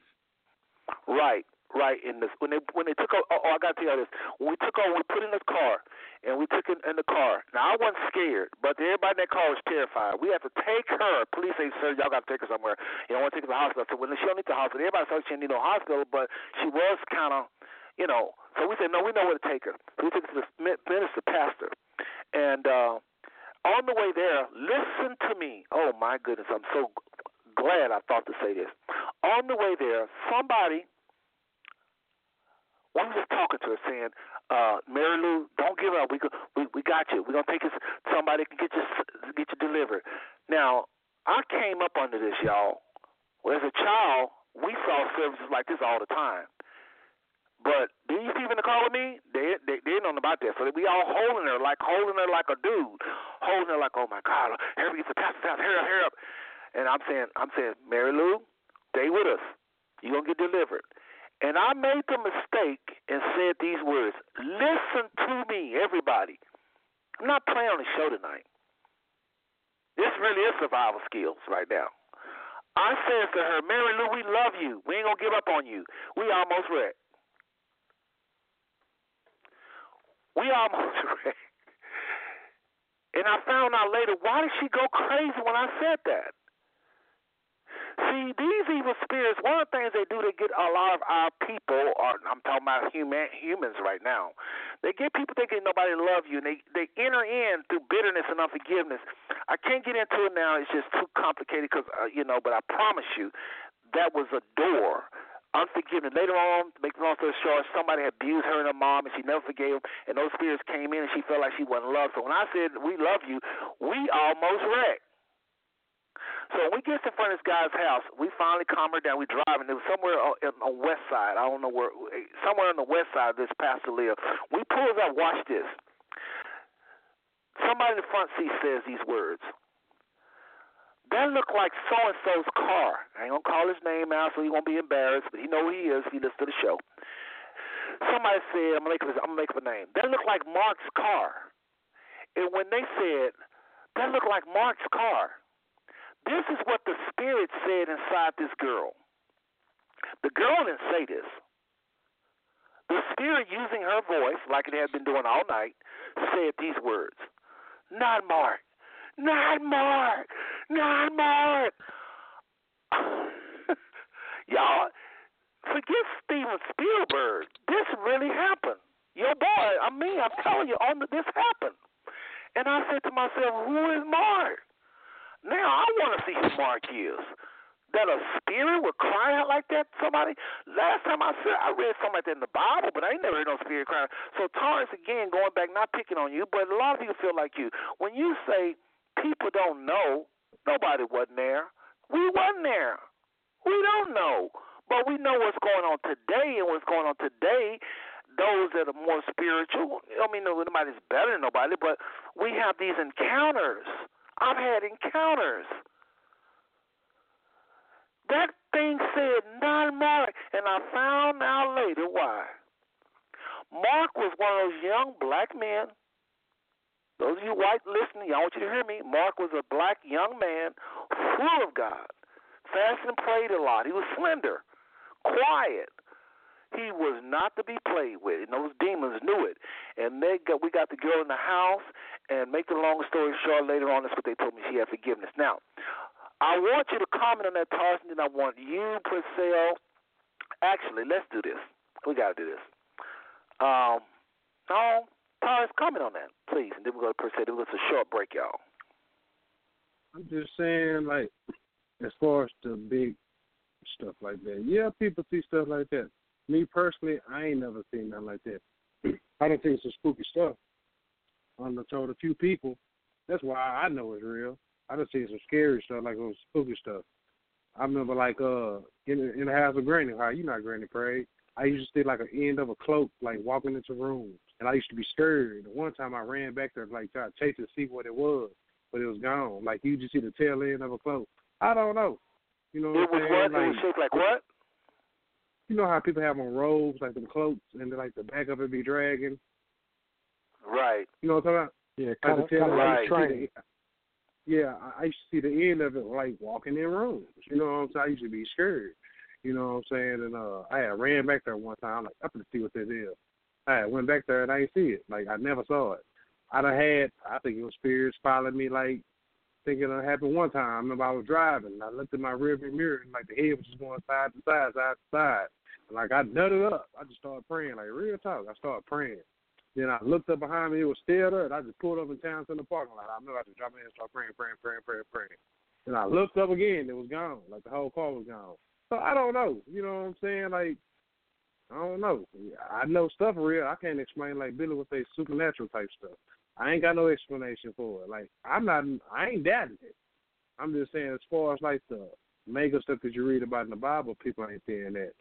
Right right in this when they when they took over, oh, oh I gotta tell you this when we took over we put in the car and we took it in the car. Now I wasn't scared but everybody in that car was terrified. We had to take her. Police say sir y'all gotta take her somewhere. You don't want to take her to the hospital. So when she don't need the hospital. Everybody thought she didn't need no hospital but she was kind of you know. So we said no we know where to take her. So we took her to the minister pastor. And uh on the way there listen to me. Oh my goodness. I'm so glad I thought to say this. On the way there somebody were just talking to her, saying, uh, "Mary Lou, don't give up. We we we got you. We're gonna take you. Somebody can get you get you delivered." Now, I came up under this, y'all. Well, as a child, we saw services like this all the time. But these people in the car with me, they they they didn't know about that. So we all holding her like holding her like a dude, holding her like, oh my God, hurry get the pastor's house, hurry up, hurry up. And I'm saying, I'm saying, Mary Lou, stay with us. You're gonna get delivered. And I made the mistake and said these words Listen to me, everybody. I'm not playing on the show tonight. This really is survival skills right now. I said to her, Mary Lou, we love you. We ain't going to give up on you. We almost wrecked. We almost wrecked. And I found out later, why did she go crazy when I said that? See, these evil spirits, one of the things they do to get a lot of our people, or I'm talking about human humans right now, they get people thinking nobody love you, and they they enter in through bitterness and unforgiveness. I can't get into it now; it's just too complicated because uh, you know. But I promise you, that was a door unforgiveness. Later on, make the long story short, somebody abused her and her mom, and she never forgave them. And those spirits came in, and she felt like she wasn't loved. So when I said we love you, we almost wrecked. So when we get in front of this guy's house, we finally calm her down. We driving. It was somewhere on, on west side. I don't know where. Somewhere on the west side this pastor live. We pulls up. Watch this. Somebody in the front seat says these words. That looked like so and so's car. I ain't gonna call his name out so he won't be embarrassed, but he know who he is he listens to the show. Somebody said, I'm gonna make up, I'm gonna make up a name. That looked like Mark's car. And when they said that looked like Mark's car, this is what the Spirit said inside this girl. The girl didn't say this. The Spirit, using her voice, like it had been doing all night, said these words Not Mark. Not Mark. Not Mark. Y'all, forget Steven Spielberg. This really happened. Your boy, I mean, I'm telling you, on the, this happened. And I said to myself, Who is Mark? Now I want to see who Mark is. That a spirit would cry out like that somebody? Last time I said I read something like that in the Bible, but I ain't never heard no spirit crying. So Taurus, again, going back, not picking on you, but a lot of people feel like you. When you say people don't know, nobody wasn't there. We wasn't there. We don't know. But we know what's going on today, and what's going on today those that are more spiritual. I mean, nobody's better than nobody, but we have these encounters I've had encounters. That thing said not Mark, and I found out later why. Mark was one of those young black men. Those of you white listening, I want you to hear me. Mark was a black young man, full of God, fasted and prayed a lot. He was slender, quiet. He was not to be played with, and those demons knew it. And they got we got the girl in the house. And make the long story short, later on, that's what they told me she had forgiveness. Now, I want you to comment on that, Tarshan, and I want you, Purcell. Actually, let's do this. We got to do this. Um, no, Tars, comment on that, please, and then we're going to Purcell. It was a short break, y'all. I'm just saying, like, as far as the big stuff like that. Yeah, people see stuff like that. Me personally, I ain't never seen nothing like that. I don't think it's some spooky stuff. I done told a few people. That's why I know it's real. I done seen some scary stuff like some spooky stuff. I remember like uh in the, in the house of Granny, how you not Granny Craig. I used to see like an end of a cloak, like walking into rooms, and I used to be scared. One time I ran back there, like try to chase to see what it was, but it was gone. Like you just see the tail end of a cloak. I don't know. You know it what was I'm what? saying? it was shaped like what? You know how people have on robes, like them cloaks, and then like the back of it be dragging. Right. You know what I'm talking about? Yeah, Like kind the of, kind of like Right. train. Yeah, I I used to see the end of it like walking in rooms. You know what I'm saying? I used to be scared. You know what I'm saying? And uh I had ran back there one time, like, I'm gonna see what this is. I had went back there and I didn't see it. Like I never saw it. I done had I think it was spirits following me like thinking it happened one time. I remember I was driving and I looked in my rearview mirror and like the head was just going side to side, side to side. And like I nutted up. I just started praying, like real talk. I started praying. Then I looked up behind me, it was still there, and I just pulled up in town to the parking lot. I remember I just dropped in and started praying, praying, praying, praying, praying. Then I looked up again, it was gone. Like the whole car was gone. So I don't know. You know what I'm saying? Like I don't know. I know stuff real. I can't explain like Billy would say supernatural type stuff. I ain't got no explanation for it. Like I'm not I ain't doubting it. I'm just saying as far as like the mega stuff that you read about in the Bible, people ain't saying that.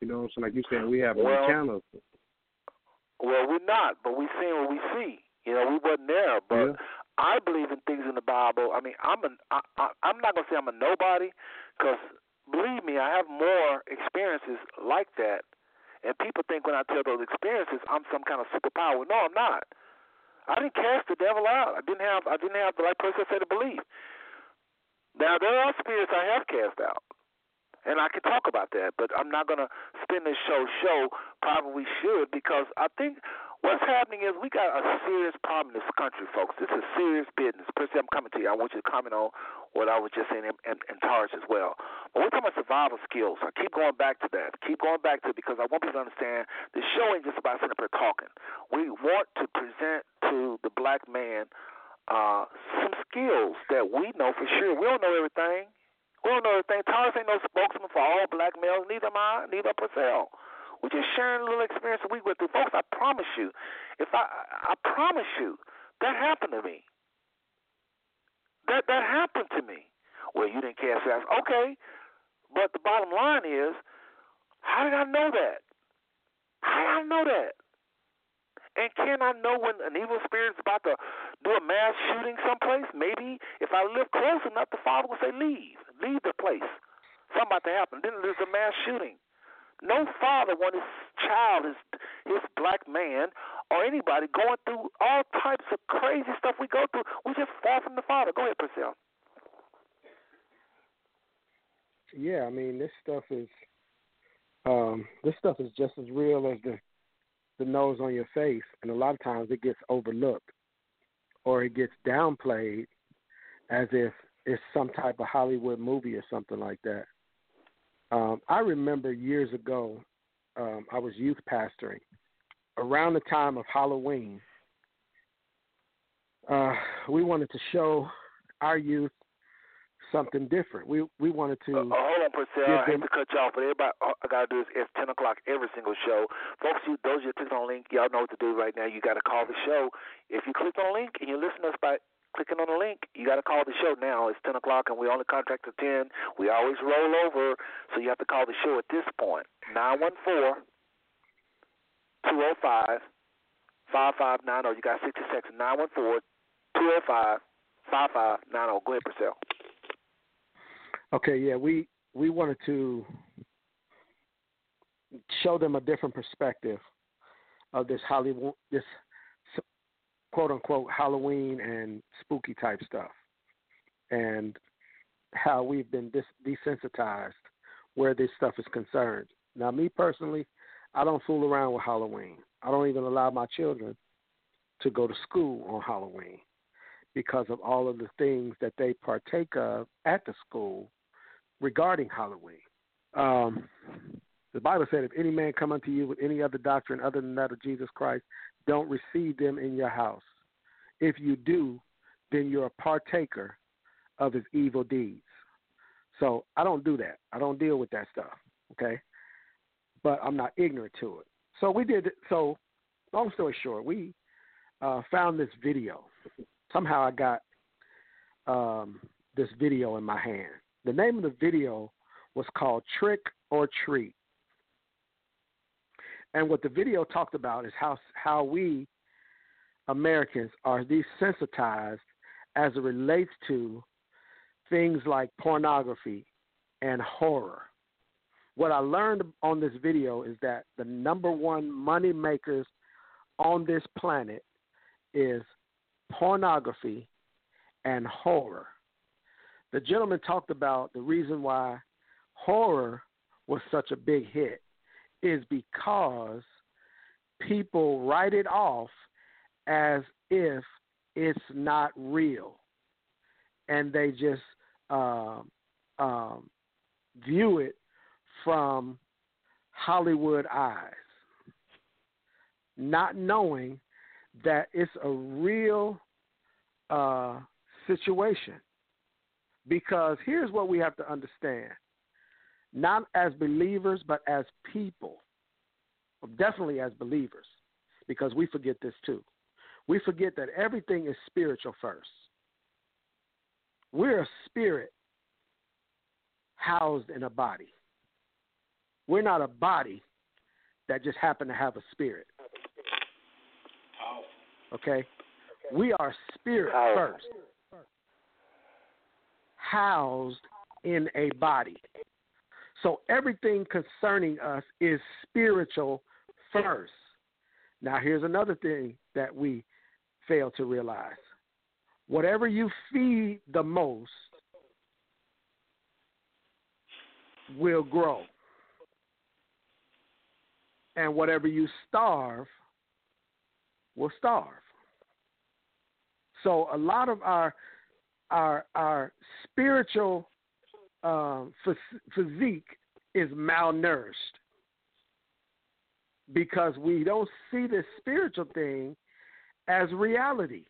You know what I'm saying? Like you saying we have Well- one channel. Well, we're not, but we seeing what we see. You know, we wasn't there, but Yeah. I believe in things in the Bible. I mean, I'm an I, I, I'm not gonna say I'm a nobody, because believe me, I have more experiences like that. And people think when I tell those experiences, I'm some kind of superpower. No, I'm not. I didn't cast the devil out. I didn't have I didn't have the right person to say to believe. Now there are spirits I have cast out. And I can talk about that, but I'm not gonna spin this show show. Probably should because I think what's happening is we got a serious problem in this country, folks. This is serious business. Purcell, I'm coming to you. I want you to comment on what I was just saying and, and, and Targe as well. But we're talking about survival skills. I keep going back to that. Keep going back to it because I want people to understand the show ain't just about sitting up here talking. We want to present to the black man uh, some skills that we know for sure. We don't know everything. We don't know everything. Taurus ain't no spokesman for all black males, neither am I, neither Purcell. We're just sharing a little experience that we went through. Folks, I promise you, if I I promise you, that happened to me. That that happened to me. Well, you didn't cast out. Okay. But the bottom line is, how did I know that? How did I know that? And can I know when an evil spirit is about to do a mass shooting someplace? Maybe if I live close enough, the father will say, "Leave, leave the place." Something about to happen. Then there's a mass shooting. No father wants his child, his his black man, or anybody going through all types of crazy stuff we go through. We just fall from the father. Go ahead, Purcell. Yeah, I mean this stuff is um this stuff is just as real as the the nose on your face and a lot of times it gets overlooked or it gets downplayed as if it's some type of Hollywood movie or something like that. Um, I remember years ago, um, I was youth pastoring. Around the time of Halloween, uh, we wanted to show our youth something different. We we wanted to. Uh, on, Purcell. give I hate to cut you off, but everybody, all I gotta do is it's ten o'clock every single show. Folks, you those you click on the link, y'all know what to do right now. You gotta call the show. If you click on the link and you listen to us by clicking on the link, you gotta call the show now. It's ten o'clock and we only contract to ten. We always roll over, so you have to call the show at this point. Nine one four two oh five five five nine oh. You got sixty seconds. Nine one four two oh five five five nine oh. Go ahead, Purcell. Okay, yeah, we we wanted to show them a different perspective of this Hollywood, this quote unquote Halloween and spooky type stuff, and how we've been desensitized where this stuff is concerned. Now, me personally, I don't fool around with Halloween. I don't even allow my children to go to school on Halloween because of all of the things that they partake of at the school regarding Halloween. Um, the Bible said, if any man come unto you with any other doctrine other than that of Jesus Christ, don't receive them in your house. If you do, then you're a partaker of his evil deeds. So I don't do that. I don't deal with that stuff. Okay. But I'm not ignorant to it. So we did so long story short, we uh, found this video. Somehow I got um, this video in my hand. The name of the video was called Trick or Treat. And what the video talked about is how how we Americans are desensitized as it relates to things like pornography and horror. What I learned on this video is that the number one money makers on this planet is pornography and horror. The gentleman talked about the reason why horror was such a big hit is because people write it off as if it's not real. And they just um, um, view it from Hollywood eyes, not knowing that it's a real uh, situation. Because here's what we have to understand not as believers, but as people, definitely as believers, because we forget this too. We forget that everything is spiritual first. We're a spirit housed in a body. We're not a body that just happened to have a spirit. Okay? We are spirit first, housed in a body. So everything concerning us is spiritual first. Now, here's another thing that we fail to realize whatever you feed the most will grow. And whatever you starve will starve. So a lot of our our our spiritual um, physique is malnourished because we don't see this spiritual thing as reality.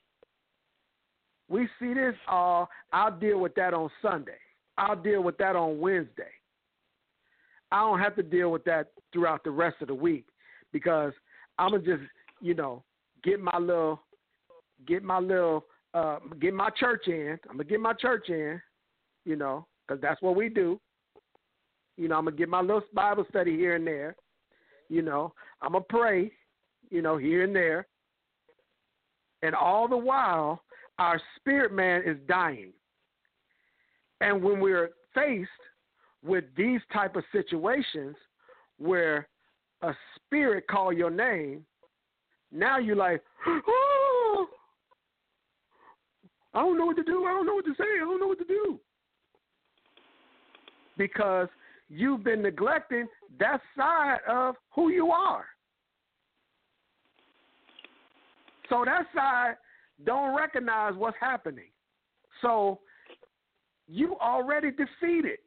We see this all, I'll deal with that on Sunday. I'll deal with that on Wednesday. I don't have to deal with that throughout the rest of the week because I'm gonna just, you know, get my little, get my little, uh, get my church in. I'm gonna get my church in, you know, because that's what we do. You know, I'm gonna get my little Bible study here and there. You know, I'm gonna pray. You know, here and there. And all the while, our spirit man is dying. And when we're faced with these type of situations where a spirit call your name, now you're like, oh, I don't know what to do. I don't know what to say. I don't know what to do. Because you've been neglecting that side of who you are. So that side don't recognize what's happening. So you already defeated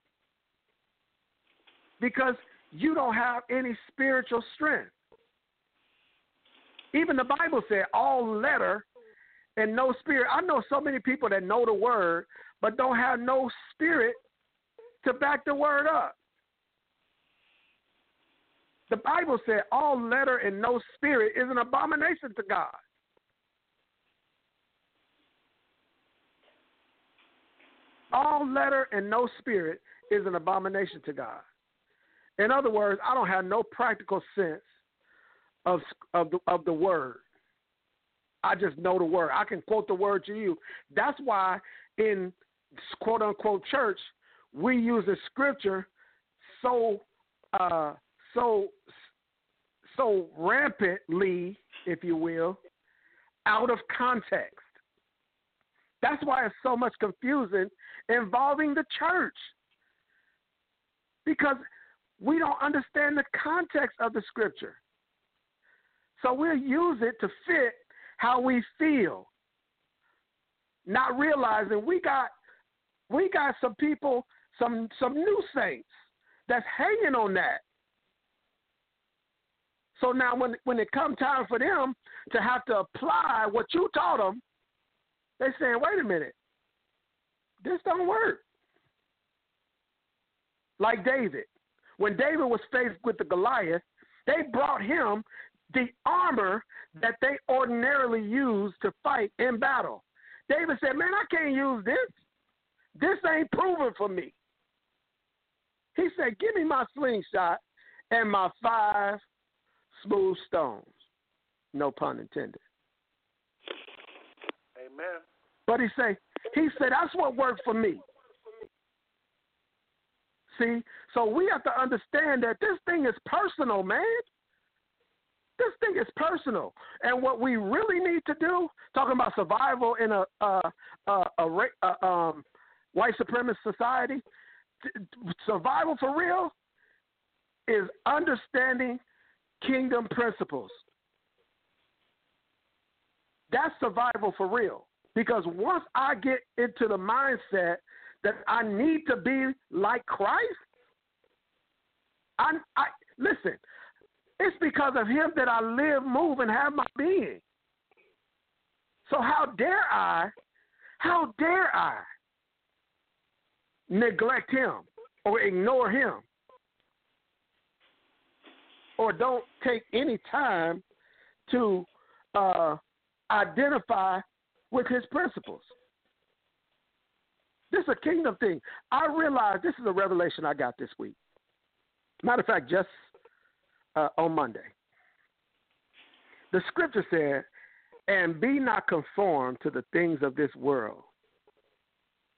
because you don't have any spiritual strength. Even the Bible said all letter and no spirit. I know so many people that know the word but don't have no spirit to back the word up. The Bible said all letter and no spirit is an abomination to God. All letter and no spirit is an abomination to God. In other words, I don't have no practical sense of of the, of the word. I just know the word. I can quote the word to you. That's why in quote unquote church we use the scripture so uh, so so rampantly, if you will, out of context. That's why it's so much confusing involving the church. Because we don't understand the context of the scripture. So we'll use it to fit how we feel. Not realizing we got we got some people, some some new saints that's hanging on that. So now when when it come time for them to have to apply what you taught them, they saying, wait a minute, this don't work. Like David. When David was faced with the Goliath, they brought him the armor that they ordinarily use to fight in battle. David said, Man, I can't use this. This ain't proven for me. He said, Give me my slingshot and my five smooth stones. No pun intended. Amen. But he said, he said that's what worked for me. See, so we have to understand that this thing is personal, man. This thing is personal, and what we really need to do, talking about survival in a a, a, a, a um, white supremacist society, survival for real is understanding kingdom principles. That's survival for real. Because once I get into the mindset that I need to be like Christ, I, I listen. It's because of Him that I live, move, and have my being. So how dare I? How dare I neglect Him or ignore Him or don't take any time to uh, identify with his principles. This is a kingdom thing. I realize this is a revelation I got this week. Matter of fact, just uh, on Monday. The scripture said, And be not conformed to the things of this world,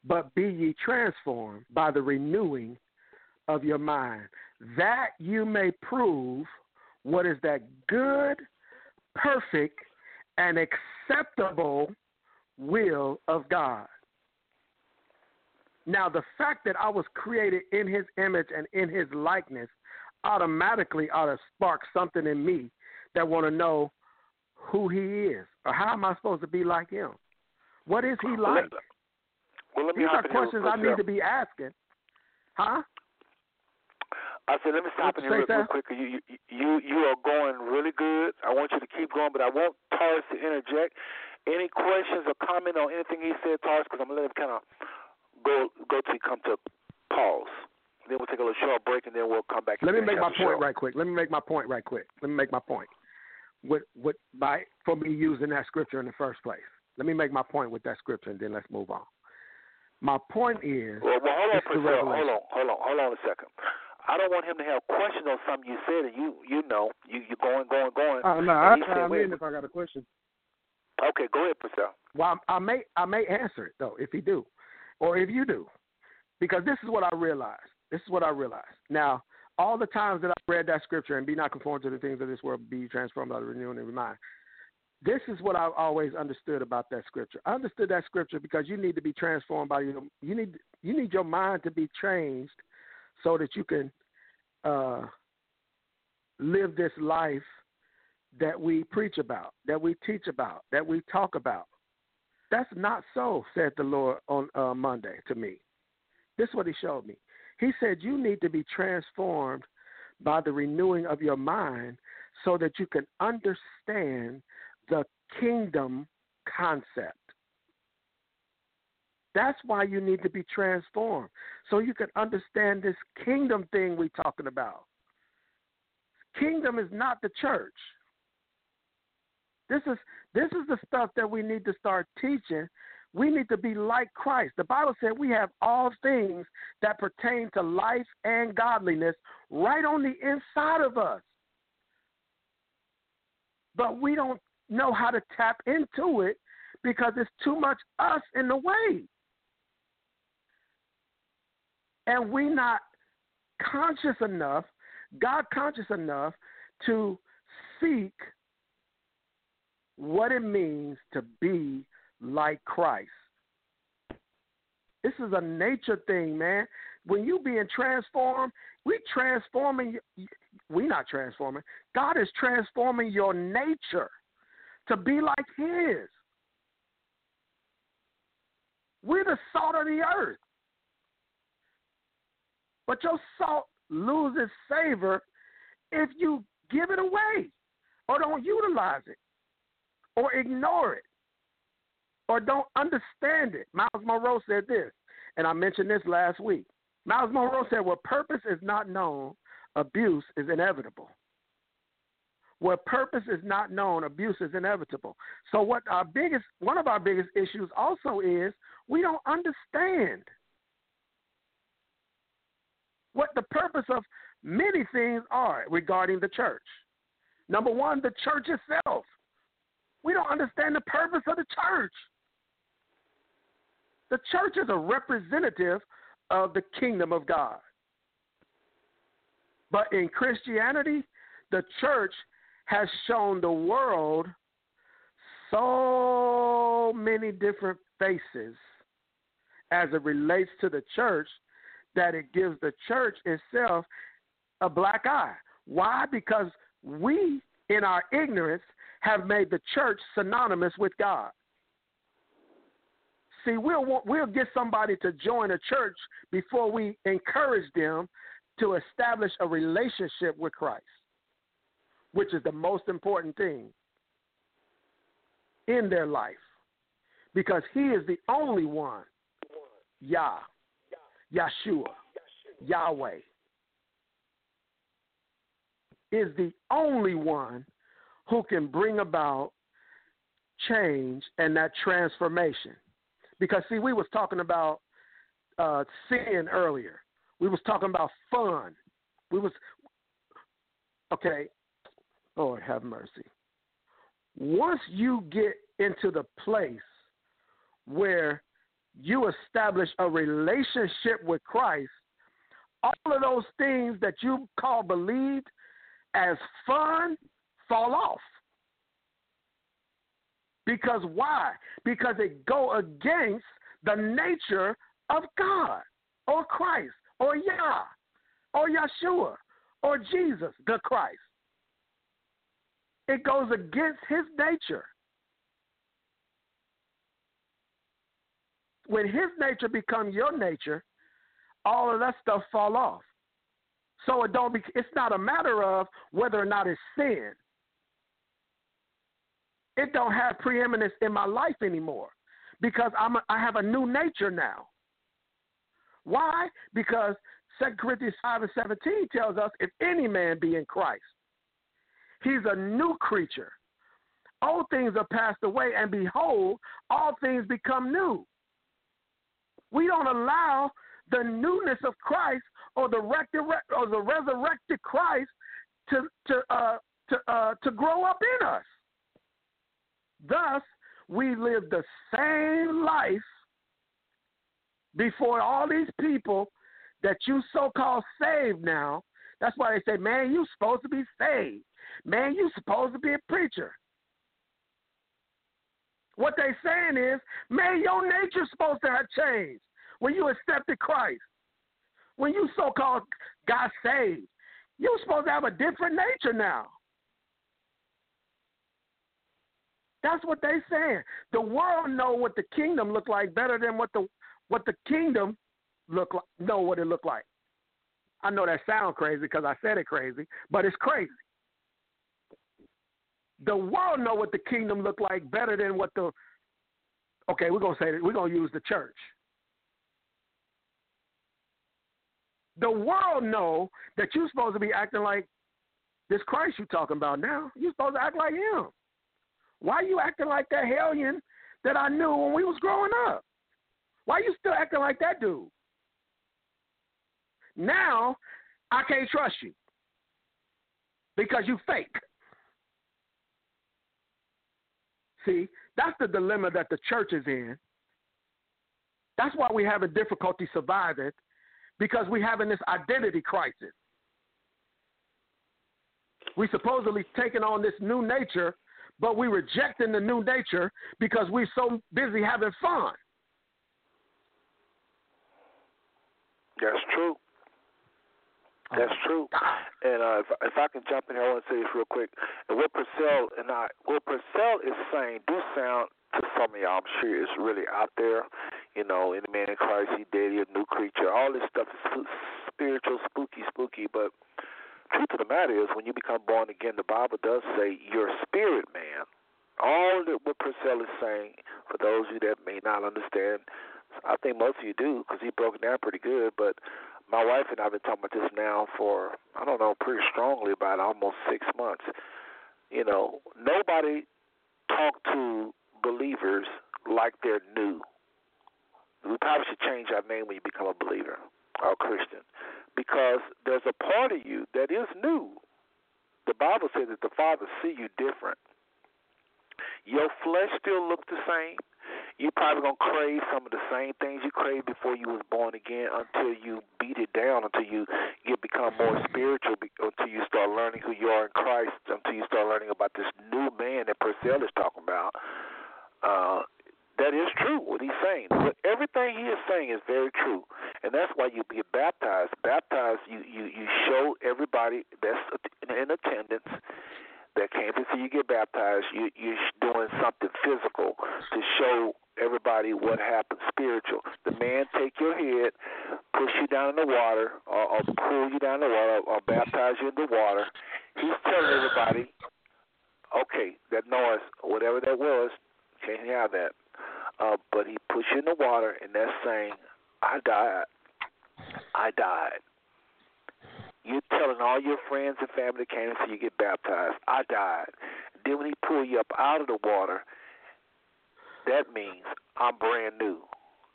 but be ye transformed by the renewing of your mind, that you may prove what is that good, perfect, and acceptable will of God. Now, the fact that I was created in his image and in his likeness automatically ought to spark something in me that want to know who he is or how am I supposed to be like him? What is he like? Well, let me These are questions I need to be asking. Huh? I said, let me stop in here real, real quick. You, you you are going really good. I want you to keep going, but I want Taurus to interject. Any questions or comment on anything he said, Taurus? Because I'm gonna let him kind of go go to come to pause. Then we'll take a little short break, and then we'll come back. Let me make my point right quick. Let me make my point right quick. Let me make my point. With with by for me using that scripture in the first place. Let me make my point with that scripture, and then let's move on. My point is. Well, well hold on, Priscilla. Hold on, hold on, hold on a second. I don't want him to have questions on something you said, and you you know you you going going going. Oh no, I chime in if I got a question. Okay, go ahead, Priscilla. Well, I may I may answer it though if he do, or if you do, because this is what I realized. This is what I realized. Now, all the times that I read that scripture and be not conformed to the things of this world, be transformed by the renewing of your mind. This is what I've always understood about that scripture. I understood that scripture because you need to be transformed by your you need you need your mind to be changed so that you can uh, live this life that we preach about, that we teach about, that we talk about. That's not so, said the Lord on uh, Monday to me. This is what He showed me. He said, You need to be transformed by the renewing of your mind so that you can understand the kingdom concept. That's why you need to be transformed. So you can understand this kingdom thing we're talking about. Kingdom is not the church. This is this is the stuff that we need to start teaching. We need to be like Christ. The Bible said we have all things that pertain to life and godliness right on the inside of us. But we don't know how to tap into it because it's too much us in the way and we're not conscious enough, God conscious enough to seek what it means to be like Christ. This is a nature thing, man. when you being transformed, we transforming. We not transforming. God is transforming your nature to be like His. We're the salt of the earth. But your salt loses savor if you give it away or don't utilize it or ignore it or don't understand it. Myles Munroe said this, and I mentioned this last week. Myles Munroe said, Where purpose is not known, abuse is inevitable. Where purpose is not known, abuse is inevitable. So what our biggest one of our biggest issues also is we don't understand what the purpose of many things are regarding the church. Number one, the church itself. We don't understand the purpose of the church. The church is a representative of the kingdom of God. But in Christianity, the church has shown the world so many different faces as it relates to the church that it gives the church itself a black eye. Why? Because we, in our ignorance, have made the church synonymous with God. See, we'll we'll get somebody to join a church before we encourage them to establish a relationship with Christ, which is the most important thing in their life, because He is the only one, Yah, Yeshua, Yahweh, is the only one who can bring about change and that transformation. Because see, we was talking about uh, sin earlier. We was talking about fun. We was okay. Lord have mercy. Once you get into the place where you establish a relationship with Christ, all of those things that you call believed as fun fall off. Because why? Because it go against the nature of God or Christ or Yah or Yeshua or Jesus the Christ. It goes against his nature. When his nature becomes your nature, all of that stuff fall off. So it don't be, it's not a matter of whether or not it's sin it don't have preeminence in my life anymore because I'm a, I have a new nature now. Why? Because 2 Corinthians 5 and 17 tells us if any man be in Christ, he's a new creature. Old things are passed away, and behold, all things become new. We don't allow the newness of Christ or the, or the resurrected Christ to to uh, to uh, to grow up in us. Thus, we live the same life before all these people that you so called saved now. That's why they say, man, you supposed to be saved. Man, you supposed to be a preacher. What they saying is, man, your nature's supposed to have changed when you accepted Christ. When you so called got saved, you're supposed to have a different nature now. That's what they saying. The world know what the kingdom look like better than what the what the kingdom look like know what it look like. I know that sound crazy because I said it crazy, but it's crazy. The world know what the kingdom look like better than what the okay, we're gonna say that we're gonna use the church. The world know that you're supposed to be acting like this Christ you talking about now. You're supposed to act like him. Why are you acting like that hellion that I knew when we was growing up? Why you still acting like that dude? Now I can't trust you because you fake. See, that's the dilemma that the church is in. That's why we have a difficulty surviving because we're having this identity crisis. We supposedly taking on this new nature but we rejecting the new nature because we're so busy having fun. That's true. That's true. And uh, if, if I can jump in here, I want to say this real quick. And what Purcell and I, what Purcell is saying, do sound to some of y'all, I'm sure, is really out there. You know, in the man in Christ, he dead, he a new creature. All this stuff is spiritual, spooky, spooky. But truth of the matter is, when you become born again, the Bible does say you're a spirit man. All that what Purcell is saying, for those of you that may not understand, I think most of you do because he broke it down pretty good. But my wife and I have been talking about this now for I don't know pretty strongly about almost six months. You know, nobody talk to believers like they're new. We probably should change our name when you become a believer or a Christian, because there's a part of you that is new. The Bible says that the Father see you different. Your flesh still looks the same You're probably gonna crave some of the same things you craved before you was born again until you beat it down, until you get become more spiritual, until you start learning who you are in Christ, until you start learning about this new man that Purcell is talking about. Uh, that is true what he's saying. But everything he is saying is very true, and that's why you get baptized. Baptized, you you you show everybody that's in attendance that came to see you get baptized. You you're doing something physical to show everybody what happened spiritual. The man take your head, push you down in the water, or, or pull you down in the water, or baptize you in the water. He's telling everybody, okay, that noise, whatever that was, can't have that. Uh, but he pushed you in the water, and that's saying, I died. I died. You're telling all your friends and family that came to see you get baptized, I died. Then when he pull you up out of the water, that means I'm brand new.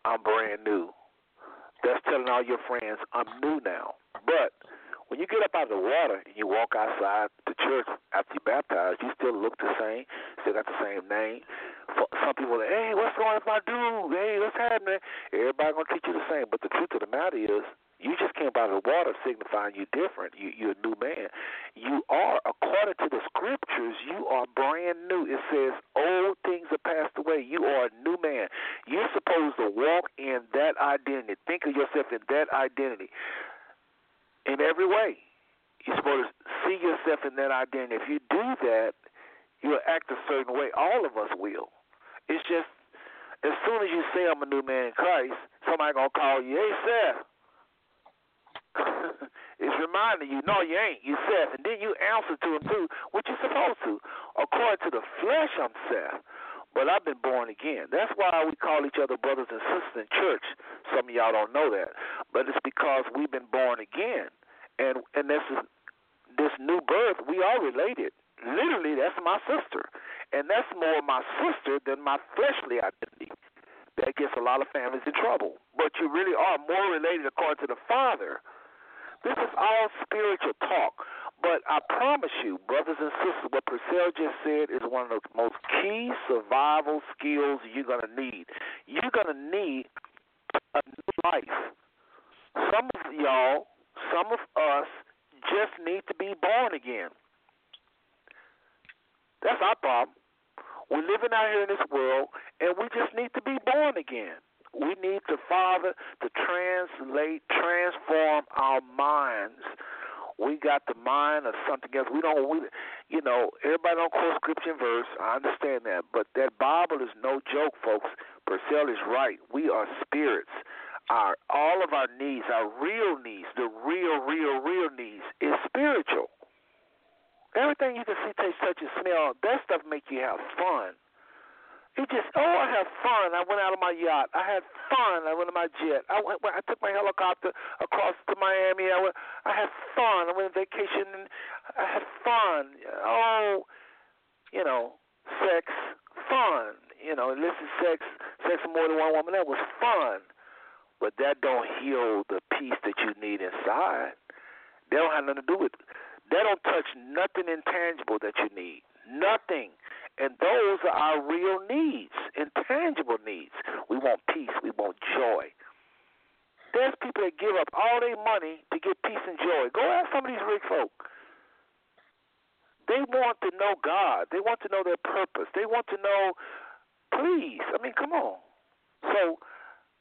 I'm brand new. That's telling all your friends I'm new now. But when you get up out of the water and you walk outside the church after you baptized, you still look the same, still got the same name. Some people, are, hey, what's going on with my dude? Hey, what's happening? Everybody gonna treat you the same. But the truth of the matter is, you just came out of the water signifying you're different. You, you're a new man. You are, according to the scriptures, you are brand new. It says, old things are passed away. You are a new man. You're supposed to walk in that identity. Think of yourself in that identity in every way. You're supposed to see yourself in that identity. If you do that, you'll act a certain way. All of us will. It's just as soon as you say I'm a new man in Christ, somebody gonna call you, hey Seth, it's reminding you, no, you ain't. You Seth, and then you answer to him too, which you're supposed to. According to the flesh, I'm Seth, but I've been born again. That's why we call each other brothers and sisters in church. Some of y'all don't know that, but it's because we've been born again, and and this is this new birth. We are related. Literally, that's my sister, and that's more my sister than my fleshly identity that gets a lot of families in trouble. But you really are more related according to the Father this is all spiritual talk. But I promise you, brothers and sisters, what Purcell just said is one of the most key survival skills you're going to need. You're going to need a new life. Some of y'all, some of us, just need to be born again. That's our problem. We're living out here in this world, and we just need to be born again. We need the Father to translate, transform our minds. We got the mind of something else. We don't, we, you know, everybody don't quote scripture and verse. I understand that, but that Bible is no joke, folks. Purcell is right. We are spirits. Our all of our needs, our real needs, the real, real, real needs, is spiritual. Everything you can see, taste, touch, and smell, that stuff make you have fun. He just, oh, I had fun. I went out on my yacht. I had fun. I went on my jet. I went. I took my helicopter across to Miami. I went. I had fun. I went on vacation. And I had fun. Oh, you know, sex, fun. You know, illicit sex, sex with more than one woman. That was fun, but that don't heal the peace that you need inside. They don't have nothing to do with. That don't touch nothing intangible that you need. Nothing. And those are our real needs, intangible needs. We want peace, we want joy. There's people that give up all their money to get peace and joy. Go ask some of these rich folk. They want to know God. They want to know their purpose. They want to know, please. I mean, come on. So,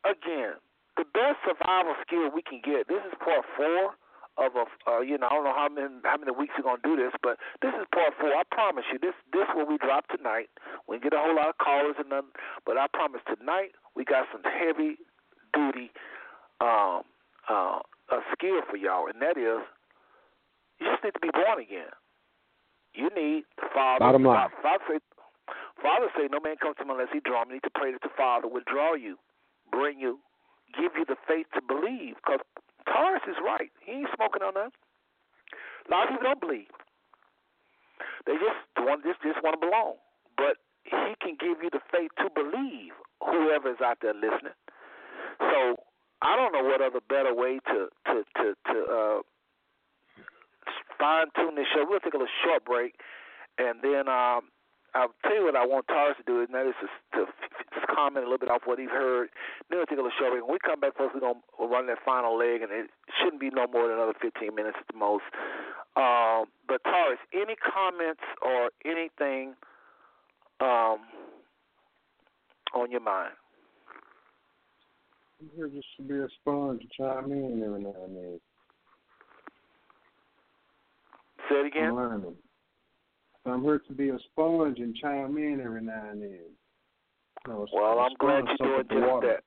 again, the best survival skill we can get. This is part four of a uh, you know I don't know how many how many weeks we're gonna do this, but this is part four. I promise you, this this will we drop tonight. We get a whole lot of callers and nothing, but I promise tonight we got some heavy duty um, uh, a skill for y'all, and that is you just need to be born again. You need the Father. Bottom line. Father say, Father say, no man comes to me unless he draw me. You need to pray that the Father will draw you, bring you, give you the faith to believe. Because Taurus is right. He ain't smoking on that. A lot of people don't believe. They just want just just want to belong. But he can give you the faith to believe. Whoever is out there listening. So I don't know what other better way to to to to uh, fine tune this show. We'll take a little short break, and then um, I'll tell you what I want Taurus to do, and that is to, to just comment a little bit off what he's heard. Then we'll take a little short break. When we come back, folks, we're going to run that final leg, and it shouldn't be no more than another 15 minutes at the most. Um, but Taurus, any comments or anything um, on your mind? I'm here just to be a sponge to chime in every now and then. Say it again. I'm learning. So I'm here to be a sponge and chime in every now and then. No, Well, I'm glad you're doing soak up the just water. that.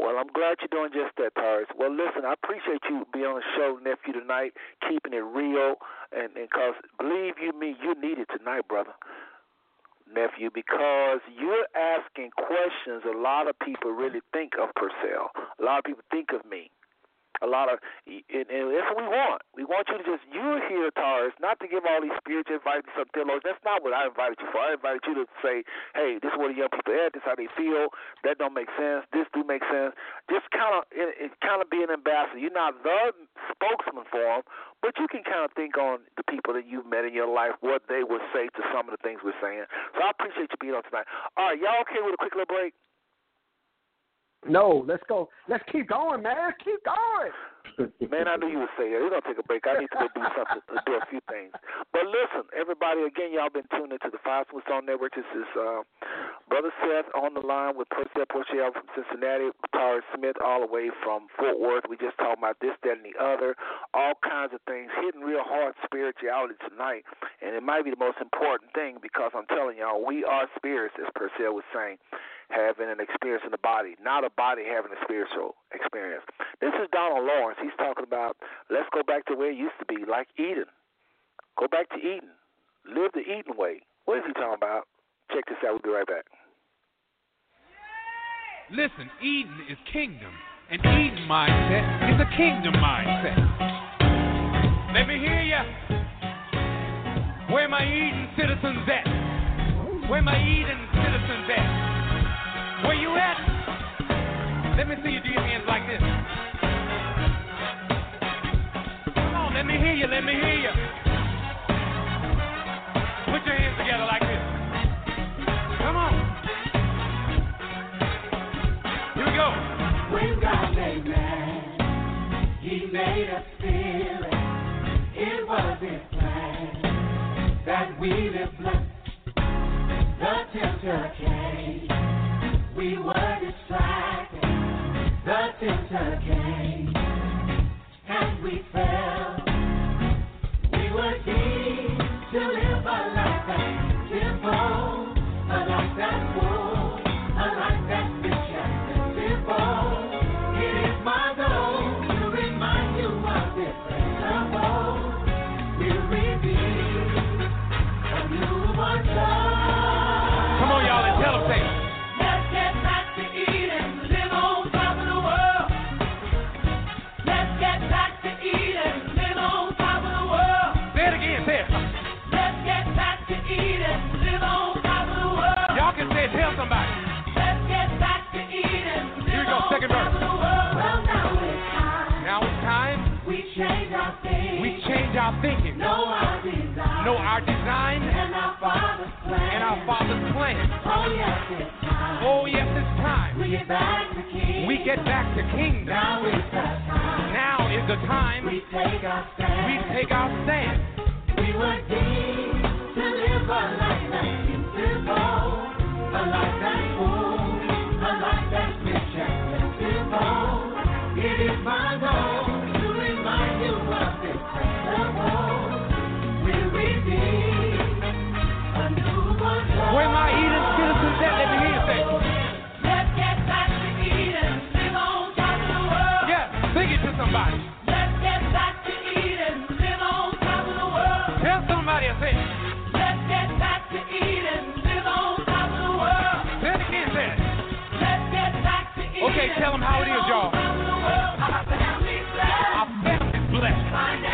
Well, I'm glad you're doing just that, Taurus. Well, listen, I appreciate you being on the show, nephew, tonight, keeping it real, and because believe you me, you need it tonight, brother, nephew, because you're asking questions. A lot of people really think of Purcell. A lot of people think of me. A lot of, and, and that's what we want. We want you to just, you're here, Taurus, not to give all these spiritual advice to some theologians. That's not what I invited you for. I invited you to say, hey, this is what the young people at. This is how they feel. That don't make sense. This do make sense. Just kind of, it, it kind of be an ambassador. You're not the spokesman for them, but you can kind of think on the people that you've met in your life, what they would say to some of the things we're saying. So I appreciate you being on tonight. All right, y'all okay with a quick little break? No, let's go. Let's keep going, man. Keep going. Man, I knew you would say that. We're gonna take a break. I need to go do something, uh, do a few things. But listen, everybody, again, y'all been tuned into the Five Stone Network. This is uh, Brother Seth on the line with Purcell Porche from Cincinnati, Taurus Smith all the way from Fort Worth. We just talking about this, that, and the other, all kinds of things, hitting real hard spirituality tonight, and it might be the most important thing because I'm telling y'all, we are spirits, as Purcell was saying having an experience in the body, not a body having a spiritual experience. This is Donald Lawrence. He's talking about let's go back to where it used to be, like Eden. Go back to Eden. Live the Eden way. What is he talking about? Check this out. We'll be right back. Listen, Eden is kingdom. An Eden mindset is a kingdom mindset. Let me hear ya. Where my Eden citizens at? Where my Eden citizens at? Where you at? Let me see you do your hands like this. Come on, let me hear you, let me hear you. Put your hands together like this. Come on. Here we go. When God made man, He made us feel it. It was His plan that we live blessed. The tempter came, we were distracted. The tempter came, and we fell. We were deemed we change our thinking, know our design, know our design and our Father's plan. and our Father's plan. Oh yes, it's time. Oh, yes, it's time. we get back to King. We get back to kingdom. Now is the time. Now is the time We take our stand. we take our stand. We were deemed to live a life that's beautiful, a life that's full, a life that's rich and somebody. Let's get back to Eden, live on top of the world. Tell somebody a thing. Let's get back to Eden, live on top of the world. Say it again, say it. Let's get back to Eden. Okay, tell them how it is, y'all. Our family's blessed. Our family's blessed.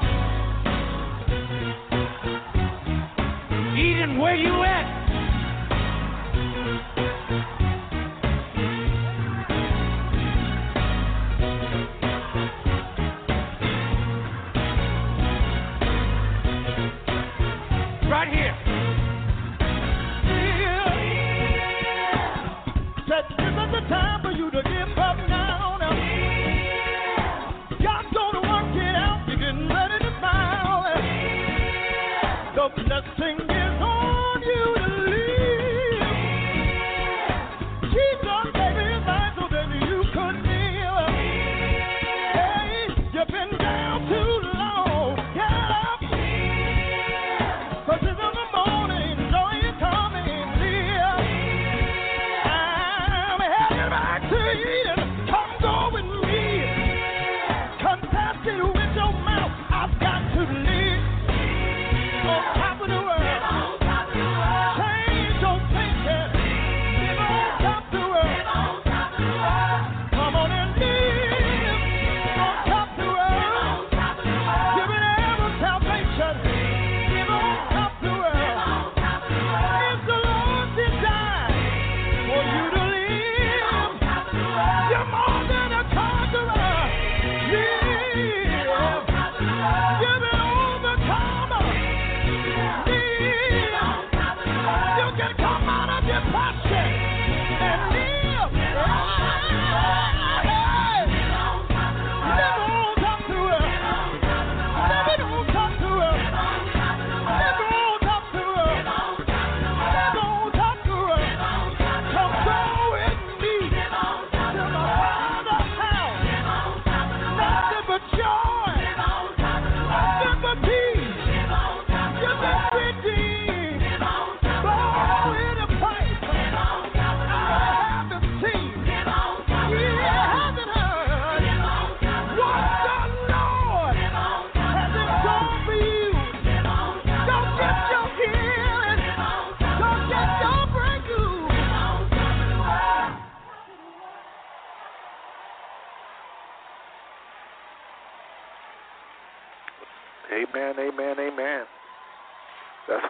Where you at? Right here. Said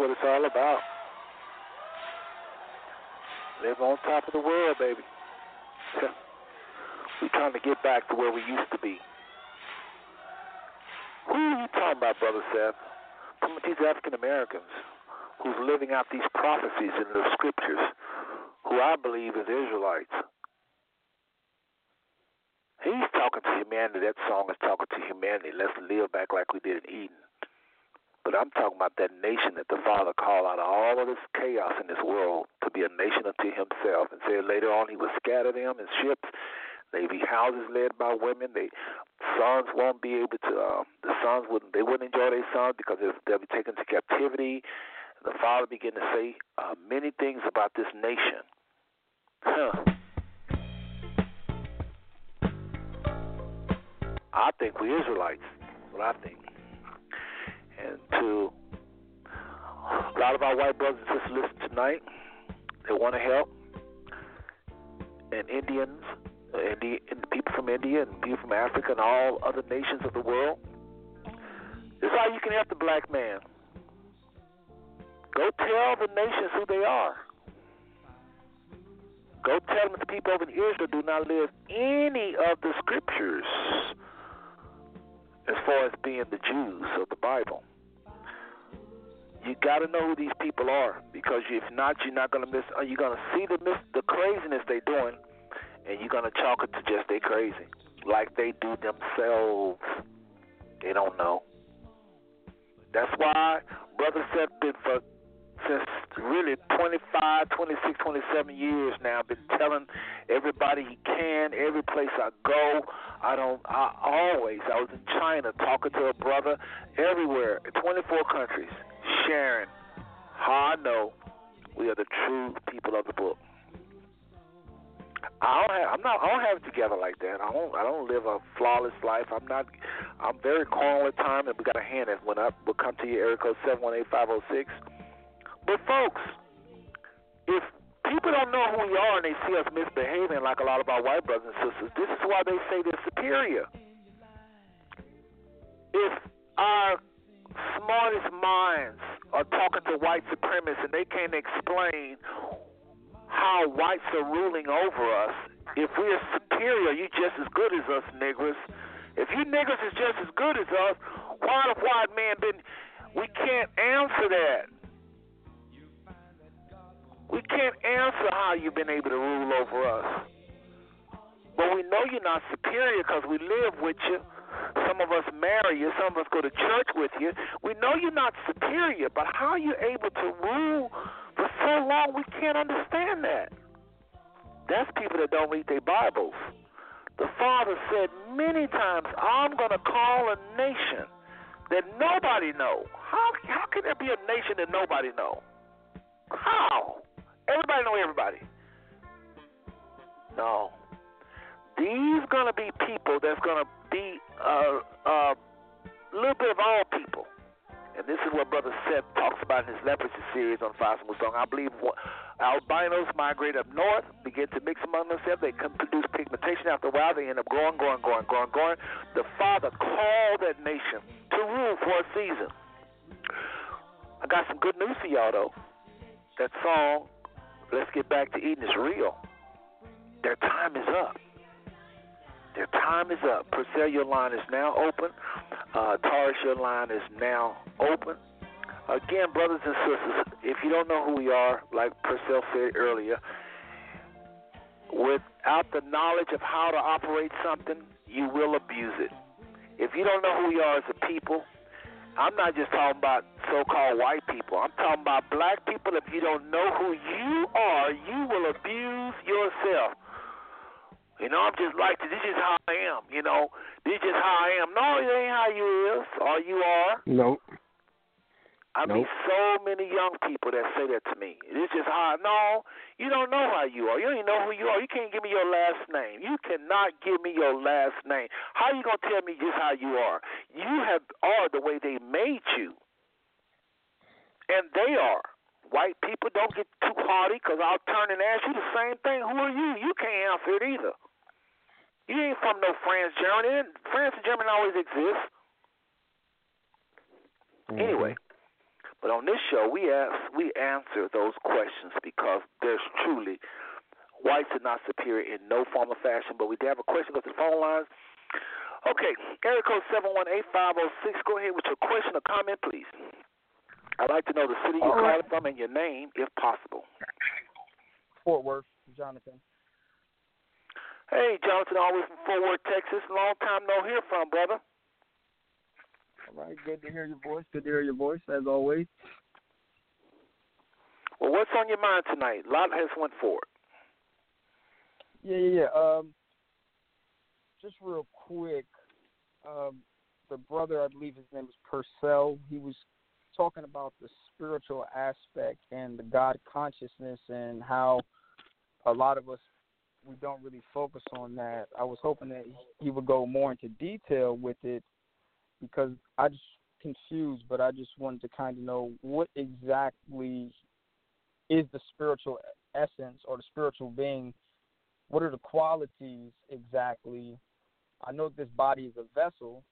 what it's all about. Live on top of the world, baby. We're trying to get back to where we used to be. Who are you talking about, Brother Seth? Some of these African Americans who's living out these prophecies in the scriptures, who I believe is Israelites. He's talking to humanity. That song is talking to humanity. Let's live back like we did in Eden. But I'm talking about that nation that the Father called out of all of this chaos in this world to be a nation unto himself. And said later on he would scatter them in ships. They be houses led by women. They sons won't be able to. Um, the sons wouldn't. They wouldn't enjoy their sons because they'll be taken to captivity. The Father began to say uh, many things about this nation. Huh. I think we Israelites. What I think. And to a lot of our white brothers and sisters listen tonight, they want to help. And Indians, uh, Indi- and people from India and people from Africa and all other nations of the world. This is how you can help the black man. Go tell the nations who they are. Go tell them the people of Israel do not live any of the scriptures as far as being the Jews of the Bible. You got to know who these people are because if not, you're not to miss. uh, You're to see the miss the craziness they're doing, and you're to chalk it to just they crazy, like they do themselves. They don't know. That's why Brother Seth been for since really 25, 26, 27 years now. Been telling everybody he can, every place I go. I don't. I always. I was in China talking to a brother everywhere, 24 countries, sharing how I know we are the true people of the book. I don't have. I'm not. I don't have it together like that. I don't. I don't live a flawless life. I'm not. I'm very carnal at times, and we got a hand that went up. We'll come to you, code seven one eight five zero six. But folks, if people don't know who we are and they see us misbehaving like a lot of our white brothers and sisters, this is why they say they're superior. If our smartest minds are talking to white supremacists and they can't explain how whites are ruling over us. If we're superior, you just as good as us niggers. If you niggers is just as good as us, why the white man been? We can't answer that. We can't answer how you've been able to rule over us. But we know you're not superior because we live with you. Some of us marry you. Some of us go to church with you. We know you're not superior, but how are you able to rule for so long? We can't understand that. That's people that don't read their Bibles. The Father said many times, I'm going to call a nation that nobody know. How, how can there be a nation that nobody know? How? Everybody know everybody. No. These gonna be people that's gonna be a uh, uh, little bit of all people. And this is what Brother Seth talks about in his leprosy series on Smooth Stones. I believe albinos migrate up north, begin to mix among themselves. They can produce pigmentation. After a while, they end up growing, growing, growing, growing, growing. The Father called that nation to rule for a season. I got some good news for y'all, though. That song, Let's Get Back to Eden, is real. Their time is up. Their time is up. Purcell, your line is now open. Uh, Taurus, your line is now open. Again, brothers and sisters, if you don't know who we are, like Purcell said earlier, without the knowledge of how to operate something, you will abuse it. If you don't know who we are as a people, I'm not just talking about so called white people. I'm talking about black people. If you don't know who you are, you will abuse yourself. You know, I'm just like this. This is how I am. You know, this is how I am. No, it ain't how you is or you are. Nope. I nope. meet so many young people that say that to me. This is how. No, you don't know how you are. You don't even know who you are. You can't give me your last name. You cannot give me your last name. How you gonna tell me just how you are? You have are the way they made you, and they are. White people don't get too haughty because I'll turn and ask you the same thing. Who are you? You can't answer it either. You ain't from no France, Germany. France and Germany always exist. Mm-hmm. Anyway, but on this show we ask we answer those questions because there's truly whites are not superior in no form or fashion. But we do have a question. Go to the phone lines. Okay, area code seven one eight five zero six. Go ahead with your question or comment, please. I'd like to know the city you're calling from and your name, if possible. Fort Worth, Jonathan. Hey, Jonathan, always from Fort Worth, Texas. Long time no hear from, brother. All right, good to hear your voice. Good to hear your voice, as always. Well, what's on your mind tonight? A lot has went forward. Yeah, yeah, yeah. Um, just real quick, um, the brother, I believe his name is Purcell. He was talking about the spiritual aspect and the God consciousness and how a lot of us we don't really focus on that. I was hoping that he would go more into detail with it because I just confused, but I just wanted to kind of know what exactly is the spiritual essence or the spiritual being. What are the qualities exactly? I know this body is a vessel,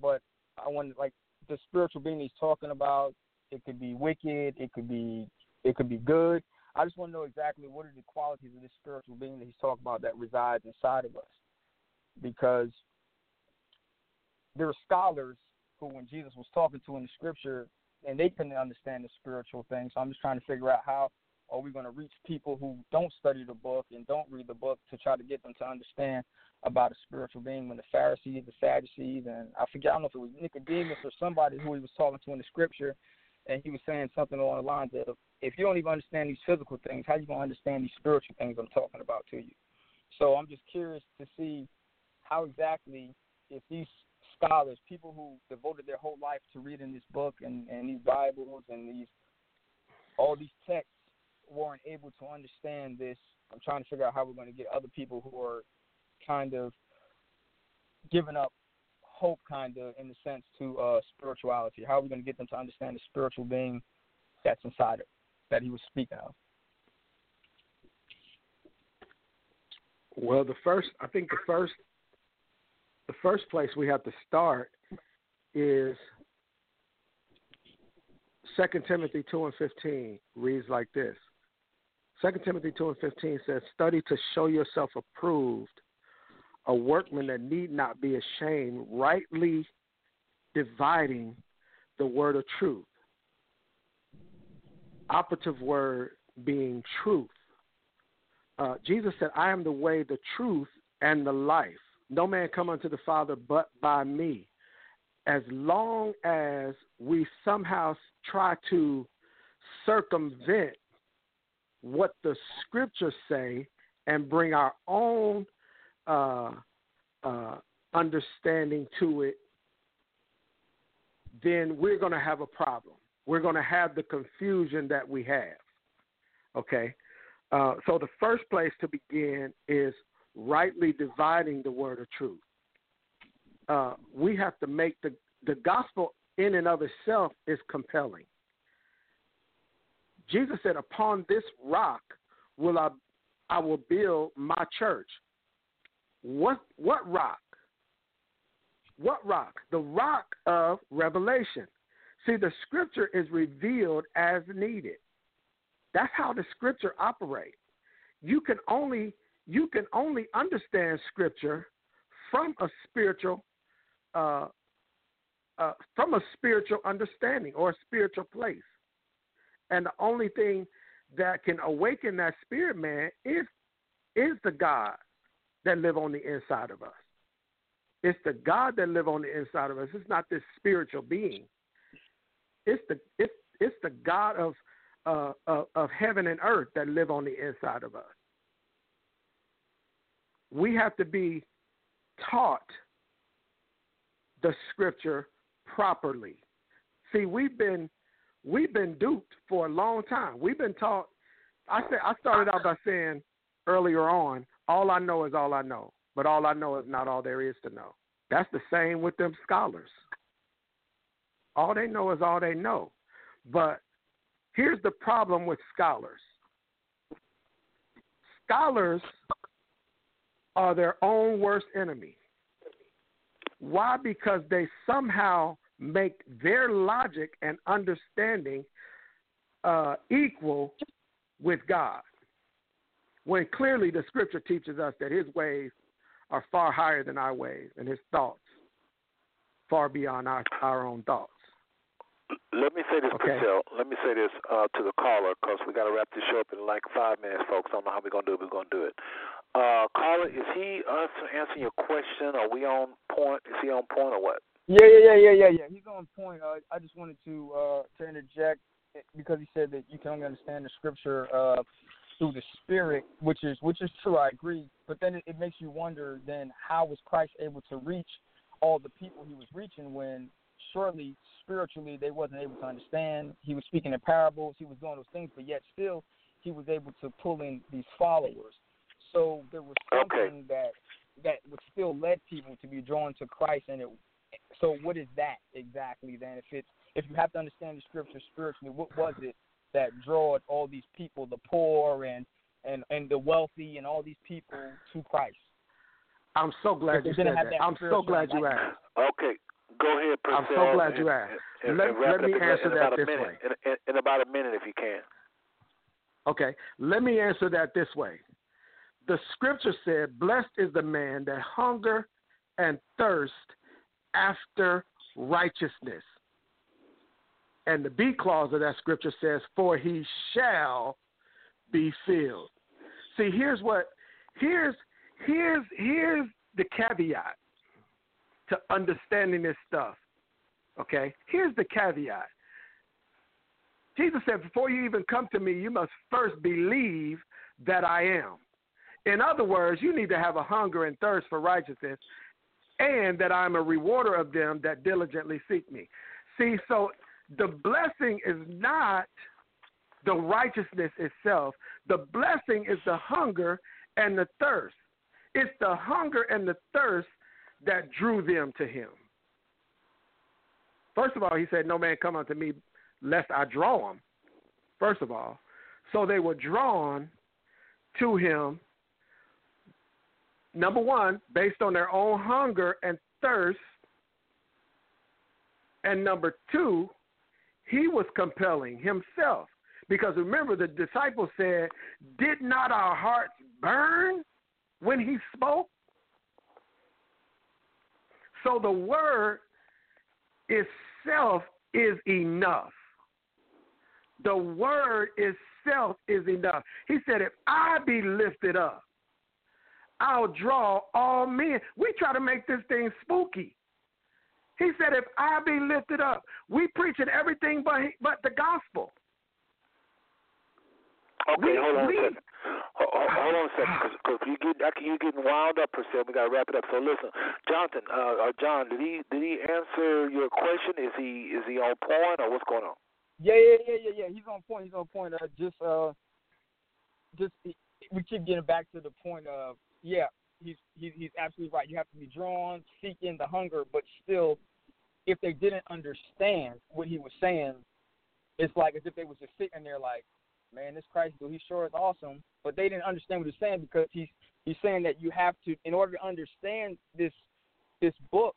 but I want like the spiritual being he's talking about. It could be wicked. It could be it could be good. I just want to know exactly what are the qualities of this spiritual being that he's talking about that resides inside of us. Because there are scholars who, when Jesus was talking to in the scripture, and they couldn't understand the spiritual thing. So I'm just trying to figure out how are we going to reach people who don't study the book and don't read the book to try to get them to understand about a spiritual being when the Pharisees, the Sadducees, and I forget, I don't know if it was Nicodemus or somebody who he was talking to in the scripture, and he was saying something along the lines of, if you don't even understand these physical things, how you to understand these spiritual things I'm talking about to you? So I'm just curious to see how exactly, if these scholars, people who devoted their whole life to reading this book and, and these Bibles and these all these texts weren't able to understand this. I'm trying to figure out how we're going to get other people who are kind of giving up hope, kind of in the sense to uh, spirituality. How are we going to get them to understand the spiritual being that's inside that he was speaking of? Well, the first, I think the first, the first place we have to start is Second Timothy two and fifteen reads like this. Second Timothy two and fifteen says, "Study to show yourself approved, a workman that need not be ashamed, rightly dividing the word of truth." Operative word being truth. Uh, Jesus said, "I am the way, the truth, and the life. No man come unto the Father but by me." As long as we somehow try to circumvent what the scriptures say and bring our own uh, uh, understanding to it, then we're going to have a problem. We're going to have the confusion that we have. Okay? Uh, so the first place to begin is rightly dividing the word of truth. Uh, we have to make the the gospel in and of itself is compelling. Jesus said, "Upon this rock will I I will build my church." What what rock? What rock? The rock of revelation. See, the scripture is revealed as needed. That's how the scripture operates. You can only you can only understand scripture from a spiritual uh, uh, from a spiritual understanding or a spiritual place. And the only thing that can awaken that spirit man is is the God that live on the inside of us. It's the God that live on the inside of us. It's not this spiritual being. It's the it's it's the God of uh, of, of heaven and earth that live on the inside of us. We have to be taught the scripture properly. See, we've been we've been duped for a long time. We've been taught. I said I started out by saying earlier on, all I know is all I know, but all I know is not all there is to know. That's the same with them scholars. All they know is all they know. But here's the problem with scholars. Scholars are their own worst enemy. Why? Because they somehow make their logic and understanding uh, equal with God. When clearly the scripture teaches us that his ways are far higher than our ways and his thoughts far beyond our, our own thoughts. Let me say this, Okay. Purcell. Let me say this uh, to the caller because we got to wrap this show up in like five minutes, folks. I don't know how we're going to do it. We're going to do it. Uh, caller, is he answer, answering your question? Are we on point? Is he on point or what? Yeah, yeah, yeah, yeah, yeah, yeah. He's on point. Uh, I just wanted to uh, to interject because he said that you can only understand the scripture uh, through the spirit, which is which is true. I agree. But then it, it makes you wonder. Then how was Christ able to reach all the people he was reaching when surely spiritually they wasn't able to understand? He was speaking in parables. He was doing those things, but yet still he was able to pull in these followers. So there was something that that would still led people to be drawn to Christ, and it so what is that exactly then? If it's if you have to understand the scripture spiritually, what was it that drawed all these people, the poor and and and the wealthy and all these people to Christ? I'm so glad If you said didn't have that. that I'm so glad you enlightenment. asked. Okay, go ahead, I'm so glad you asked. And, Let- and wrap let me answer that this minute. way. In, in, in about a minute, if you can. Okay, let me answer that this way. The scripture said, Blessed is the man that hunger and thirst after righteousness. And the B clause of that scripture says, For he shall be filled. See, here's what here's here's here's the caveat to understanding this stuff. Okay? Here's the caveat. Jesus said, Before you even come to me, you must first believe that I am. In other words, you need to have a hunger and thirst for righteousness, and that I'm a rewarder of them that diligently seek me. See, so the blessing is not the righteousness itself. The blessing is the hunger and the thirst. It's the hunger and the thirst that drew them to him. First of all, he said, No man come unto me lest I draw him. First of all. So they were drawn to him, number one, based on their own hunger and thirst. And number two, he was compelling himself. Because remember, the disciples said, Did not our hearts burn when he spoke? So the word itself is enough. The word itself is enough. He said, If I be lifted up, I'll draw all men. We try to make this thing spooky. He said, If I be lifted up, we preaching everything but, but the gospel. Okay, We- hold on we- a second. Hold, hold on a second, because you get I you getting wound up Purcell. We gotta wrap it up. So listen, Jonathan, uh, uh, John, did he did he answer your question? Is he is he on point or what's going on? Yeah, yeah, yeah, yeah, yeah. He's on point. He's on point. Uh, just, uh, just we keep getting back to the point of, yeah, he's he's he's absolutely right. You have to be drawn, seeking the hunger, but still, if they didn't understand what he was saying, it's like as if they was just sitting there like, man, this Christ dude, he sure is awesome, but they didn't understand what he's saying because he's he's saying that you have to, in order to understand this this book,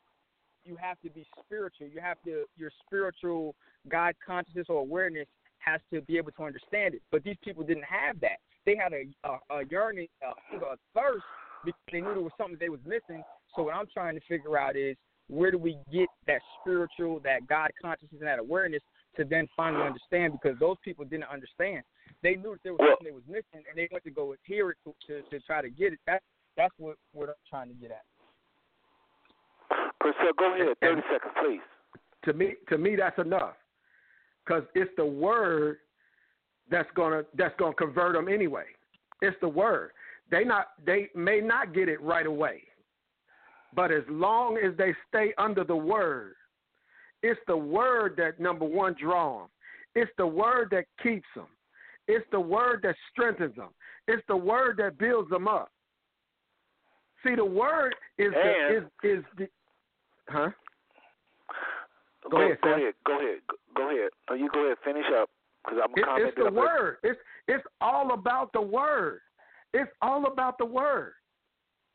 you have to be spiritual. You have to your spiritual God consciousness or awareness has to be able to understand it. But these people didn't have that. They had a a, a yearning, a, a thirst because they knew there was something they was missing. So what I'm trying to figure out is where do we get that spiritual, that God consciousness, and that awareness to then finally understand? Because those people didn't understand. They knew that there was something they was missing, and they went to go hear it to, to, to try to get it. That's that's what what I'm trying to get at. Purcell, go ahead. Thirty seconds, please. To me, to me, that's enough, because it's the word that's gonna that's gonna convert them anyway. It's the word. They not they may not get it right away, but as long as they stay under the word, it's the word that number one draw them. It's the word that keeps them. It's the word that strengthens them. It's the word that builds them up. See, the word is the, is is the huh? Go Go, ahead, go ahead. Go ahead. Go- ahead. No, you go ahead. Finish up because I'm It, it's the word. It's it's all about the word. It's all about the word.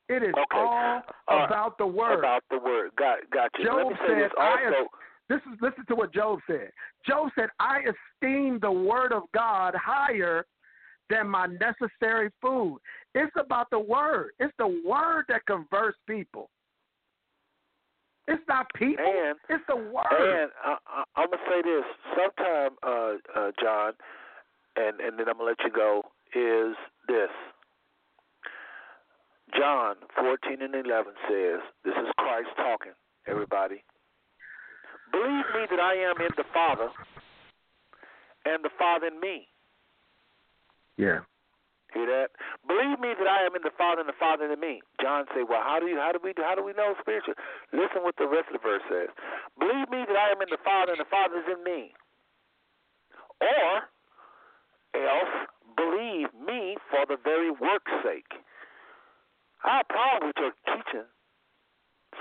It is Okay. all Uh, about the word. About the word. Got got you. Let me say said, this also. This is listen to what Job said. Job said, "I esteem the word of God higher than my necessary food." It's about the word. It's the word that converts people. It's not people. And it's the word. And I, I, I'm gonna say this. Sometime, uh, uh, John, and and then I'm gonna let you go. Is this John 14 and 11 says, "This is Christ talking." Everybody, believe me that I am in the Father, and the Father in me. yeah. Hear that? Believe me that I am in the Father and the Father in me. John say, Well, how do you how do we how do we know spiritual? Listen what the rest of the verse says. Believe me that I am in the Father and the Father is in me. Or else believe me for the very work's sake. I have a problem with your teaching,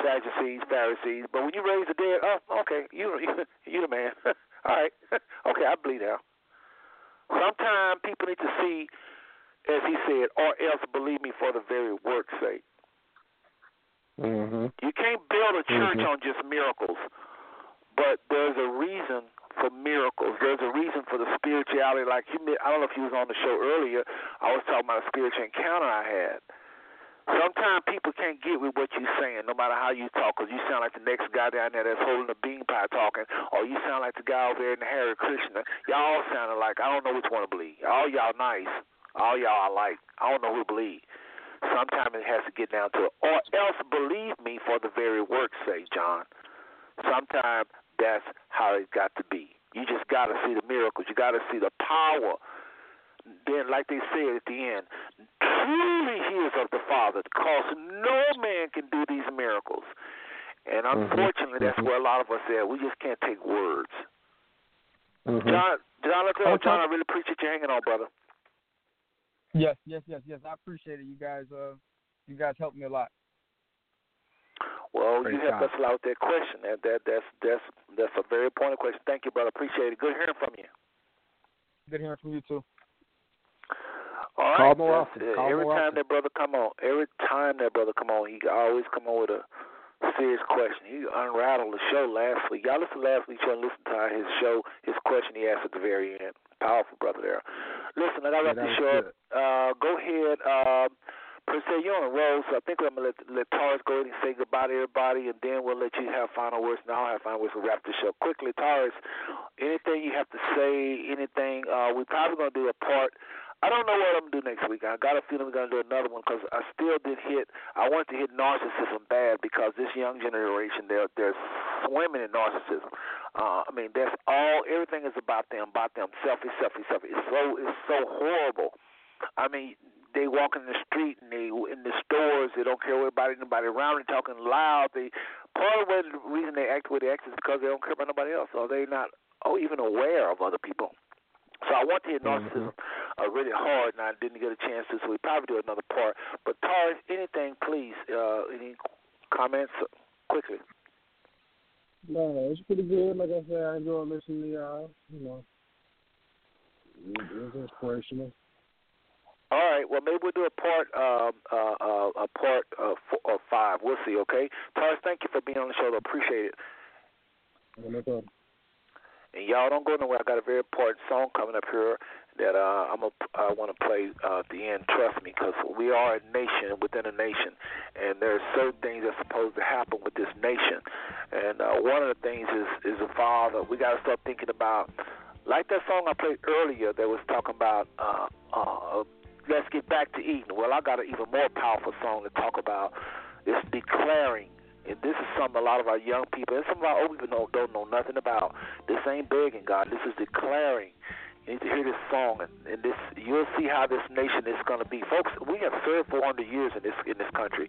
Sadducees, Pharisees, but when you raise the dead, oh, okay, you you, you the man. All right, okay, I believe now. Sometimes people need to see as he said, or else believe me for the very work's sake. Mm-hmm. You can't build a church Mhm. on just miracles, but there's a reason for miracles. There's a reason for the spirituality. Like you, I don't know if you was on the show earlier. I was talking about a spiritual encounter I had. Sometimes people can't get with what you're saying, no matter how you talk, 'cause you sound like the next guy down there that's holding the bean pie talking, or you sound like the guy over there in the Hare Krishna. Y'all all sounding like I don't know which one to believe. All y'all nice, all y'all I like. I don't know who to believe. Sometimes it has to get down to it. Or else believe me for the very work's sake, John. Sometimes that's how it got to be. You just got to see the miracles. You got to see the power. Then, like they said at the end, truly he is of the Father, because no man can do these miracles. And Mhm. unfortunately, that's Mhm. where a lot of us are. We just can't take words. Mhm. John John Leclerc, Okay. John, I really appreciate you hanging on, brother. Yes, yes, yes, yes. I appreciate it. You guys, uh, you guys helped me a lot. Well, Praise you helped God. us a lot with that question. That, that that's that's that's a very important question. Thank you, brother. Appreciate it. Good hearing from you. Good hearing from you too. All right. Call more often. Call every more time often. that brother come on, every time that brother come on, he always come on with a serious question. He unrattled the show last week. Y'all listen last week and listen to his show, his question he asked at the very end. Powerful brother there. Listen, I got Yeah, to this good. Uh, go ahead. Uh, Purcell, you're on a roll, so I think I'm gonna let let Taurus go ahead and say goodbye to everybody, and then we'll let you have final words. And I'll have final words. We'll wrap the show quickly. Taurus, anything you have to say? Anything? Uh, we're probably gonna do a part. I don't know what I'm gonna do next week. I got a feeling we're gonna do another one because I still did hit. I wanted to hit narcissism bad because this young generation they're they're swimming in narcissism. Uh, I mean, that's all. Everything is about them, about them. Selfish, selfish, selfish. It's so it's so horrible. I mean, they walk in the street and they in the stores. They don't care what anybody around. They're talking loud. They part of the reason they act the way they act is because they don't care about nobody else, or they not oh even aware of other people. So I want to hit narcissism uh, really hard, and I didn't get a chance to. So we probably do another part. But Taurus, anything, please, uh, any comments quickly? No, it's pretty good. Like I said, I enjoy listening to y'all. You know, it- it's inspirational. All right. Well, maybe we'll do a part, um, uh, uh, a part uh, four, or five. We'll see. Okay. Taurus, thank you for being on the show. I appreciate it. No problem. And y'all don't go nowhere. I got a very important song coming up here that uh, I'm a, I want to play uh, at the end. Trust me, because we are a nation within a nation, and there's certain things that's supposed to happen with this nation. And uh, one of the things is is a father. We got to start thinking about, like that song I played earlier that was talking about. Uh, uh, Let's get back to Eden. Well, I got an even more powerful song to talk about. It's declaring and this is something a lot of our young people and some of our old people don't, don't know nothing about. This ain't begging God. This is declaring. You need to hear this song, and, and this you'll see how this nation is going to be, folks. We have served 400 years in this in this country,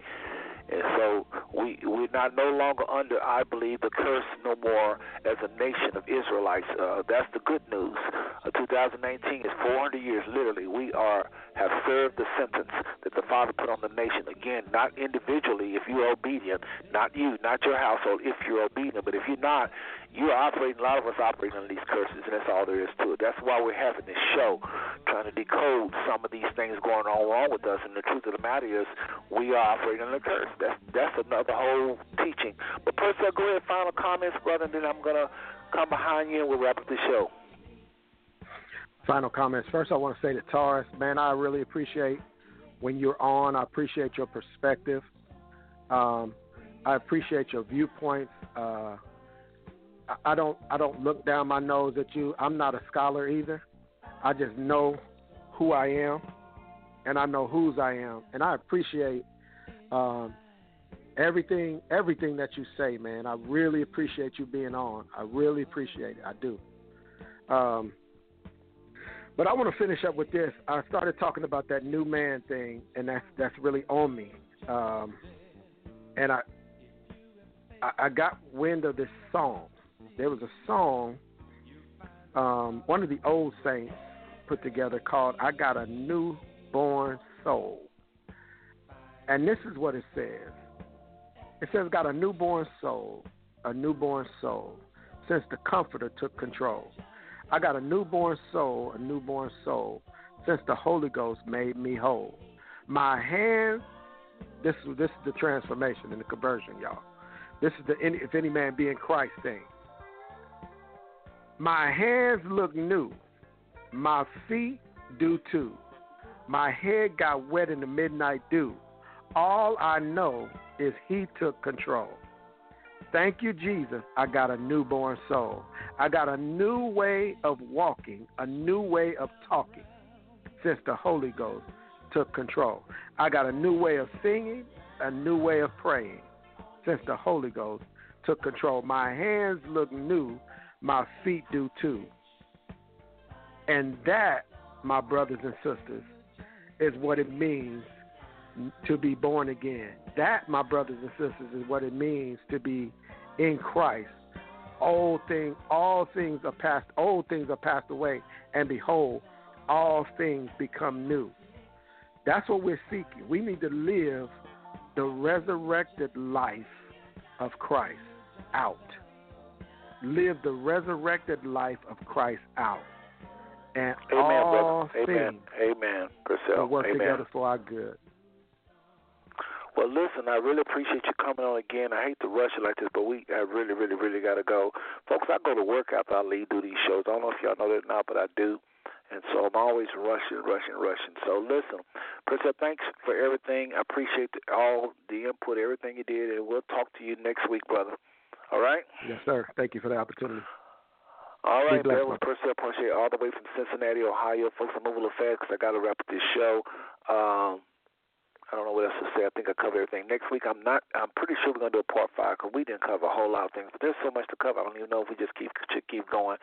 and so we we're not no longer under, I believe, the curse no more as a nation of Israelites. Uh, that's the good news. Uh, 2019 is 400 years, literally. We are have served the sentence that the Father put on the nation. Again, not individually, if you're obedient, not you, not your household, if you're obedient, but if you're not, you are operating. A lot of us operating on these curses, and that's all there is to it. That's why we're having this show, trying to decode some of these things going on wrong with us. And the truth of the matter is, we are operating on a curse. That's that's another whole teaching. But Purcell, go ahead, final comments, brother, and then I'm gonna come behind you and we'll wrap up the show. Final comments. First, I want to say to Taurus, man, I really appreciate when you're on. I appreciate your perspective. Um, I appreciate your viewpoints. Uh, I- don't I don't look down my nose at you. I'm not a scholar either. I just know who I am, and I know whose I am, and I appreciate um, everything everything that you say, man. I really appreciate you being on. I really appreciate it. I do. Um, but I want to finish up with this. I started talking about that new man thing, and that's that's really on me. Um, and I I got wind of this song. There was a song, um, one of the old saints put together called "I Got a Newborn Soul," and this is what it says. It says, "Got a newborn soul, a newborn soul, since the Comforter took control." I got a newborn soul, a newborn soul, since the Holy Ghost made me whole. My hands, this is this is the transformation and the conversion, y'all. This is the if any man be in Christ thing. My hands look new, my feet do too. My head got wet in the midnight dew. All I know is He took control. Thank you, Jesus. I got a newborn soul. I got a new way of walking, a new way of talking since the Holy Ghost took control. I got a new way of singing, a new way of praying since the Holy Ghost took control. My hands look new, my feet do too. And that, my brothers and sisters, is what it means to be born again. That, my brothers and sisters, is what it means to be in Christ old thing, all things are passed, old things are passed away, and behold, all things become new. That's what we're seeking. We need to live the resurrected life of Christ out. Live the resurrected life of Christ out. And Amen, all brother. Amen. Amen. Purcell. will work Amen. together for our good. Well, listen, I really appreciate you coming on again. I hate to rush it like this, but we I really, really, really got to go. Folks, I go to work after I leave do these shows. I don't know if y'all know that or not, but I do. And so I'm always rushing, rushing, rushing. So listen, Purcell, thanks for everything. I appreciate the, all the input, everything you did, and we'll talk to you next week, brother. All right? Yes, sir. Thank you for the opportunity. All right, Be that was Purcell Porche all the way from Cincinnati, Ohio. Folks, I'm moving a little fast because I got to wrap up this show. Um, I don't know what else to say. I think I covered everything. Next week, I'm not. I'm pretty sure we're gonna do a part five because we didn't cover a whole lot of things. But there's so much to cover. I don't even know if we just keep should keep going.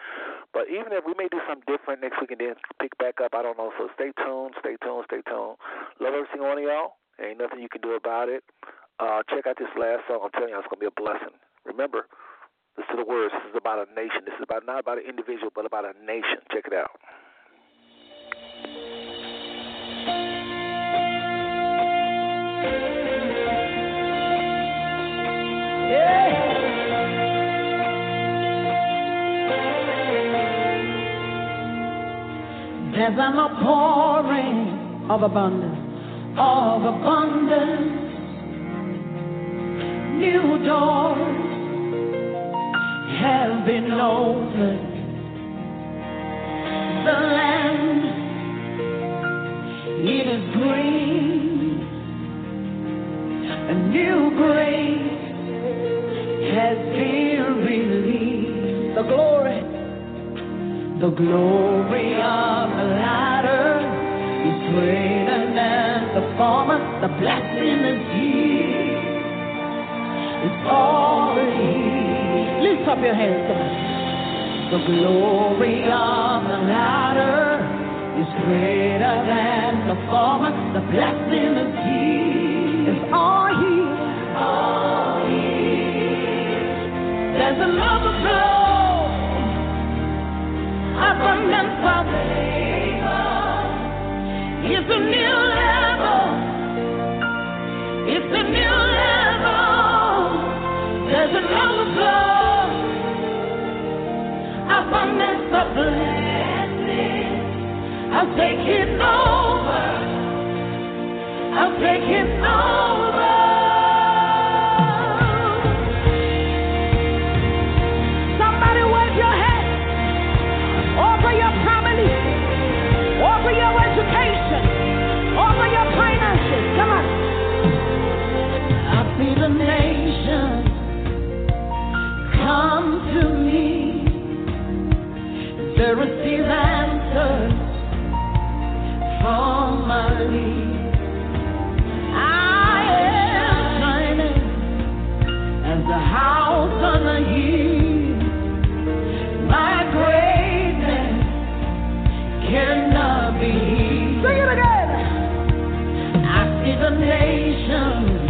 But even if we may do something different next week and then pick back up, I don't know. So stay tuned, stay tuned, stay tuned. Love every single one of y'all. Ain't nothing you can do about it. Uh, check out this last song. I'm telling you, it's gonna be a blessing. Remember, this is the words. This is about a nation. This is about not about an individual, but about a nation. Check it out. There's an outpouring of abundance, of abundance. New doors have been opened. The land it is green. A new grace has been released. The glory. The glory of the latter is greater than the former. The blessing is here. All here. Lift up your hands, come. The glory of the latter is greater than the former. The blessing is here. It's all here. All here. There's another flow abundance of favor. It's a new level. It's a new level. There's an I'll take it over. I'll take it over. They receive answers from my lead. I am shining as a house on a hill. My greatness cannot be hid. Sing it again. I see the nations